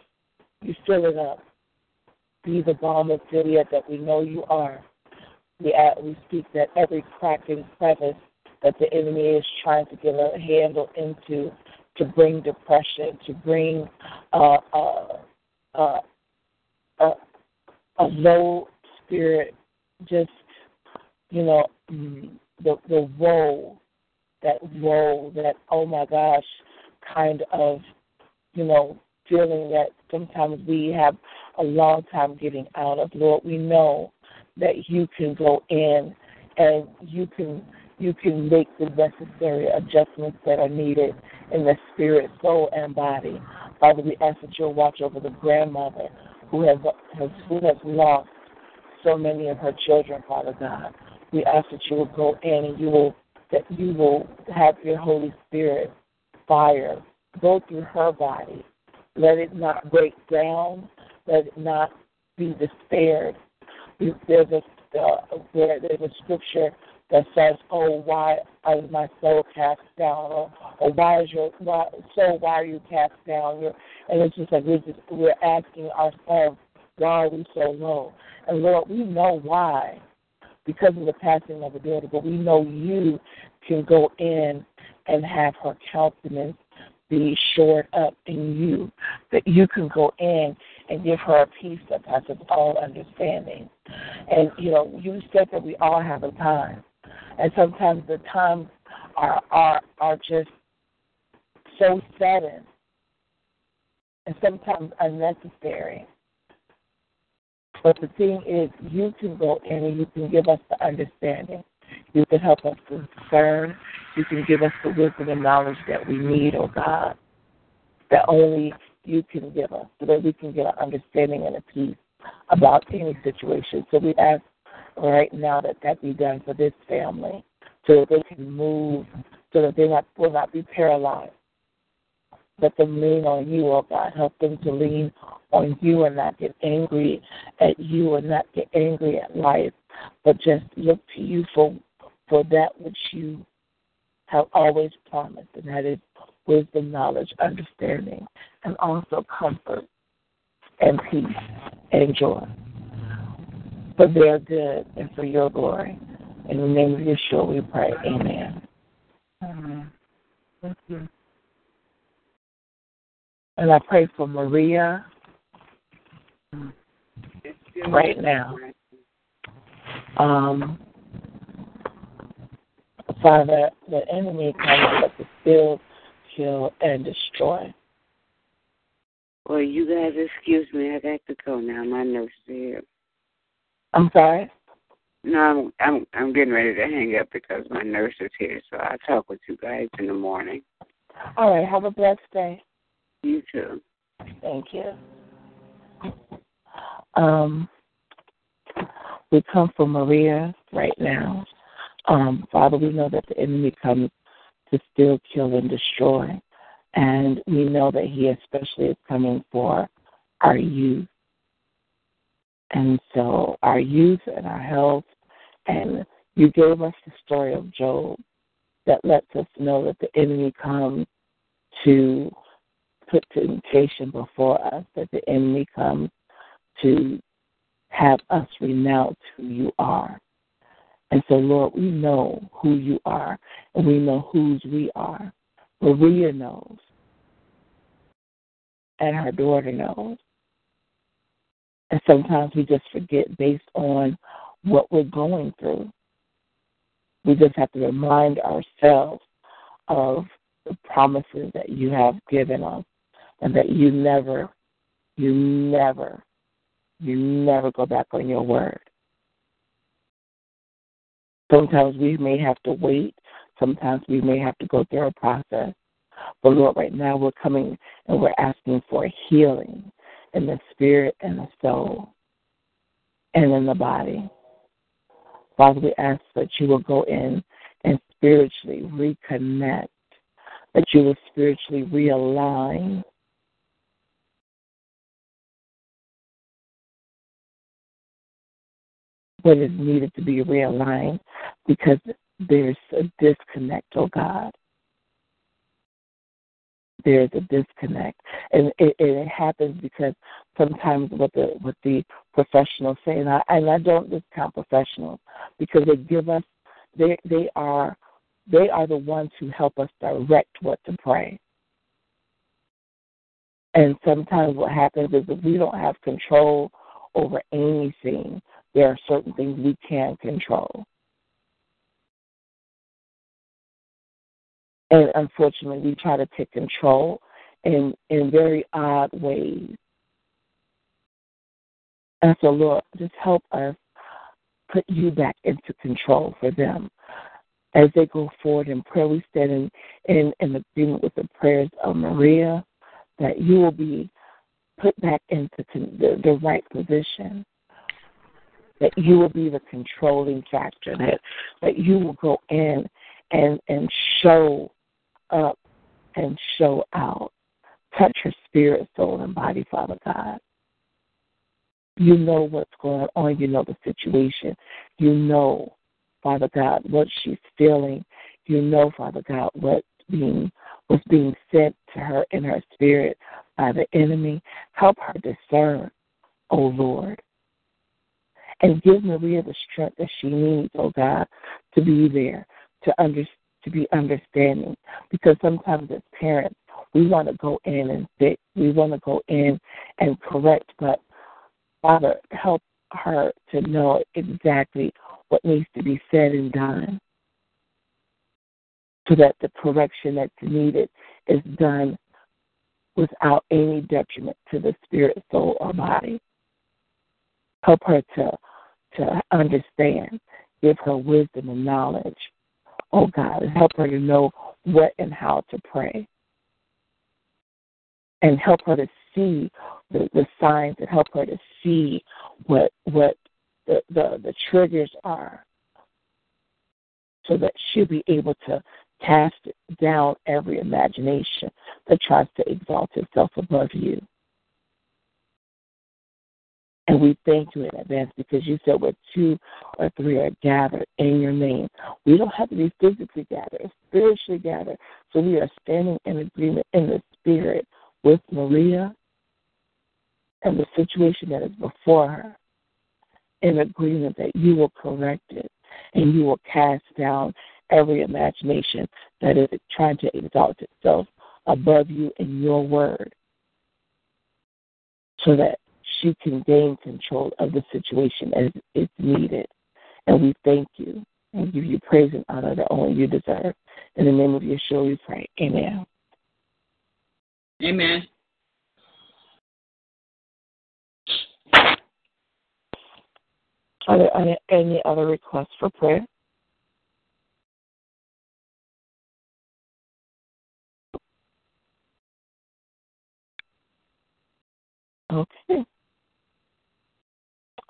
you fill it up. Be the balm of Gilead that we know you are. We, we speak that every crack and crevice that the enemy is trying to get a handle into to bring depression, to bring uh, uh, uh, uh, a low spirit, just you know, mm, the the woe, that woe, that oh my gosh, kind of, you know, feeling that sometimes we have a long time getting out of. Lord, we know that you can go in and you can you can make the necessary adjustments that are needed in the spirit, soul, and body. Father, we ask that you'll watch over the grandmother who has, has who has lost so many of her children, Father God. We ask that you will go in and you will that you will have your Holy Spirit fire go through her body. Let it not break down. Let it not be despaired. There's a uh, there's a scripture that says, "Oh, why is my soul cast down?" or, "Why is your why, soul? Why are you cast down?" And it's just like we're just we're asking ourselves, "Why are we so low?" And Lord, we know why, because of the passing of the daughter. But we know you can go in and have her countenance be shored up in you, that you can go in and give her a peace that passes all understanding. And you know, you said that we all have a time and sometimes the times are are are just so sudden and sometimes unnecessary. But the thing is, you can go in and you can give us the understanding. You can help us to discern. You can give us the wisdom and knowledge that we need, oh God, that only you can give us, so that we can get an understanding and a peace about any situation. So we ask right now that that be done for this family so that they can move, so that they not, will not be paralyzed. Let them lean on you, oh God. Help them to lean on you and not get angry at you and not get angry at life, but just look to you for for that which you have always promised, and that is wisdom, knowledge, understanding, and also comfort and peace and joy for their good and for your glory. In the name of Yeshua we pray. Amen. Amen. Thank you. And I pray for Maria right now. Um, Father, the enemy comes to steal, kill, and destroy. Well, you guys excuse me. I got to go now. My nurse is here. I'm sorry. No, I'm I'm I'm getting ready to hang up because my nurse is here. So I'll talk with you guys in the morning. All right. Have a blessed day. You too. Thank you. Um, we come for Maria right now. Um, Father, we know that the enemy comes to steal, kill, and destroy. And we know that he especially is coming for our youth. And so our youth and our health, and you gave us the story of Job that lets us know that the enemy comes to put temptation before us, that the enemy comes to have us renounce who you are. And so, Lord, we know who you are, and we know whose we are. Maria knows, and her daughter knows. And sometimes we just forget based on what we're going through. We just have to remind ourselves of the promises that you have given us and that you never, you never, you never go back on your word. Sometimes we may have to wait. Sometimes we may have to go through a process. But Lord, right now we're coming and we're asking for healing in the spirit and the soul and in the body. Father, we ask that you will go in and spiritually reconnect, that you will spiritually realign. Is needed to be realigned because there's a disconnect, oh God there's a disconnect, and it, it happens because sometimes what the what the professionals say, and I and I don't discount professionals because they give us they they are they are the ones who help us direct what to pray. And sometimes what happens is if we don't have control over anything, there are certain things we can control. And unfortunately, we try to take control in, in very odd ways. And so, Lord, just help us put you back into control for them. As they go forward in prayer, we stand in, in, in agreement with the prayers of Maria that you will be put back into the, the right position that you will be the controlling factor, that that you will go in and and show up and show out. Touch her spirit, soul, and body, Father God. You know what's going on. You know the situation. You know, Father God, what she's feeling. You know, Father God, what being was being sent to her in her spirit by the enemy. Help her discern, O oh Lord. And give Maria the strength that she needs, oh God, to be there, to understand to be understanding because sometimes as parents we want to go in and fix, we want to go in and correct, but Father, help her to know exactly what needs to be said and done so that the correction that's needed is done without any detriment to the spirit, soul, or body. Help her to to understand, give her wisdom and knowledge oh God, help her to know what and how to pray. And help her to see the, the signs and help her to see what what the, the, the triggers are so that she'll be able to cast down every imagination that tries to exalt itself above you. And we thank you in advance because you said where two or three are gathered in your name. We don't have to be physically gathered, spiritually gathered. So we are standing in agreement in the spirit with Maria and the situation that is before her, in agreement that you will correct it and you will cast down every imagination that is trying to exalt itself above you in your word so that she can gain control of the situation as it's needed. And we thank you and give you praise and honor that only you deserve. In the name of Yeshua we pray. Amen. Amen. Are there any other requests for prayer? Okay.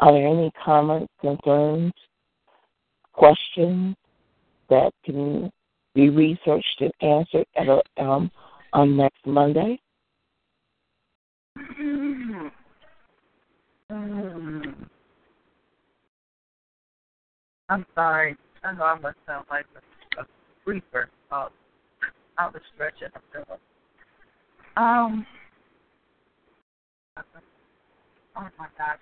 Are there any comments, concerns, questions that can be researched and answered at a, um, on next Monday? I'm sorry. I know I must sound like a, a creeper. Uh, I was stretching a pillow. Um. Oh my gosh.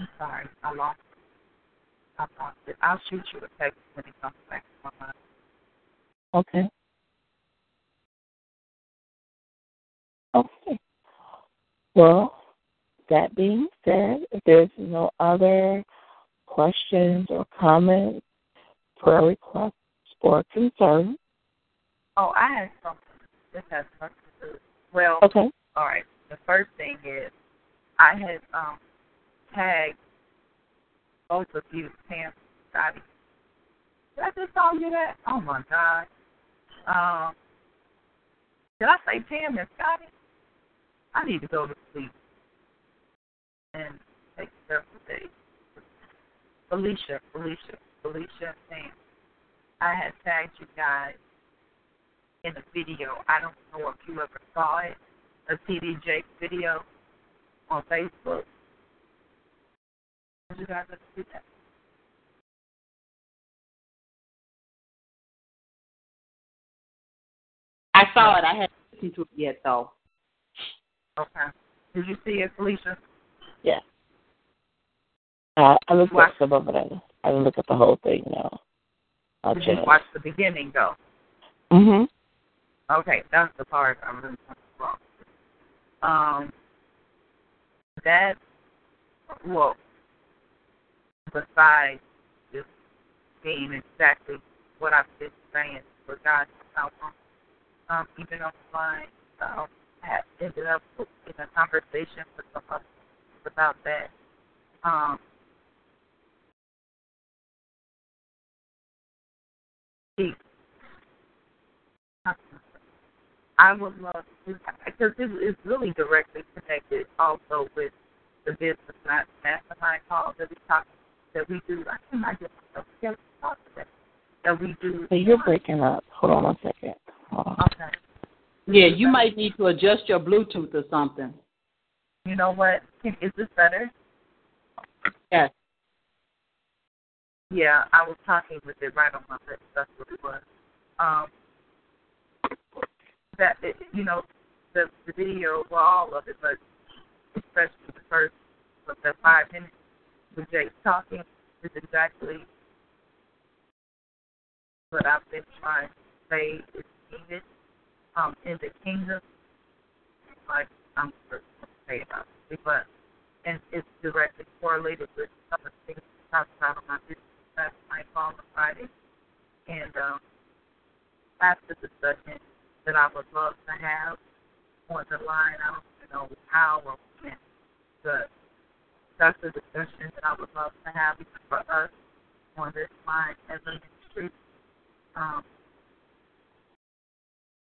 I'm sorry, I lost it. I lost it. I'll shoot you a text when it comes back to my mind. Okay. Okay. Well, that being said, if there's no other questions or comments, prayer requests, or concerns. Oh, I have something. This has something to do well, okay. All right. The first thing is I had um tagged both of you, Pam, Scotty. Did I just call you that? Oh my God. Um, did I say Pam and Scotty? I need to go to sleep and take several days. Felicia, Felicia, Felicia, Pam. I had tagged you guys in a video. I don't know if you ever saw it, a TD Jake video on Facebook. You guys see that? I saw it. I hadn't listened to it yet, though. Okay. Did you see it, Felicia? Yeah. Uh, I looked Watch. at some of it. I didn't look at the whole thing. No. I'll Did check. you watch the beginning though? Mhm. Okay, that's the part I really wrong. Um, that well, besides just being exactly what I've been saying for God long, um, even on the line, um, had ended up in a conversation with some others about that. Um, I would love to, because it is really directly connected also with the business ma- mastermind call that we talk that we do. I think I get myself together to talk to that. That we do. Hey, you're breaking up. Hold on one second. Hold on. Okay. Yeah, you might need to adjust your Bluetooth or something. You know what? Can- Is this better? Yes. Yeah, I was talking with it right on my lips. That's what it was. Um, that it, you know, the the video, well, all of it, but especially the first of the five minutes with Jake talking is exactly what I've been trying to say is needed um, in the kingdom. Like I'm going to say about it, but and it's directly correlated with some of the things we talked about on my business last night on Friday. And um, that's the discussion that I would love to have on the line. I don't know how or when, but that's the discussion that I would love to have for us on this line as a ministry. Um,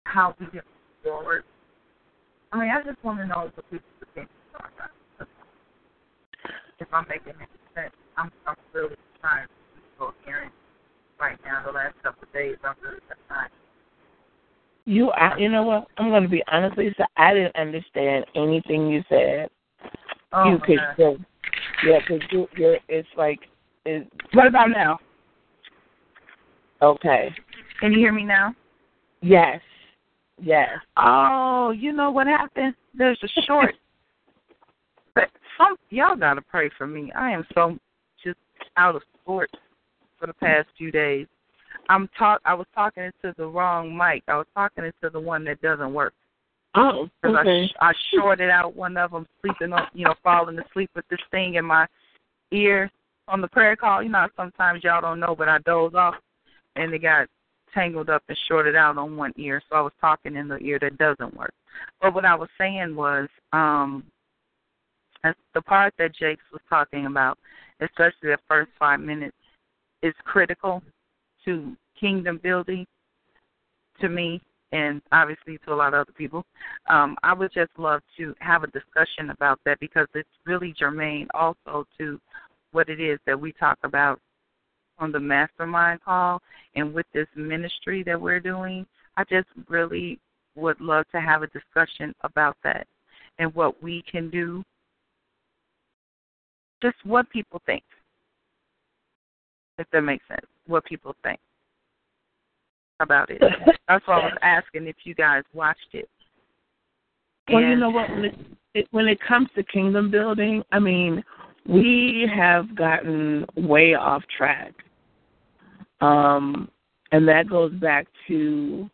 how we get forward. I mean, I just want to know what people's opinions are about it. If I'm making any sense, I'm, I'm really trying to be coherent right now. The last couple of days, I'm really not. You, I, you know what? I'm going to be honest with you. I didn't understand anything you said. Oh, you could, God. Yeah, because you, you're. It's like, it, What about now? okay, Can you hear me now? yes, yes. Oh, you know what happened? There's a short. [laughs] but some y'all gotta pray for me. I am so just out of sorts for the past few days. I'm talk. I was talking into the wrong mic. I was talking into the one that doesn't work. Oh, okay. I, sh- I shorted out one of them, sleeping on, you know, falling asleep with this thing in my ear on the prayer call. You know, sometimes y'all don't know, but I doze off, and it got tangled up and shorted out on one ear. So I was talking in the ear that doesn't work. But what I was saying was, um, the part that Jakes was talking about, especially the first five minutes, is critical to kingdom building to me and obviously to a lot of other people. Um, I would just love to have a discussion about that because it's really germane also to what it is that we talk about on the mastermind call and with this ministry that we're doing. I just really would love to have a discussion about that and what we can do. Just what people think. If that makes sense. What people think about it. That's why I was asking if you guys watched it. Well, you know what? When it, it when it comes to kingdom building, I mean, we have gotten way off track, um, and that goes back to.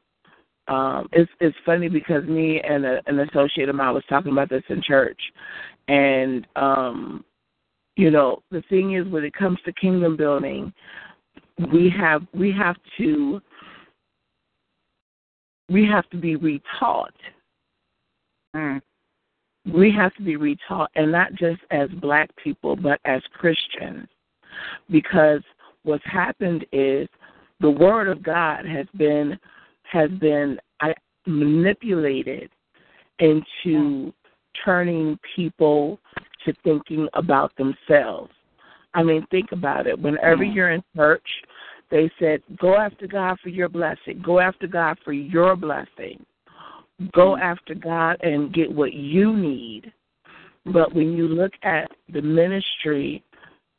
Um, it's it's funny because me and a, an associate of mine was talking about this in church, and um, you know the thing is when it comes to kingdom building, we have we have to we have to be retaught Mm. we have to be retaught, and not just as black people, but as Christians. Because what's happened is the Word of God has been has been I, manipulated into turning people to thinking about themselves. I mean, think about it. Whenever you're in church, they said, go after God for your blessing. Go after God for your blessing. Go after God and get what you need. But when you look at the ministry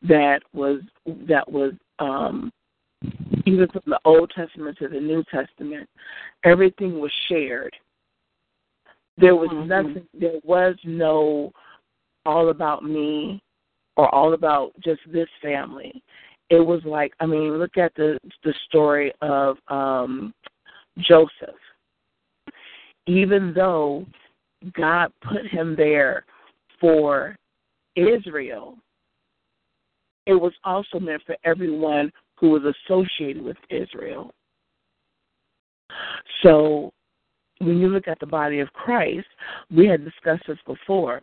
that was that was um even from the Old Testament to the New Testament, everything was shared. There was Mhm. nothing there was no all about me or all about just this family. It was like I mean, look at the the story of um Joseph. Even though God put him there for Israel, it was also meant for everyone who was associated with Israel. So when you look at the body of Christ, we had discussed this before.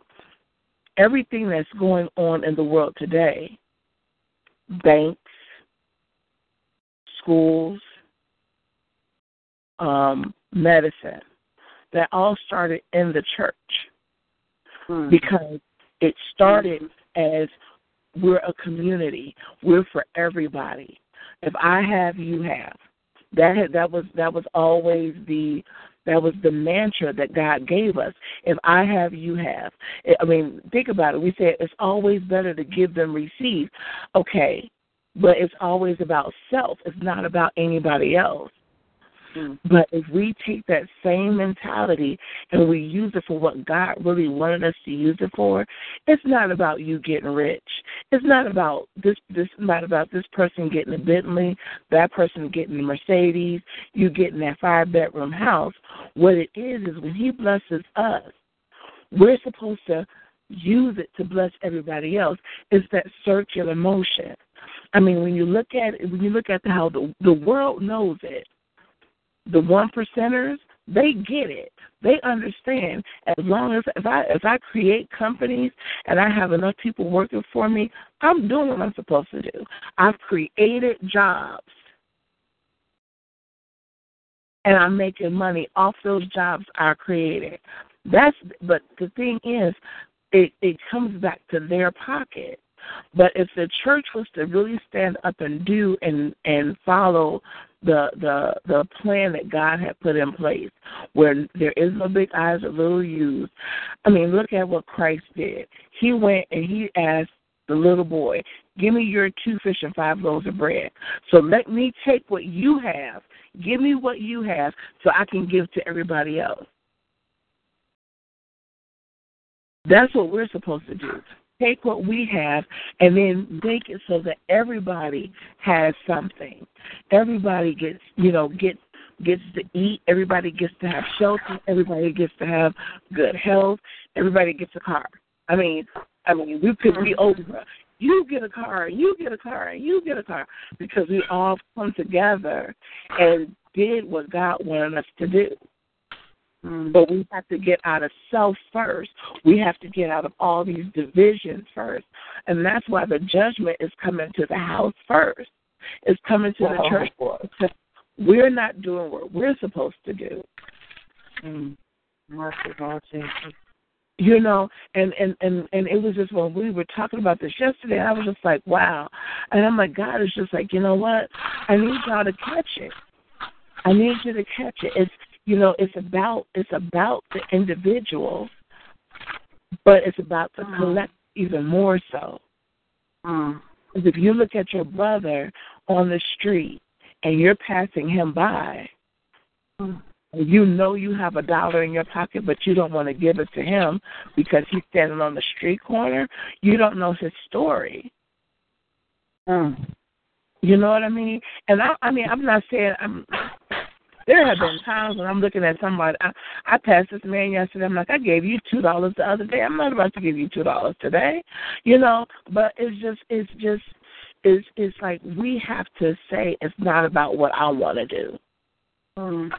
Everything that's going on in the world today, banks, schools, um, medicine, that all started in the church Mm. because it started as we're a community. We're for everybody. If I have, you have. That had, that was that was always the that was the mantra that God gave us. If I have, you have. I mean, think about it. We say it's always better to give than receive. Okay, but it's always about self. It's not about anybody else. Mm. But if we take that same mentality and we use it for what God really wanted us to use it for, it's not about you getting rich. It's not about this this not about this person getting a Bentley, that person getting a Mercedes, you getting that five bedroom house. What it is is when he blesses us, we're supposed to use it to bless everybody else. It's that circular motion. I mean, when you look at it, when you look at how the the world knows it, the one percenters they get it. They understand. As long as if i if i create companies and i have enough people working for me i'm doing what i'm supposed to do. I've created jobs. And i'm making money off those jobs i created. That's but the thing is it it comes back to their pocket but if the church was to really stand up and do and and follow the the the plan that God had put in place, where there is no big I's or little U's. I mean, look at what Christ did. He went and he asked the little boy, "Give me your two fish and five loaves of bread. So let me take what you have. Give me what you have, so I can give to everybody else." That's what we're supposed to do take what we have and then make it so that everybody has something. Everybody gets, you know, gets gets to eat. Everybody gets to have shelter. Everybody gets to have good health. Everybody gets a car. I mean, I mean, we could be over. You get a car, you get a car, you get a car, because we all come together and did what God wanted us to do. Mm. But we have to get out of self first. We have to get out of all these divisions first. And that's why the judgment is coming to the house first. It's coming to the church first. We're not doing what we're supposed to do. Mm. Mercy, Lord Jesus. You know, and, and, and, and it was just when we were talking about this yesterday, I was just like, wow. And I'm like, God is just like, you know what? I need y'all to catch it. I need you to catch it. It's you know, it's about it's about the individual, but it's about the Mm. collective even more so. Mm. Because if you look at your brother on the street and you're passing him by, Mm. and you know you have a dollar in your pocket, but you don't want to give it to him because he's standing on the street corner, you don't know his story. Mm. You know what I mean? And I, I mean, I'm not saying I'm. There have been times when I'm looking at somebody. I, I passed this man yesterday. I'm like, I gave you two dollars the other day. I'm not about to give you two dollars today, you know. But it's just, it's just, it's, it's like we have to say it's not about what I want to do. Mm.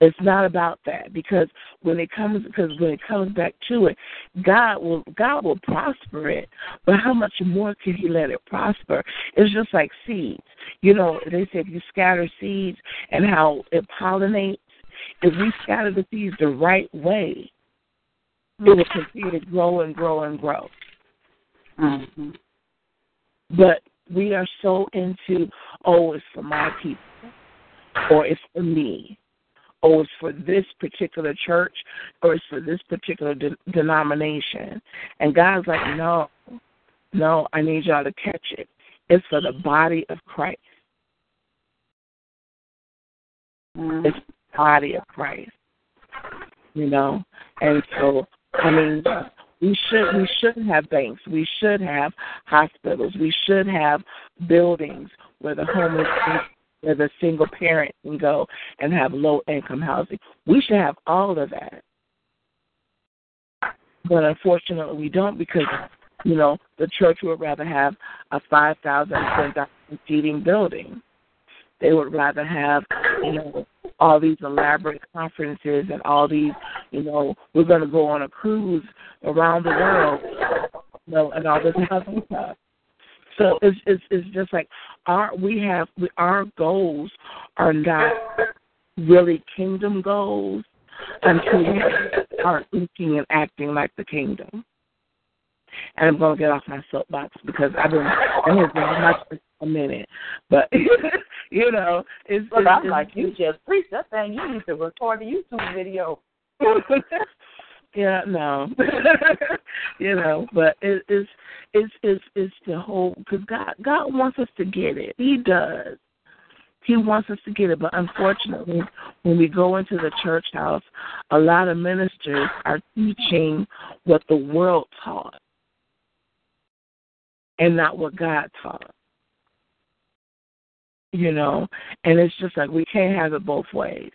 It's not about that because when it comes because when it comes back to it, God will God will prosper it. But how much more can He let it prosper? It's just like seeds. You know, they say if you scatter seeds and how it pollinates, if we scatter the seeds the right way, it will continue to grow and grow and grow. Mm-hmm. But we are so into, oh, it's for my people, or it's for me, or it's for this particular church, or it's for this particular de- denomination. And God's like, no, no, I need y'all to catch it. It's for the body of Christ. Mm-hmm. It's the body of Christ. You know? And so, I mean, we should we should have banks. We should have hospitals. We should have buildings where the homeless where the single parent can go and have low income housing. We should have all of that. But unfortunately we don't because you know, the church would rather have a five thousand, ten thousand seating building. They would rather have, you know, all these elaborate conferences and all these, you know, we're going to go on a cruise around the world, you know, and all this other stuff. So it's it's it's just like our we have we, our goals are not really kingdom goals until we are thinking and acting like the kingdom. And I'm going to get off my soapbox because I've been I have been much for a minute, but [laughs] you know, it's. It's, I'm it's, like, you just preached that thing. You need to record a YouTube video. [laughs] yeah, no, [laughs] you know, but it, it's it's it's it's the whole because God God wants us to get it. He does. He wants us to get it, but unfortunately, when we go into the church house, a lot of ministers are teaching what the world taught and not what God taught. You know, and it's just like we can't have it both ways.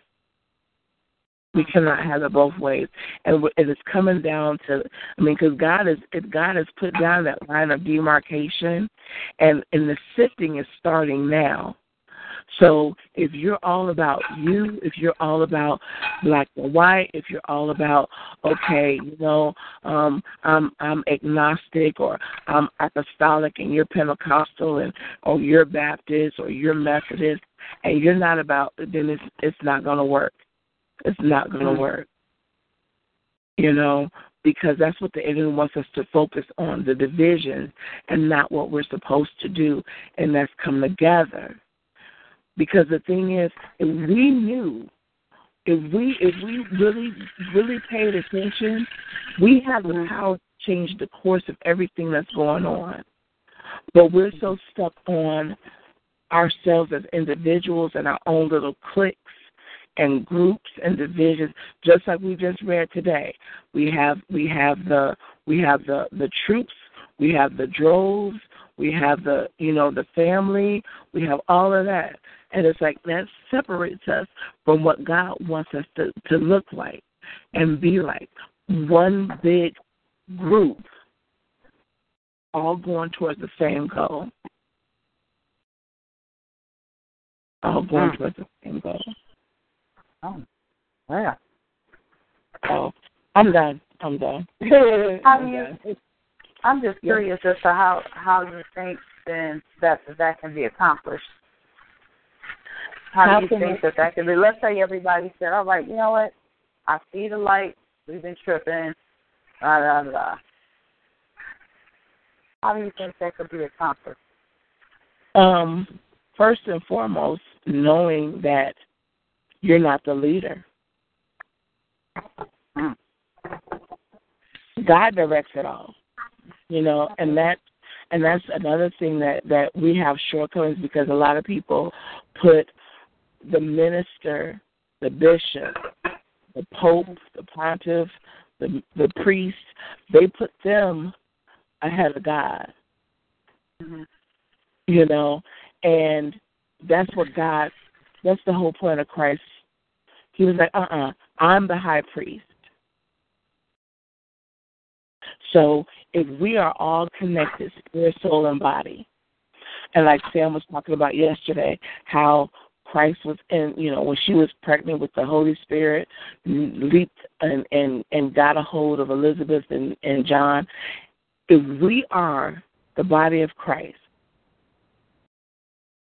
We cannot have it both ways, and it is coming down to. I mean, because God is, God has put down that line of demarcation, and and the sifting is starting now. So if you're all about you, if you're all about black and white, if you're all about okay, you know, um, I'm I'm agnostic or I'm apostolic and you're Pentecostal and or you're Baptist or you're Methodist and you're not about then it's it's not gonna work. It's not gonna Mm-hmm. work. You know, because that's what the enemy wants us to focus on, the division and not what we're supposed to do and that's come together because the thing is, if we knew, if we if we really really paid attention, we have the power to change the course of everything that's going on. But we're so stuck on ourselves as individuals and our own little cliques and groups and divisions, just like we just read today. We have we have the we have the the troops, we have the droves, we have the you know the family, we have all of that. And it's like that separates us from what God wants us to, to look like and be like. One big group, all going towards the same goal. All going Mm. towards the same goal. Oh, yeah. So I'm done. I'm done. [laughs] I'm you? done. I'm just Yeah. curious as to how how you think then that that can be accomplished. How, How do you think it- that that can be? Let's say everybody said, "All right, you know what? I see the light. We've been tripping." Da da da. How do you think that could be accomplished? Um, first and foremost, knowing that you're not the leader. God directs it all. You know, and that and that's another thing that that we have shortcomings because a lot of people put the minister, the bishop, the pope, the pontiff, the the priest, they put them ahead of God. Mm-hmm. You know, and that's what God that's the whole point of Christ. He was like, uh uh-uh, uh, i am the high priest. So if we are all connected, spirit, soul, and body, and like Sam was talking about yesterday, how Christ was in, you know, when she was pregnant with the Holy Spirit, leaped and and and got a hold of Elizabeth and and John. If we are the body of Christ,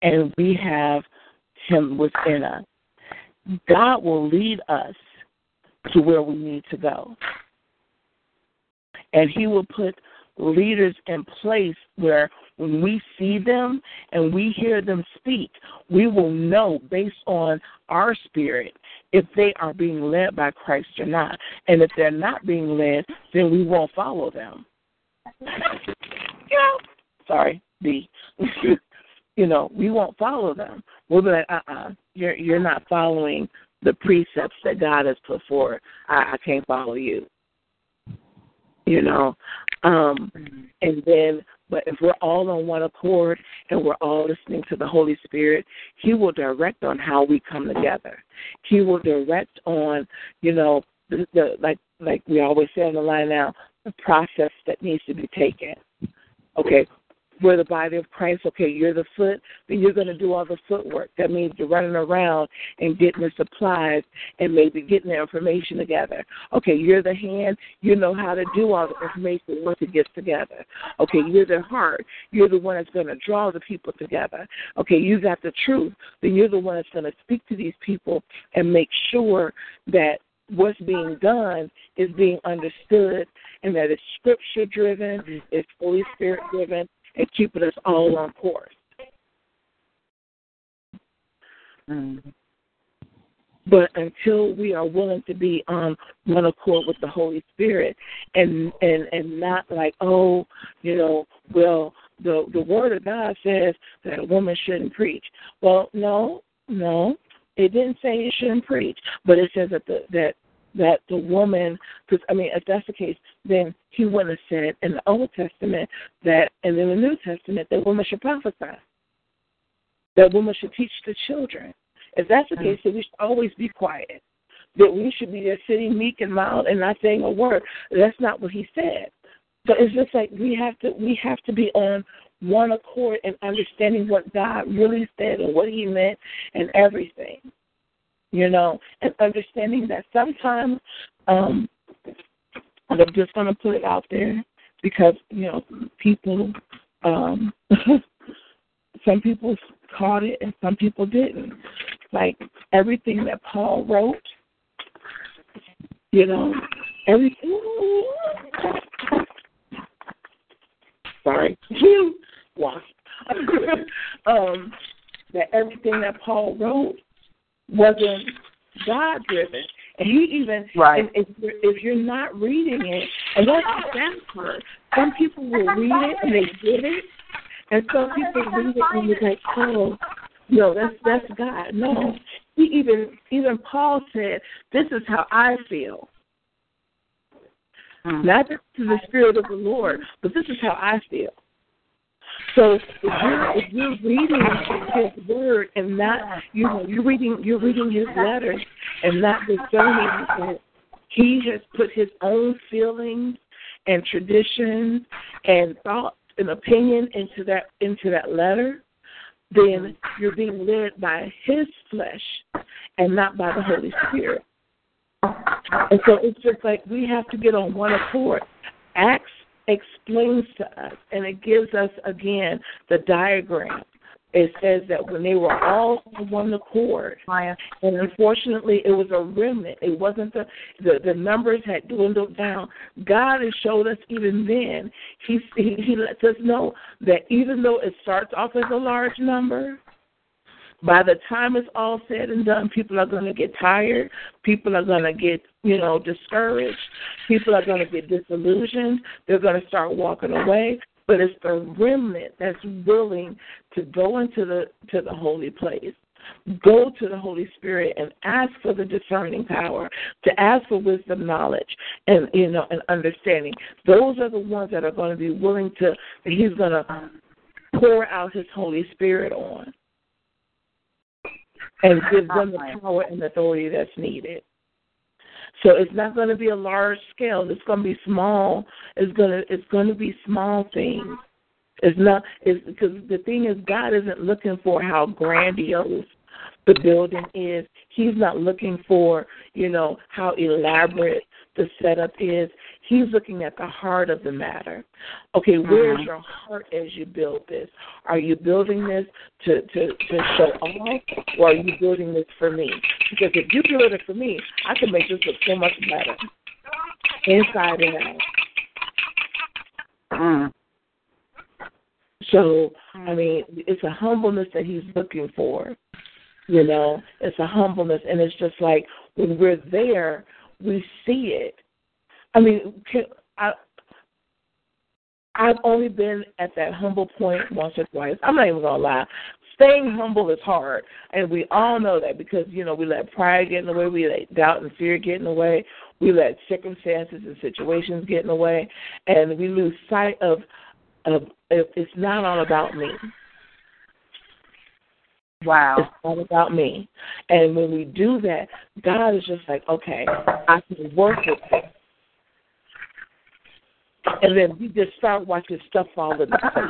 and we have Him within us, God will lead us to where we need to go, and He will put leaders in place where when we see them and we hear them speak, we will know based on our spirit if they are being led by Christ or not. And if they're not being led, then we won't follow them. [laughs] know, sorry, B. [laughs] you know, we won't follow them. We'll be like, uh uh-uh, uh, you are you're not following the precepts that God has put forth. I, I can't follow you. You know, um, and then but if we're all on one accord and we're all listening to the Holy Spirit, He will direct on how we come together. He will direct on, you know, the, the like like we always say on the line now, the process that needs to be taken. Okay, we're the body of Christ. Okay, you're the foot, then you're going to do all the footwork. That means you're running around and getting the supplies and maybe getting the information together. Okay, you're the hand. You know how to do all the information once it gets together. Okay, you're the heart. You're the one that's going to draw the people together. Okay, you got the truth. Then you're the one that's going to speak to these people and make sure that what's being done is being understood and that it's scripture driven, it's Holy Spirit driven, and keeping us all on course. Mm-hmm. But until we are willing to be on one accord with the Holy Spirit, and and and not like, oh, you know, well, the the Word of God says that a woman shouldn't preach. Well, no, no, it didn't say it shouldn't preach, but it says that the that that the woman, because I mean, if that's the case, then he wouldn't have said in the Old Testament that, and in the New Testament, that women should prophesy, that women should teach the children. If that's the case, then we should always be quiet. That we should be there sitting meek and mild and not saying a word. That's not what he said. So it's just like we have to we have to be on one accord and understanding what God really said and what He meant and everything you know, and understanding that sometimes, um, and I'm just going to put it out there because, you know, people, um, [laughs] some people caught it and some people didn't. Like everything that Paul wrote, you know, everything. Sorry, [laughs] [laughs] um, that everything that Paul wrote wasn't God driven. And he even right. if you're, if you're not reading it, and that's the part. Some people will read it and they get it, and some people read it and they're like, oh, no, that's that's God. No, he even even Paul said, this is how I feel. Mm. Not just to the Spirit of the Lord, but this is how I feel. So if you're if you're reading his word and not you know you're reading you're reading his letters and not discerning that he has put his own feelings and traditions and thoughts and opinion into that into that letter, then you're being led by his flesh and not by the Holy Spirit. And so it's just like we have to get on one accord. Acts explains to us, and it gives us again the diagram. It says that when they were all on one accord, and unfortunately it was a remnant. It wasn't the, the the numbers had dwindled down. God has showed us even then. He he, he lets us know that even though it starts off as a large number, by the time it's all said and done, people are going to get tired. People are going to get, you know, discouraged. People are going to get disillusioned. They're going to start walking away. But it's the remnant that's willing to go into the to the holy place, go to the Holy Spirit and ask for the discerning power, to ask for wisdom, knowledge, and you know, and understanding. Those are the ones that are going to be willing to. He's going to pour out His Holy Spirit on and give them the power and authority that's needed. So it's not going to be a large scale. It's going to be small. It's going to it's going to be small things. It's not it's because the thing is God isn't looking for how grandiose the building is. He's not looking for, you know, how elaborate the setup is. He's looking at the heart of the matter. Okay, where's Mhm. your heart as you build this? Are you building this to, to, to show off, or are you building this for me? Because if you build it for me, I can make this look so much better, inside and out. Mm. So, I mean, it's a humbleness that he's looking for. You know, it's a humbleness, and it's just like when we're there, we see it. I mean, I I've only been at that humble point once or twice. I'm not even gonna lie. Staying humble is hard, and we all know that because you know we let pride get in the way, we let doubt and fear get in the way, we let circumstances and situations get in the way, and we lose sight of of it's not all about me. Wow. It's all about me. And when we do that, God is just like, okay, I can work with this. And then we just start watching stuff fall into place.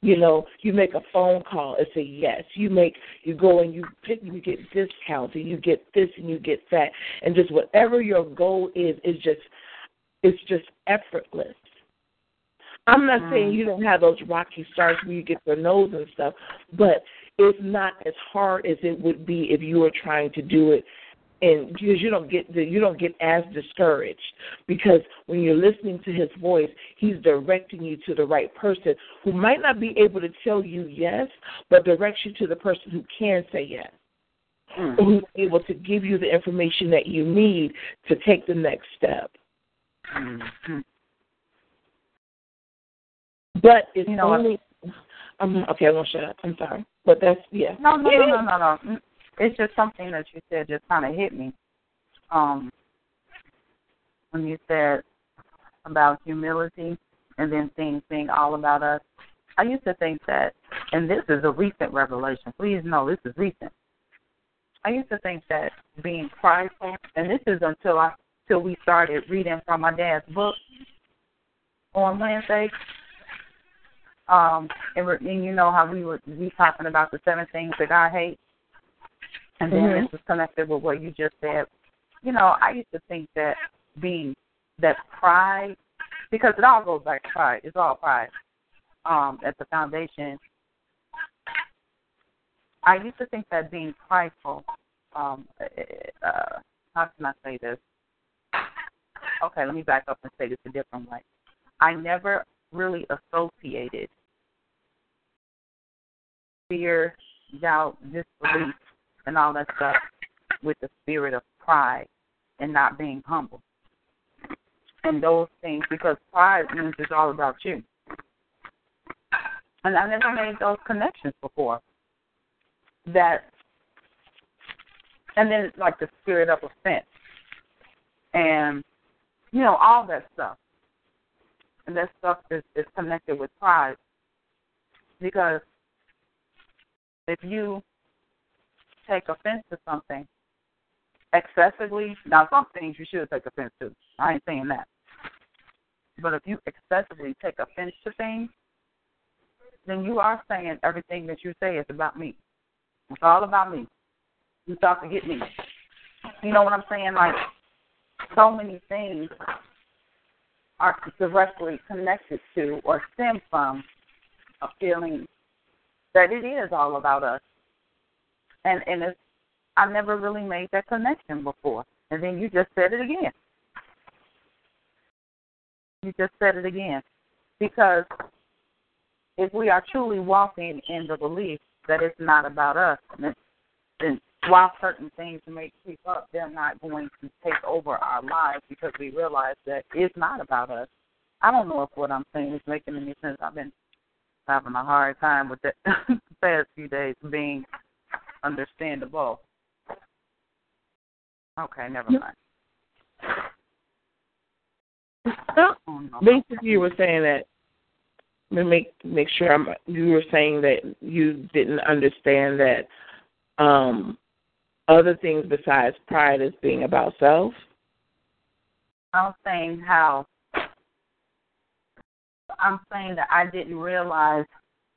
You know, you make a phone call, and say yes. You make you go and you pick you get discounts and you get this and you get that. And just whatever your goal is is just it's just effortless. I'm not saying mm. you don't have those rocky starts where you get your nose and stuff, but it's not as hard as it would be if you were trying to do it and because you don't get the, you don't get as discouraged because when you're listening to his voice he's directing you to the right person who might not be able to tell you yes but directs you to the person who can say yes Mm. who's able to give you the information that you need to take the next step Mhm. but it's You know what? only um, okay i'm gonna shut up i'm sorry but that's yeah No, no, no, no, no, no. It's just something that you said just kind of hit me. Um, when you said about humility and then things being all about us. I used to think that, and this is a recent revelation. Please know this is recent. I used to think that being prideful, and this is until I till we started reading from my dad's book on Wednesday. Um, and, and you know how we were we talking about the seven things that God hates, and then Mhm. this is connected with what you just said. You know, I used to think that being that pride, because it all goes back to pride. It's all pride. Um, at the foundation, I used to think that being prideful. Um, uh, how can I say this? Okay, let me back up and say this a different way. I never really associated fear, doubt, disbelief, and all that stuff with the spirit of pride and not being humble. And those things, because pride means it's all about you. And I never made those connections before. That, and then like the spirit of offense. And, you know, all that stuff. And that stuff is, is connected with pride. Because if you take offense to something excessively, now some things you should take offense to. I ain't saying that. But if you excessively take offense to things, then you are saying everything that you say is about me. It's all about me. You thought to get me. You know what I'm saying? Like so many things are directly connected to or stem from a feeling that it is all about us. And and it's I never really made that connection before. And then you just said it again. You just said it again. Because if we are truly walking in the belief that it's not about us, then, while certain things may creep up, they're not going to take over our lives because we realize that it's not about us. I don't know if what I'm saying is making any sense. I've been having a hard time with [laughs] the past few days being understandable. Okay, never mind. Oh, no. Basically, you were saying that. Let me make make sure I'm. You were saying that you didn't understand that um, other things besides pride is being about self. I'm saying how I'm saying that I didn't realize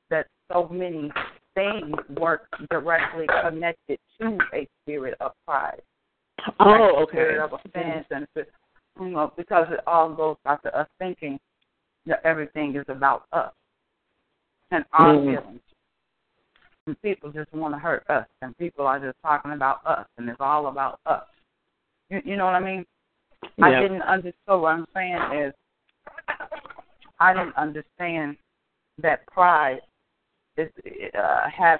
that so many things work directly connected to a spirit of pride. Oh, like okay. Spirit of offense and you know, because it all goes back to us thinking that everything is about us and our Mm. feelings. And people just want to hurt us, and people are just talking about us, and it's all about us. You, you know what I mean? I didn't understand. What I'm saying is, I didn't understand that pride is uh, has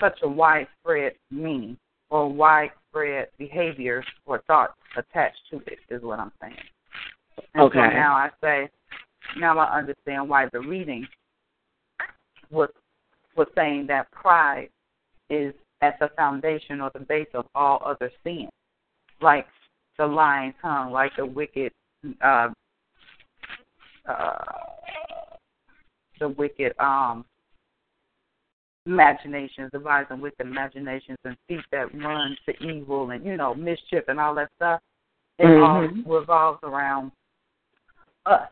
such a widespread meaning or widespread behaviors or thoughts attached to it. Is what I'm saying. And Okay. So now I say, now I understand why the reading was was saying that pride is at the foundation or the base of all other sins, like the lying tongue, like the wicked, uh, uh, the wicked um, imaginations, devising wicked imaginations, and feet that run to evil, and you know mischief and all that stuff. It Mhm. all revolves around us.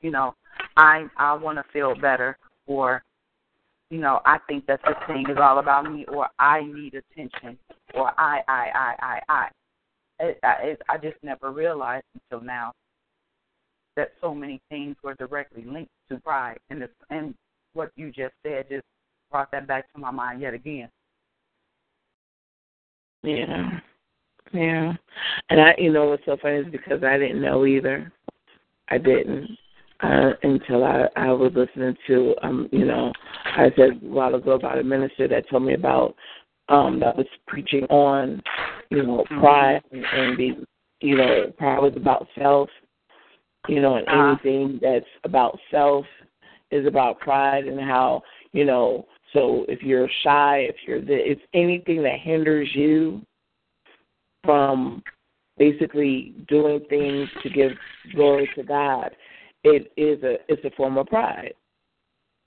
You know, I I want to feel better, or you know, I think that this thing is all about me, or I need attention, or I I I I I. It, I, it, I just never realized until now that so many things were directly linked to pride, and it's, and what you just said just brought that back to my mind yet again. Yeah. Yeah. And I you know what's so funny is because I didn't know either. I didn't. Uh, until I, I was listening to um, you know, I said a while ago about a minister that told me about um that was preaching on, you know, pride and, and the you know, pride was about self, you know, and Uh-huh. anything that's about self is about pride and how, you know, so if you're shy, if you're the if anything that hinders you from basically doing things to give glory to God, it is a it's a form of pride.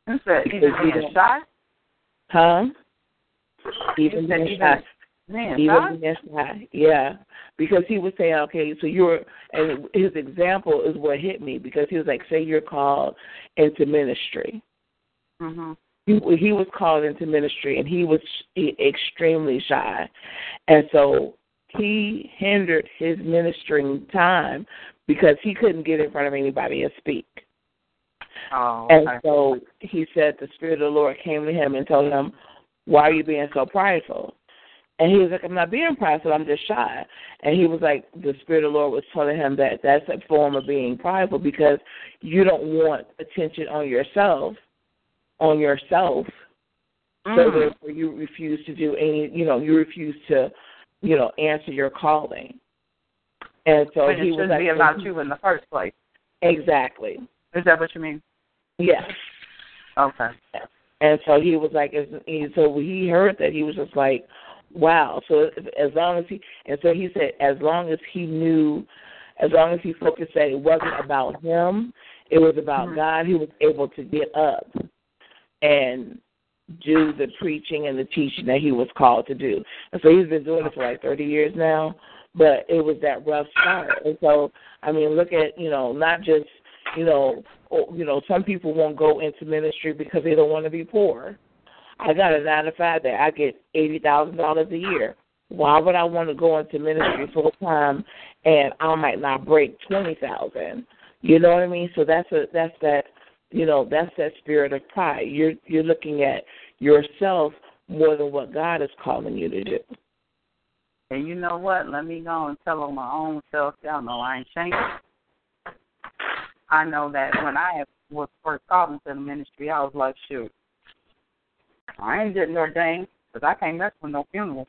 You said even being shy, Huh? Even being shy. Shy. Even shy. Yeah. Because he was saying, okay, so you're and his example is what hit me because he was like, say you're called into ministry. Mhm. he, he was called into ministry and he was extremely shy and so he hindered his ministering time because he couldn't get in front of anybody and speak Oh, and so he said the spirit of the lord came to him and told him why are you being so prideful and he was like i'm not being prideful i'm just shy and he was like the spirit of the lord was telling him that that's a form of being prideful because you don't want attention on yourself on yourself so Mm. therefore you refuse to do any you know you refuse to you know answer your calling and so it he was shouldn't like be about you in the first place. exactly Is that what you mean? yes Okay. and so he was like he so he heard that he was just like wow so as long as he and so he said as long as he knew as long as he focused that it wasn't about him it was about Mhm. god he was able to get up and do the preaching and the teaching that he was called to do. And so he's been doing it for like 30 years now, but it was that rough start. And so, I mean, look at, you know, not just, you know, or, you know, some people won't go into ministry because they don't want to be poor. I got a nine to five that I get eighty thousand dollars a year. Why would I want to go into ministry full time and I might not break twenty thousand? You know what I mean? So that's a that's that you know that's that spirit of pride. You're you're looking at yourself more than what God is calling you to do. And you know what? Let me go and tell on my own self. Know I ain't changed. I know that when I was first called into the ministry, I was like, shoot, I ain't getting ordained because I can't mess with no funerals.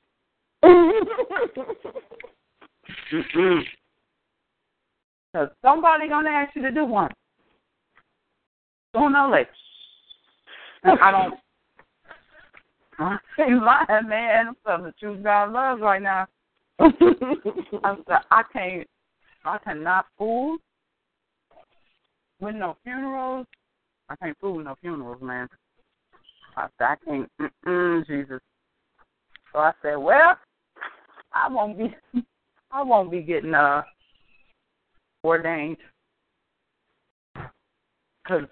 Because somebody gonna ask you to do one. Sooner or later. And I don't. [laughs] I ain't lying, man. I'm telling the truth God loves right now. I'm said, I can't. I cannot fool with no funerals. I can't fool with no funerals, man. I said, I can't. Mm-mm, Jesus. So I said, well, I won't be. [laughs] I won't be getting uh ordained because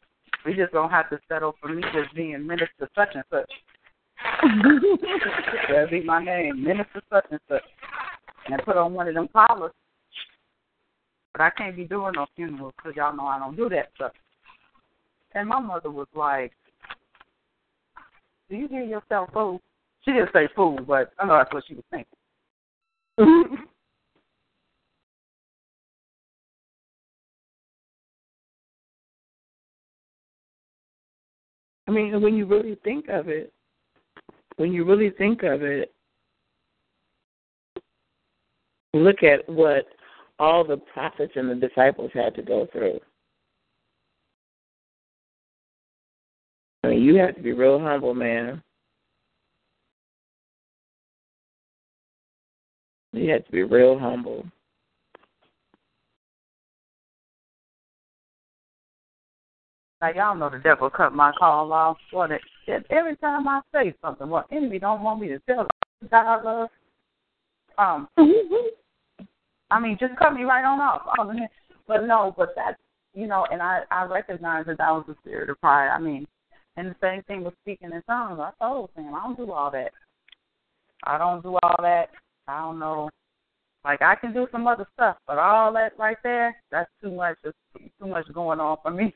We just don't have to settle for me just being minister such and such. [laughs] That'd be my name, minister such and such, and put on one of them collars. But I can't be doing no funerals because y'all know I don't do that stuff. And my mother was like, "Do you hear yourself, fool?" She didn't say fool, but I know that's what she was thinking. [laughs] I mean, when you really think of it, when you really think of it, look at what all the prophets and the disciples had to go through. I mean, you have to be real humble, man. You have to be real humble. Now y'all know the devil cut my call off. What it every time I say something, what enemy don't want me to tell God love. Um, [laughs] I mean, just cut me right on off. But no, but that's you know, and I I recognize that that was the spirit of pride. I mean, and the same thing with speaking in tongues. I told him I don't do all that. I don't do all that. I don't know. Like I can do some other stuff, but all that right there, that's too much. It's too much going on for me.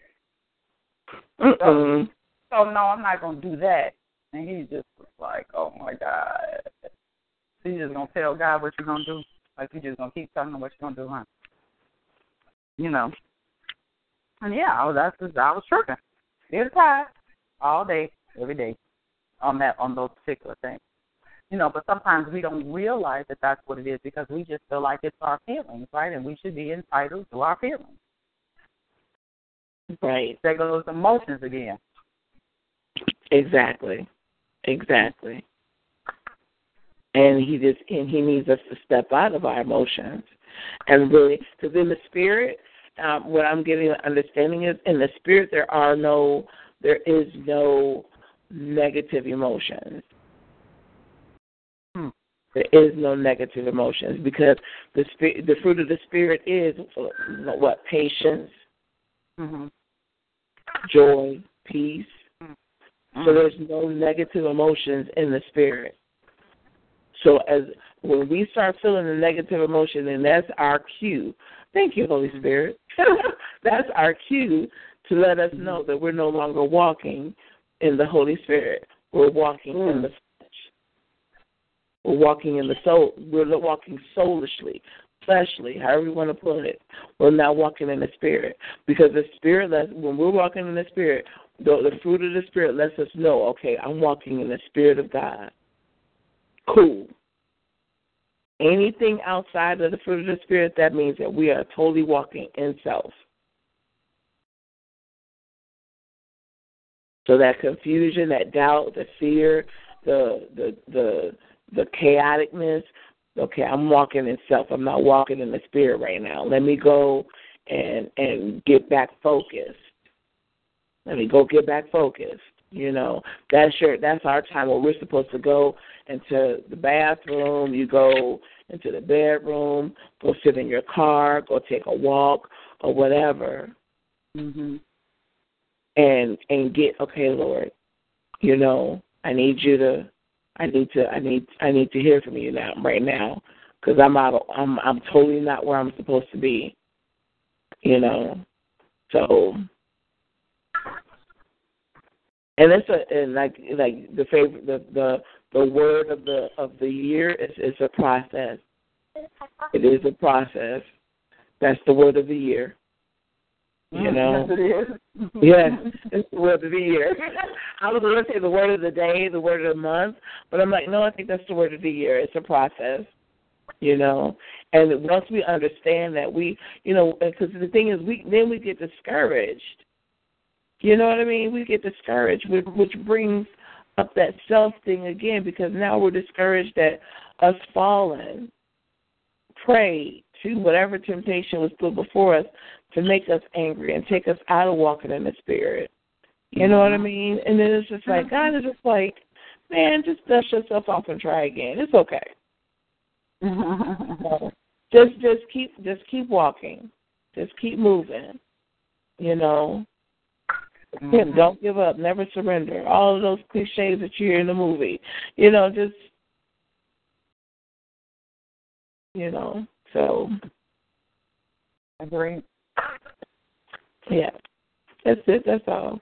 Mm-mm. So, so no, I'm not gonna do that. And he just was like, "Oh my God." So you just gonna tell God what you're gonna do? Like you just gonna keep telling him what you're gonna do, huh? You know. And yeah, I was, that's just, I was tripping. Still tired all day, every day, on that on those particular things. You know, but sometimes we don't realize that that's what it is because we just feel like it's our feelings, right? And we should be entitled to our feelings. Right. There goes emotions again. Exactly. Exactly. And he just and he needs us to step out of our emotions and really because in the spirit, um, what I'm getting an understanding is in the spirit there are no there is no negative emotions. Hmm. There is no negative emotions because the spirit, the fruit of the spirit is what patience, Mm-hmm. joy, peace. Mm-hmm. So there's no negative emotions in the spirit. So as when we start feeling the negative emotion, then that's our cue. Thank you, Holy Spirit. [laughs] that's our cue to let us know that we're no longer walking in the Holy Spirit. We're walking Mm. in the flesh. We're walking in the soul. We're walking soulishly, fleshly, however you want to put it. We're not walking in the spirit because the spirit lets. When we're walking in the spirit, the, the fruit of the spirit lets us know. Okay, I'm walking in the spirit of God. Cool. Anything outside of the fruit of the spirit, that means that we are totally walking in self. So that confusion, that doubt, the fear, the the the the chaoticness. Okay, I'm walking in self. I'm not walking in the spirit right now. Let me go and and get back focused. Let me go get back focused. You know, that's your that's our time where we're supposed to go into the bathroom. You go into the bedroom. Go sit in your car. Go take a walk or whatever Mm-hmm. And and get okay lord you know i need you to i need to i need i need to hear from you now right now because i'm out of, i'm i'm totally not where i'm supposed to be you know? So and it's a and like like the favorite the the the word of the of the year is is a process. It is a process. That's the word of the year you mm, know Yes, it is. [laughs] Yes, it's the word of the year. [laughs] I was going to say the word of the day, the word of the month, but I'm like, no, I think that's the word of the year. It's a process, you know. And once we understand that, we, you know, because the thing is, we then we get discouraged. You know what I mean? We get discouraged, which, which brings up that self thing again, because now we're discouraged that us falling, prey to whatever temptation was put before us to make us angry and take us out of walking in the spirit. You know what I mean? And then it's just like God is just like, man, just dust yourself off and try again. It's okay. [laughs] just just keep just keep walking. Just keep moving. You know. Mm-hmm. Don't give up, never surrender. All of those cliches that you hear in the movie. You know, just you know, so I agree. Yeah. That's it, that's all.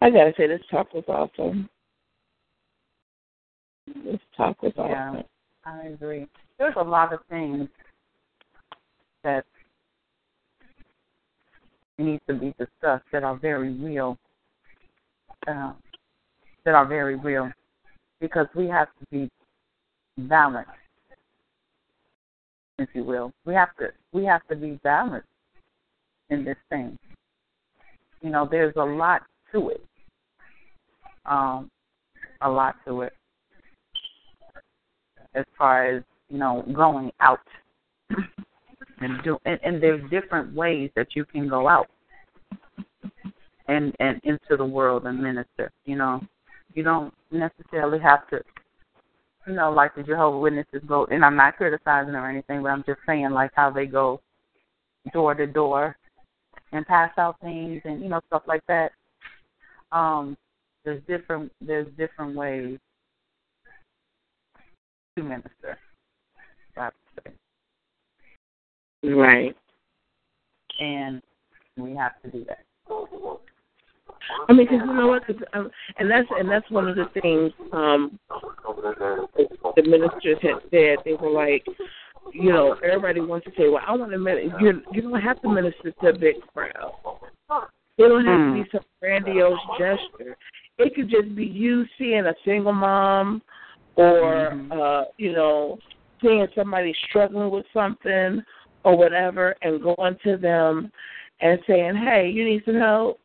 I gotta say, this talk was awesome. This talk was awesome. Yeah, I agree. There's a lot of things that need to be discussed that are very real. Uh, that are very real, because we have to be balanced, if you will. We have to we have to be balanced in this thing. You know, there's a lot to it um, a lot to it as far as you know going out [clears throat] and do and, and there's different ways that you can go out and and into the world and minister you know you don't necessarily have to you know like the jehovah witnesses go and i'm not criticizing or anything but i'm just saying like how they go door to door and pass out things and you know stuff like that um there's different there's different ways to minister. Right. And we have to do that. I mean, because you know what, Cause, um, and that's and that's one of the things um, the ministers had said. They were like, you know, everybody wants to say, "Well, I want to minister." You you don't have to minister to a big crowd. It don't have mm. to be some grandiose gesture. It could just be you seeing a single mom or mm-hmm. uh, you know, seeing somebody struggling with something or whatever and going to them and saying, Hey, you need some help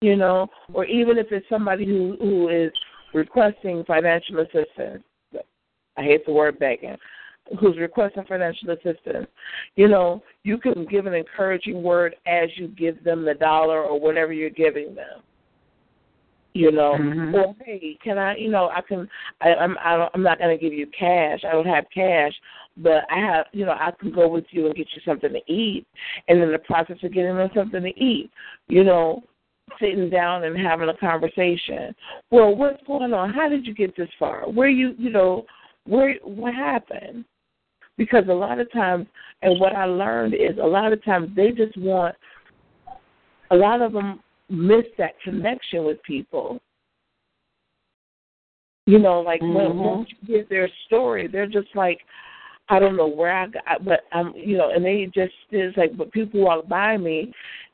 you know, or even if it's somebody who who is requesting financial assistance. I hate the word begging. Who's requesting financial assistance? You know, you can give an encouraging word as you give them the dollar or whatever you're giving them you know mm-hmm. or hey can i you know i can i i'm I don't, i'm not going to give you cash i don't have cash but i have you know i can go with you and get you something to eat and in the process of getting them something to eat you know sitting down and having a conversation well what's going on how did you get this far where you you know where what happened because a lot of times and what i learned is a lot of times they just want a lot of them miss that connection with people. You know, like mm-hmm. when once you hear their story, they're just like, I don't know where I got, but I'm, you know, and they just is like, but people walk by me,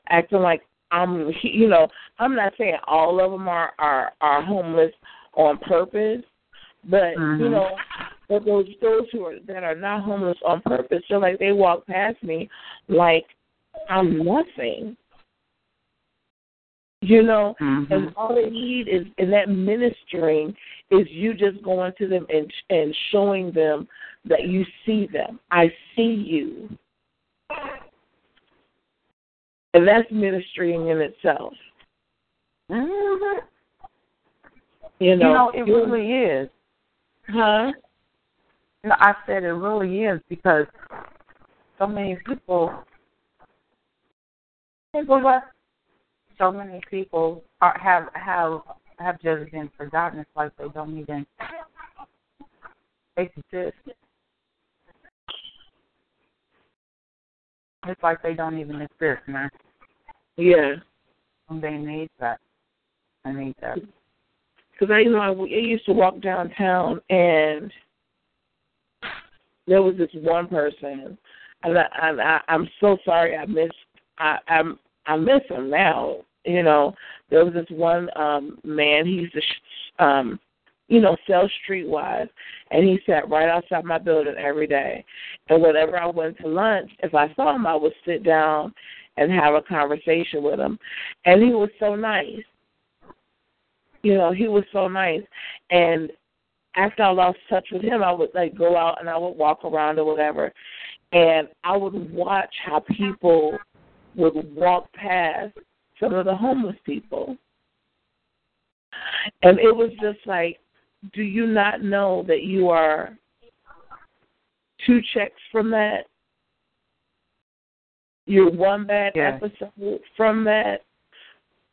acting like I'm, you know, I'm not saying all of them are are are homeless on purpose, but mm-hmm. you know, but those those who are that are not homeless on purpose, so like they walk past me like I'm nothing. You know, mm-hmm. and all they need is in that ministering is you just going to them and and showing them that you see them. I see you. And that's ministering in itself. Mm-hmm. You know, you know, it really is. Huh? No, I said it really is because so many people people so many people are, have have have just been forgotten. It's like they don't even exist. It's like they don't even exist, man. Yeah. And they need that. I need that. Because I, you know, I, I used to walk downtown, and there was this one person, and I, and I, I'm so sorry I missed. I, I'm I miss him now you know, there was this one um man. He used to, um, you know, sell streetwise, and he sat right outside my building every day. And whenever I went to lunch, if I saw him, I would sit down and have a conversation with him. And he was so nice. You know, he was so nice. And after I lost touch with him, I would like go out and I would walk around or whatever, and I would watch how people would walk past some of the homeless people. And it was just like, do you not know that you are two checks from that. One bad Yeah. episode from that.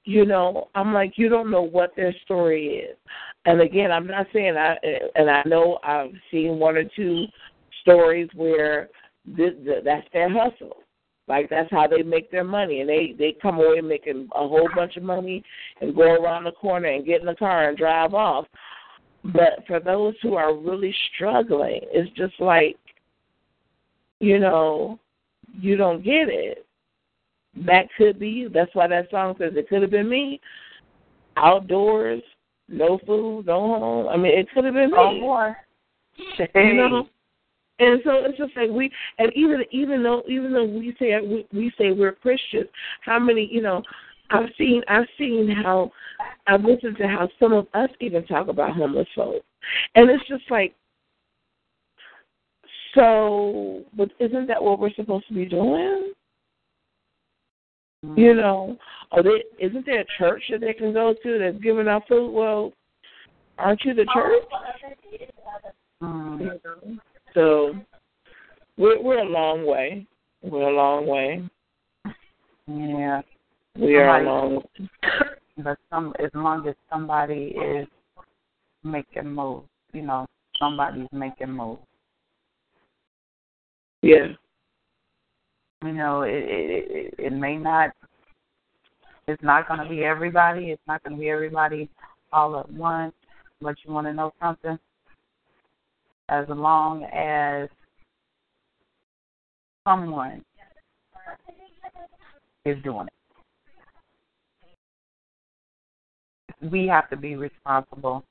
You know, I'm like, you don't know what their story is. And again, I'm not saying I, and I know I've seen one or two stories where this, that's their hustle. Like that's how they make their money, and they they come away making a whole bunch of money and go around the corner and get in the car and drive off. But for those who are really struggling, it's just like, you know, you don't get it. That could be you. That's why that song says it could have been me. Outdoors, no food, no home. I mean, it could have been me. Oh boy. You know, and so it's just like we, and even even though even though we say we, we say we're Christians, how many you know? I've seen I've seen how I've listened to how some of us even talk about homeless folks, and it's just like, so, but isn't that what we're supposed to be doing? You know, are they, isn't there a church that they can go to that's giving out food? Well, aren't you the church? Mm. So we're we're a long way. We're a long way. Yeah. We are a long way. [coughs] But some as long as somebody is making moves, you know, somebody's making moves. Yeah. You know, it it it, may not it's not gonna be everybody, it's not gonna be everybody all at once, but you wanna know something? As long as someone is doing it. We have to be responsible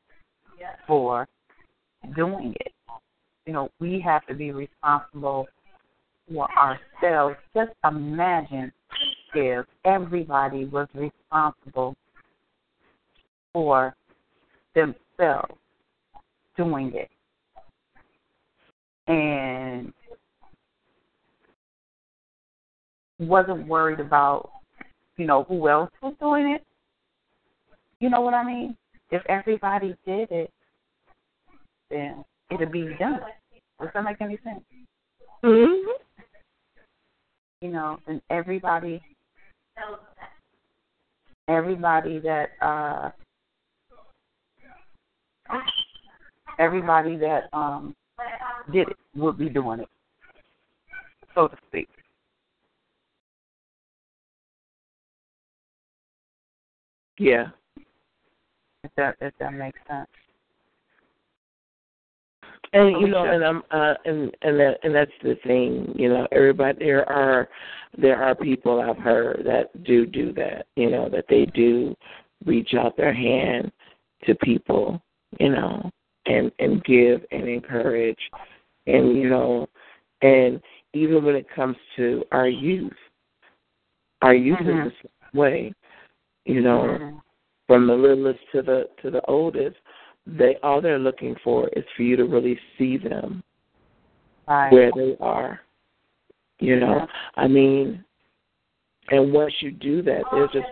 for doing it. You know, we have to be responsible for ourselves. Just imagine if everybody was responsible for themselves doing it. And wasn't worried about, you know, who else was doing it. You know what I mean? If everybody did it, then it'd be done. Does that make any sense? Mm-hmm. You know, and everybody everybody that uh everybody that um did it would be doing it, so to speak. Yeah. If that if that makes sense. And you know, and I'm uh and and that and that's the thing, you know, everybody there are there are people I've heard that do do that, you know, that they do reach out their hand to people, you know, and and give and encourage and you know and even when it comes to our youth, our youth Mhm. is the same way, you know, Mhm. from the littlest to the to the oldest, they all they're looking for is for you to really see them Right. where they are. You know, Yeah. I mean, and once you do that, they're just,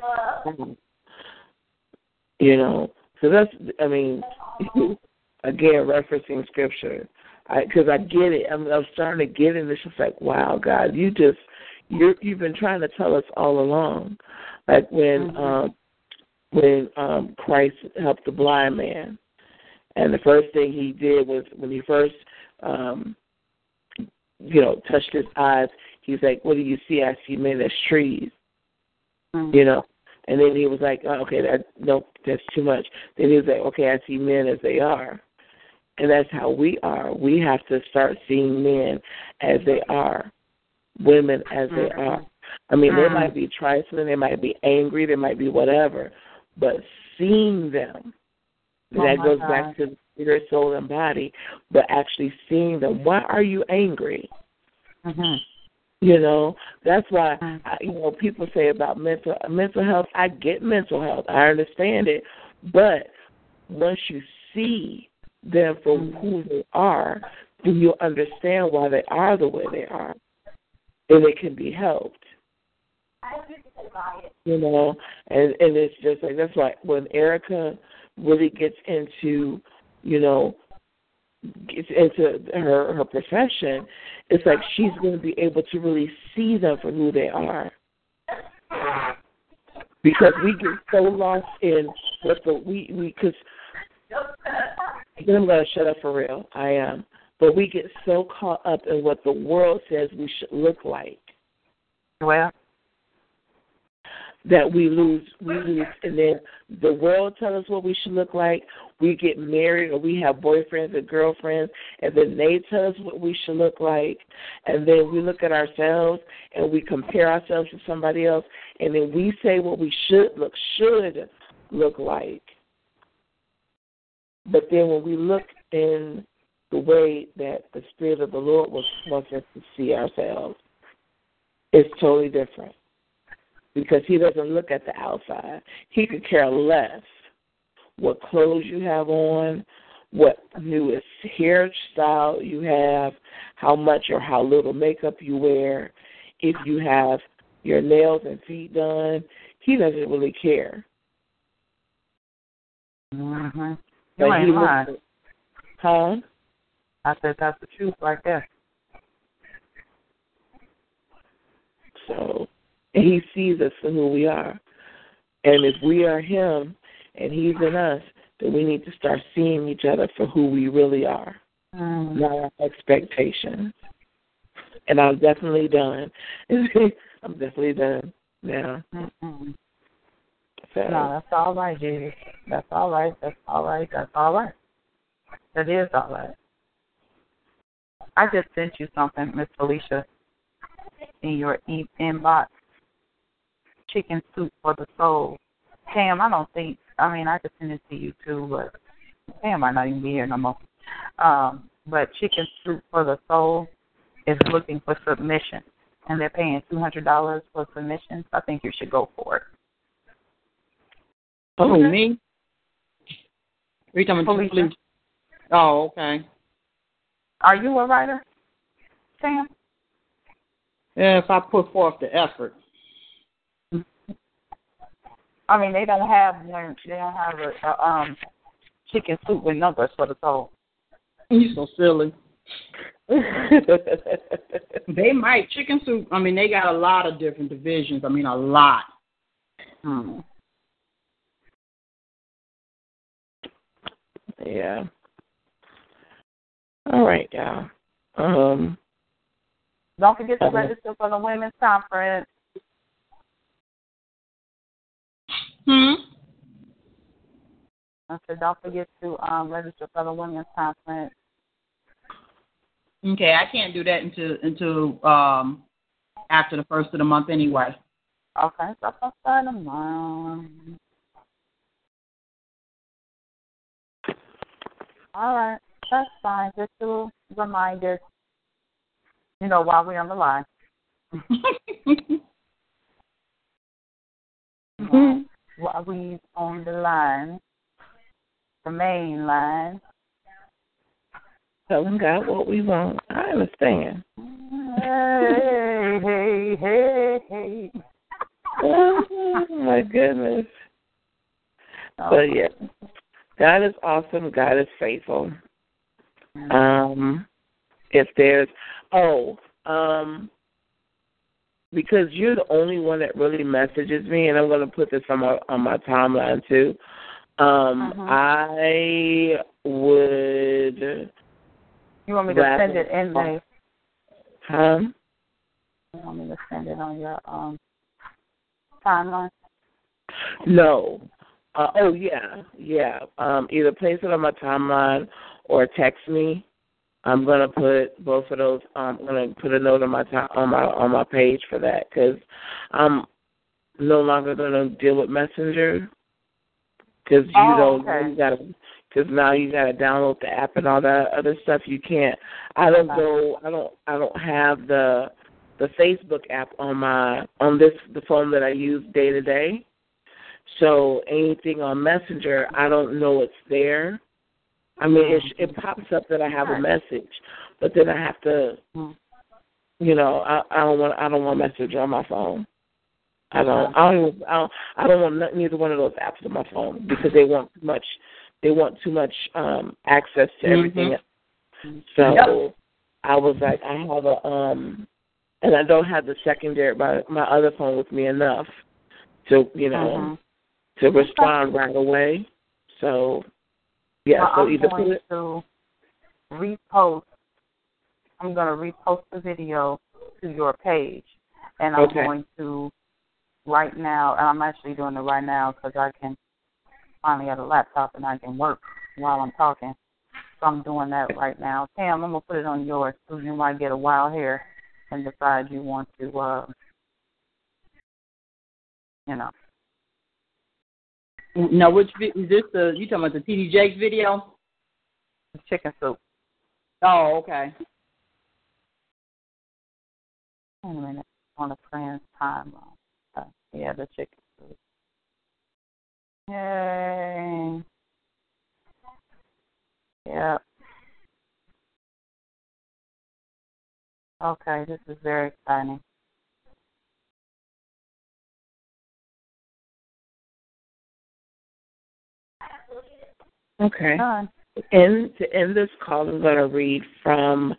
you know. So that's, I mean, [laughs] again, referencing scripture, because I, get it. I'm, I'm starting to get it. It's just like, wow, God, you just, you you've been trying to tell us all along, like when, Mhm. um, when um Christ helped the blind man, and the first thing he did was when he first um you know, touched his eyes, he's like, What do you see? I see men as trees Mhm. you know. And then he was like, oh, Okay, that nope, that's too much. Then he was like, Okay, I see men as they are. And that's how we are. We have to start seeing men as they are, women as they Mhm. are. I mean, they Mm. might be trifling, they might be angry, they might be whatever, but seeing them, Oh, that goes God. back to spirit, soul, and body, but actually seeing them. Why are you angry? Mhm. You know, that's why Mm. I, you know people say about mental mental health. I get mental health. I understand it, but once you see them for Mm. who they are, then you'll understand why they are the way they are, and it can be helped. You know, and and it's just like that's why when Erica really gets into, you know, gets into her her profession, it's like she's going to be able to really see them for who they are. Because we get so lost in what the we we because I'm going to shut up for real. I am, but we get so caught up in what the world says we should look like. Well, that we lose we lose and then the world tell us what we should look like. We get married or we have boyfriends and girlfriends and then they tell us what we should look like. And then we look at ourselves and we compare ourselves to somebody else and then we say what we should look should look like. But then when we look in the way that the spirit of the lord wants us to see ourselves it's totally different because he doesn't look at the outside. He could care less what clothes you have on, what newest hairstyle you have, how much or how little makeup you wear, if you have your nails and feet done. He doesn't really care. Mhm. You ain't lying. Huh? I said that's the truth right there. So and he sees us for who we are. And if we are him and he's in us, then we need to start seeing each other for who we really are, mm. not our expectations. And I'm definitely done. [laughs] I'm definitely done now. Mm-mm. So. No, that's all right, Jesus. That's all right. That's all right. That's all right. That is all right. I just sent you something, Miss Felicia, in your inbox chicken soup for the soul. Pam, I don't think. I mean, I could send it to you too, but Pam might not even be here no more. Um, but chicken soup for the soul is looking for submission, and they're paying two hundred dollars for submissions. I think you should go for it. Oh, me? Are you talking Felicia. Felicia? Oh, okay. Are you a writer, Sam? Yeah, if I put forth the effort. I mean, they don't have one. They don't have a, a um chicken soup with numbers for the soul. You so silly. [laughs] they might chicken soup. I mean, they got a lot of different divisions. I mean, a lot. Hmm. Yeah. All right, y'all. Um. Don't forget to Okay. register for the women's conference. Hmm. I said, don't forget to um, register for the women's conference. Okay, I can't do that until until um after the first of the month anyway. Okay, so I'll start tomorrow. All right, that's fine. Just a little reminder, you know, while we're on the line. while, [laughs] while we on the line, the main line. Telling God what we want. I understand. Hey, hey, hey, hey. oh my goodness. But yeah, God is awesome. God is faithful. Um, if there's oh, um, because you're the only one that really messages me, and I'm going to put this on my on my timeline too. Um, Mhm. I would, You want me to send it in the? huh? You want me to send it on your um timeline? No. Uh, oh yeah, yeah. Um, either place it on my timeline or text me. I'm gonna put both of those. Um, I'm gonna put a note on my on my on my page for that because I'm no longer gonna deal with Messenger because you Oh, don't okay. you gotta because now you gotta download the app and all that other stuff. You can't. I don't go. I don't. I don't have the the Facebook app on my on this the phone that I use day to day. So anything on Messenger, I don't know it's there. I mean, it it pops up that I have a message, but then I have to, Mhm. you know, I I don't want I don't want a message on my phone. I don't I don't I don't, I don't want neither one of those apps on my phone because they want too much they want too much um access to everything Mhm. So Yep. I was like, I have a um, and I don't have the secondary my my other phone with me enough to you know Mhm. to respond right away. So yeah, Well, so I'm either going it to repost. I'm going to repost the video to your page, and I'm Okay. going to right now. And I'm actually doing it right now because I can finally have a laptop and I can work while I'm talking. So I'm doing that right now. Tam, I'm gonna put it on yours so you might get a while here and decide you want to, uh, you know. Now, which vi- is this? The you talking about the TD Jakes video? Chicken soup. Oh, okay. Wait a minute. On a friend's time. Uh, yeah, the chicken soup. Yay. Yep. Okay, this is very exciting. Okay. Done. In to end this call, I'm going to read from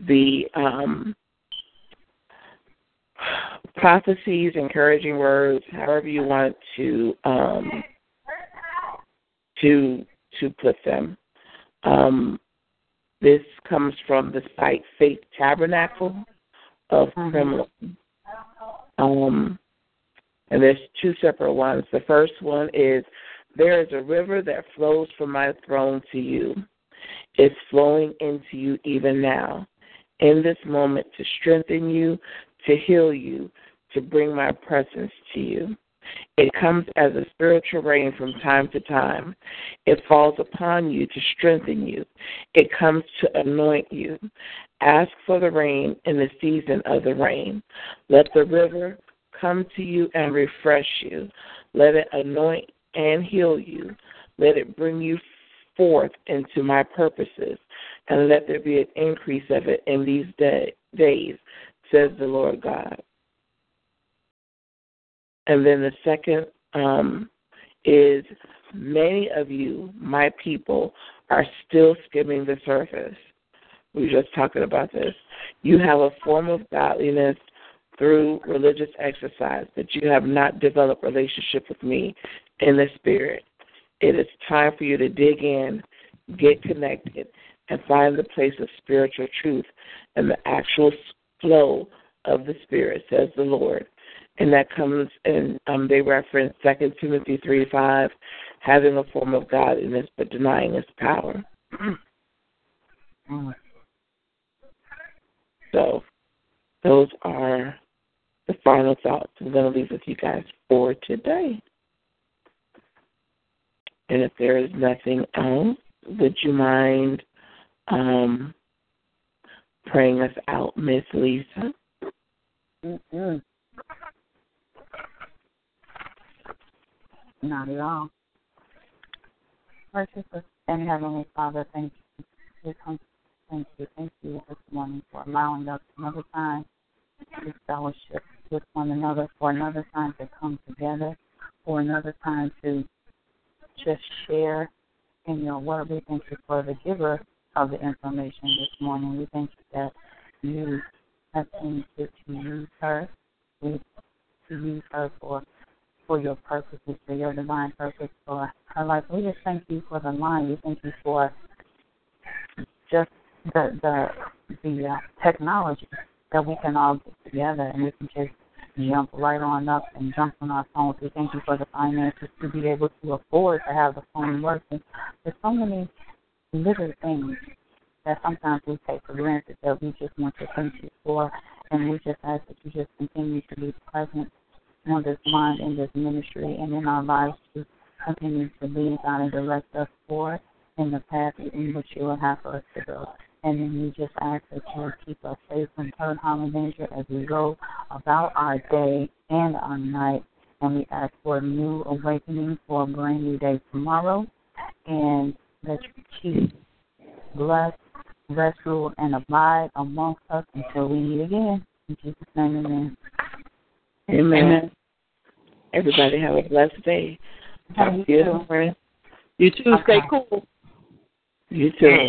the um, prophecies, encouraging words, however you want to um, to to put them. Um, this comes from the site Faith Tabernacle of Mhm. Kremlin. Um, and there's two separate ones. The first one is there is a river that flows from my throne to you. It's flowing into you even now. In this moment, to strengthen you, to heal you, to bring my presence to you. It comes as a spiritual rain from time to time. It falls upon you to strengthen you. It comes to anoint you. Ask for the rain in the season of the rain. Let the river come to you and refresh you. Let it anoint and heal you. Let it bring you forth into my purposes, and let there be an increase of it in these day, days, says the Lord God. And then the second um, is many of you, my people, are still skimming the surface. We were just talking about this. You have a form of godliness through religious exercise, but you have not developed relationship with me in the spirit. It is time for you to dig in, get connected, and find the place of spiritual truth and the actual flow of the Spirit, says the Lord. And that comes in, um, they reference 2 Timothy 3 5, having a form of godliness but denying its power. [clears throat] So those are the final thoughts I'm going to leave with you guys for today. And if there is nothing else, would you mind um, praying us out, Miss Lisa? Mm-mm. Not at all. Precious and Heavenly Father, thank you. Thank you, thank you this morning for allowing us another time to fellowship with one another, for another time to come together, for another time to just share in your word. We thank you for the giver of the information this morning. We thank you that you have fit to use her, to use her for for your purposes, for your divine purpose for her life. We just thank you for the line. We thank you for just the the the uh, technology that we can all get together and we can just jump right on up and jump on our phones. We thank you for the finances to be able to afford to have the phone working. There's so many little things that sometimes we take for granted that we just want to thank you for. And we just ask that you just continue to be present on this mind in this ministry and in our lives to continue to lead, God, and direct us forward in the path in which you will have for us to go. And then we just ask that you keep us safe from hurt, harm, and danger as we go about our day and our night. And we ask for a new awakening for a brand new day tomorrow. And that you keep bless, rest, rule, and abide amongst us until we meet again. In Jesus' name, amen. Amen. Everybody have a blessed day. Have you Talk to you too. You too. Stay cool. You too.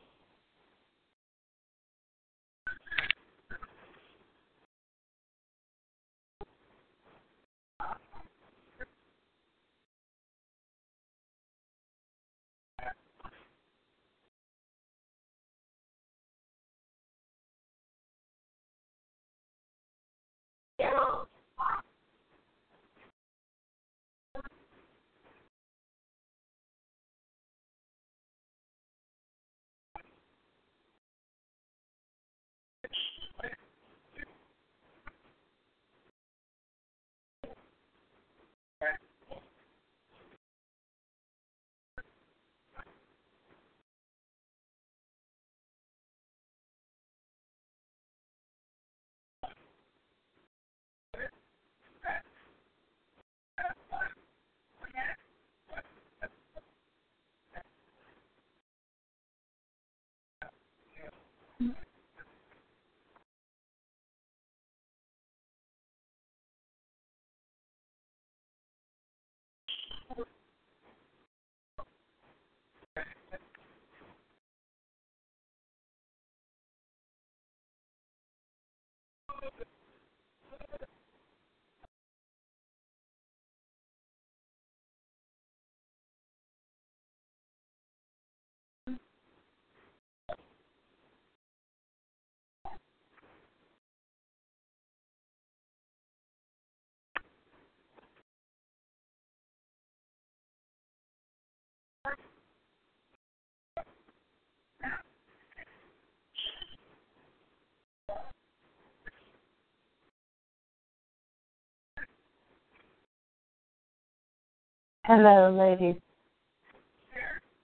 Hello, ladies.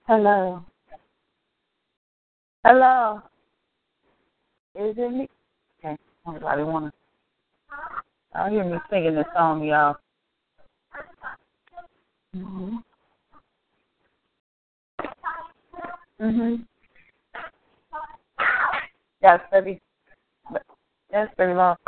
Hello. Hello. Is it me? Okay. Anybody wanna? I hear me singing this song, y'all. Mhm. Mhm. Yes, baby. Yes, baby, love.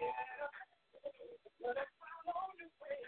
Yeah. But I found on the way.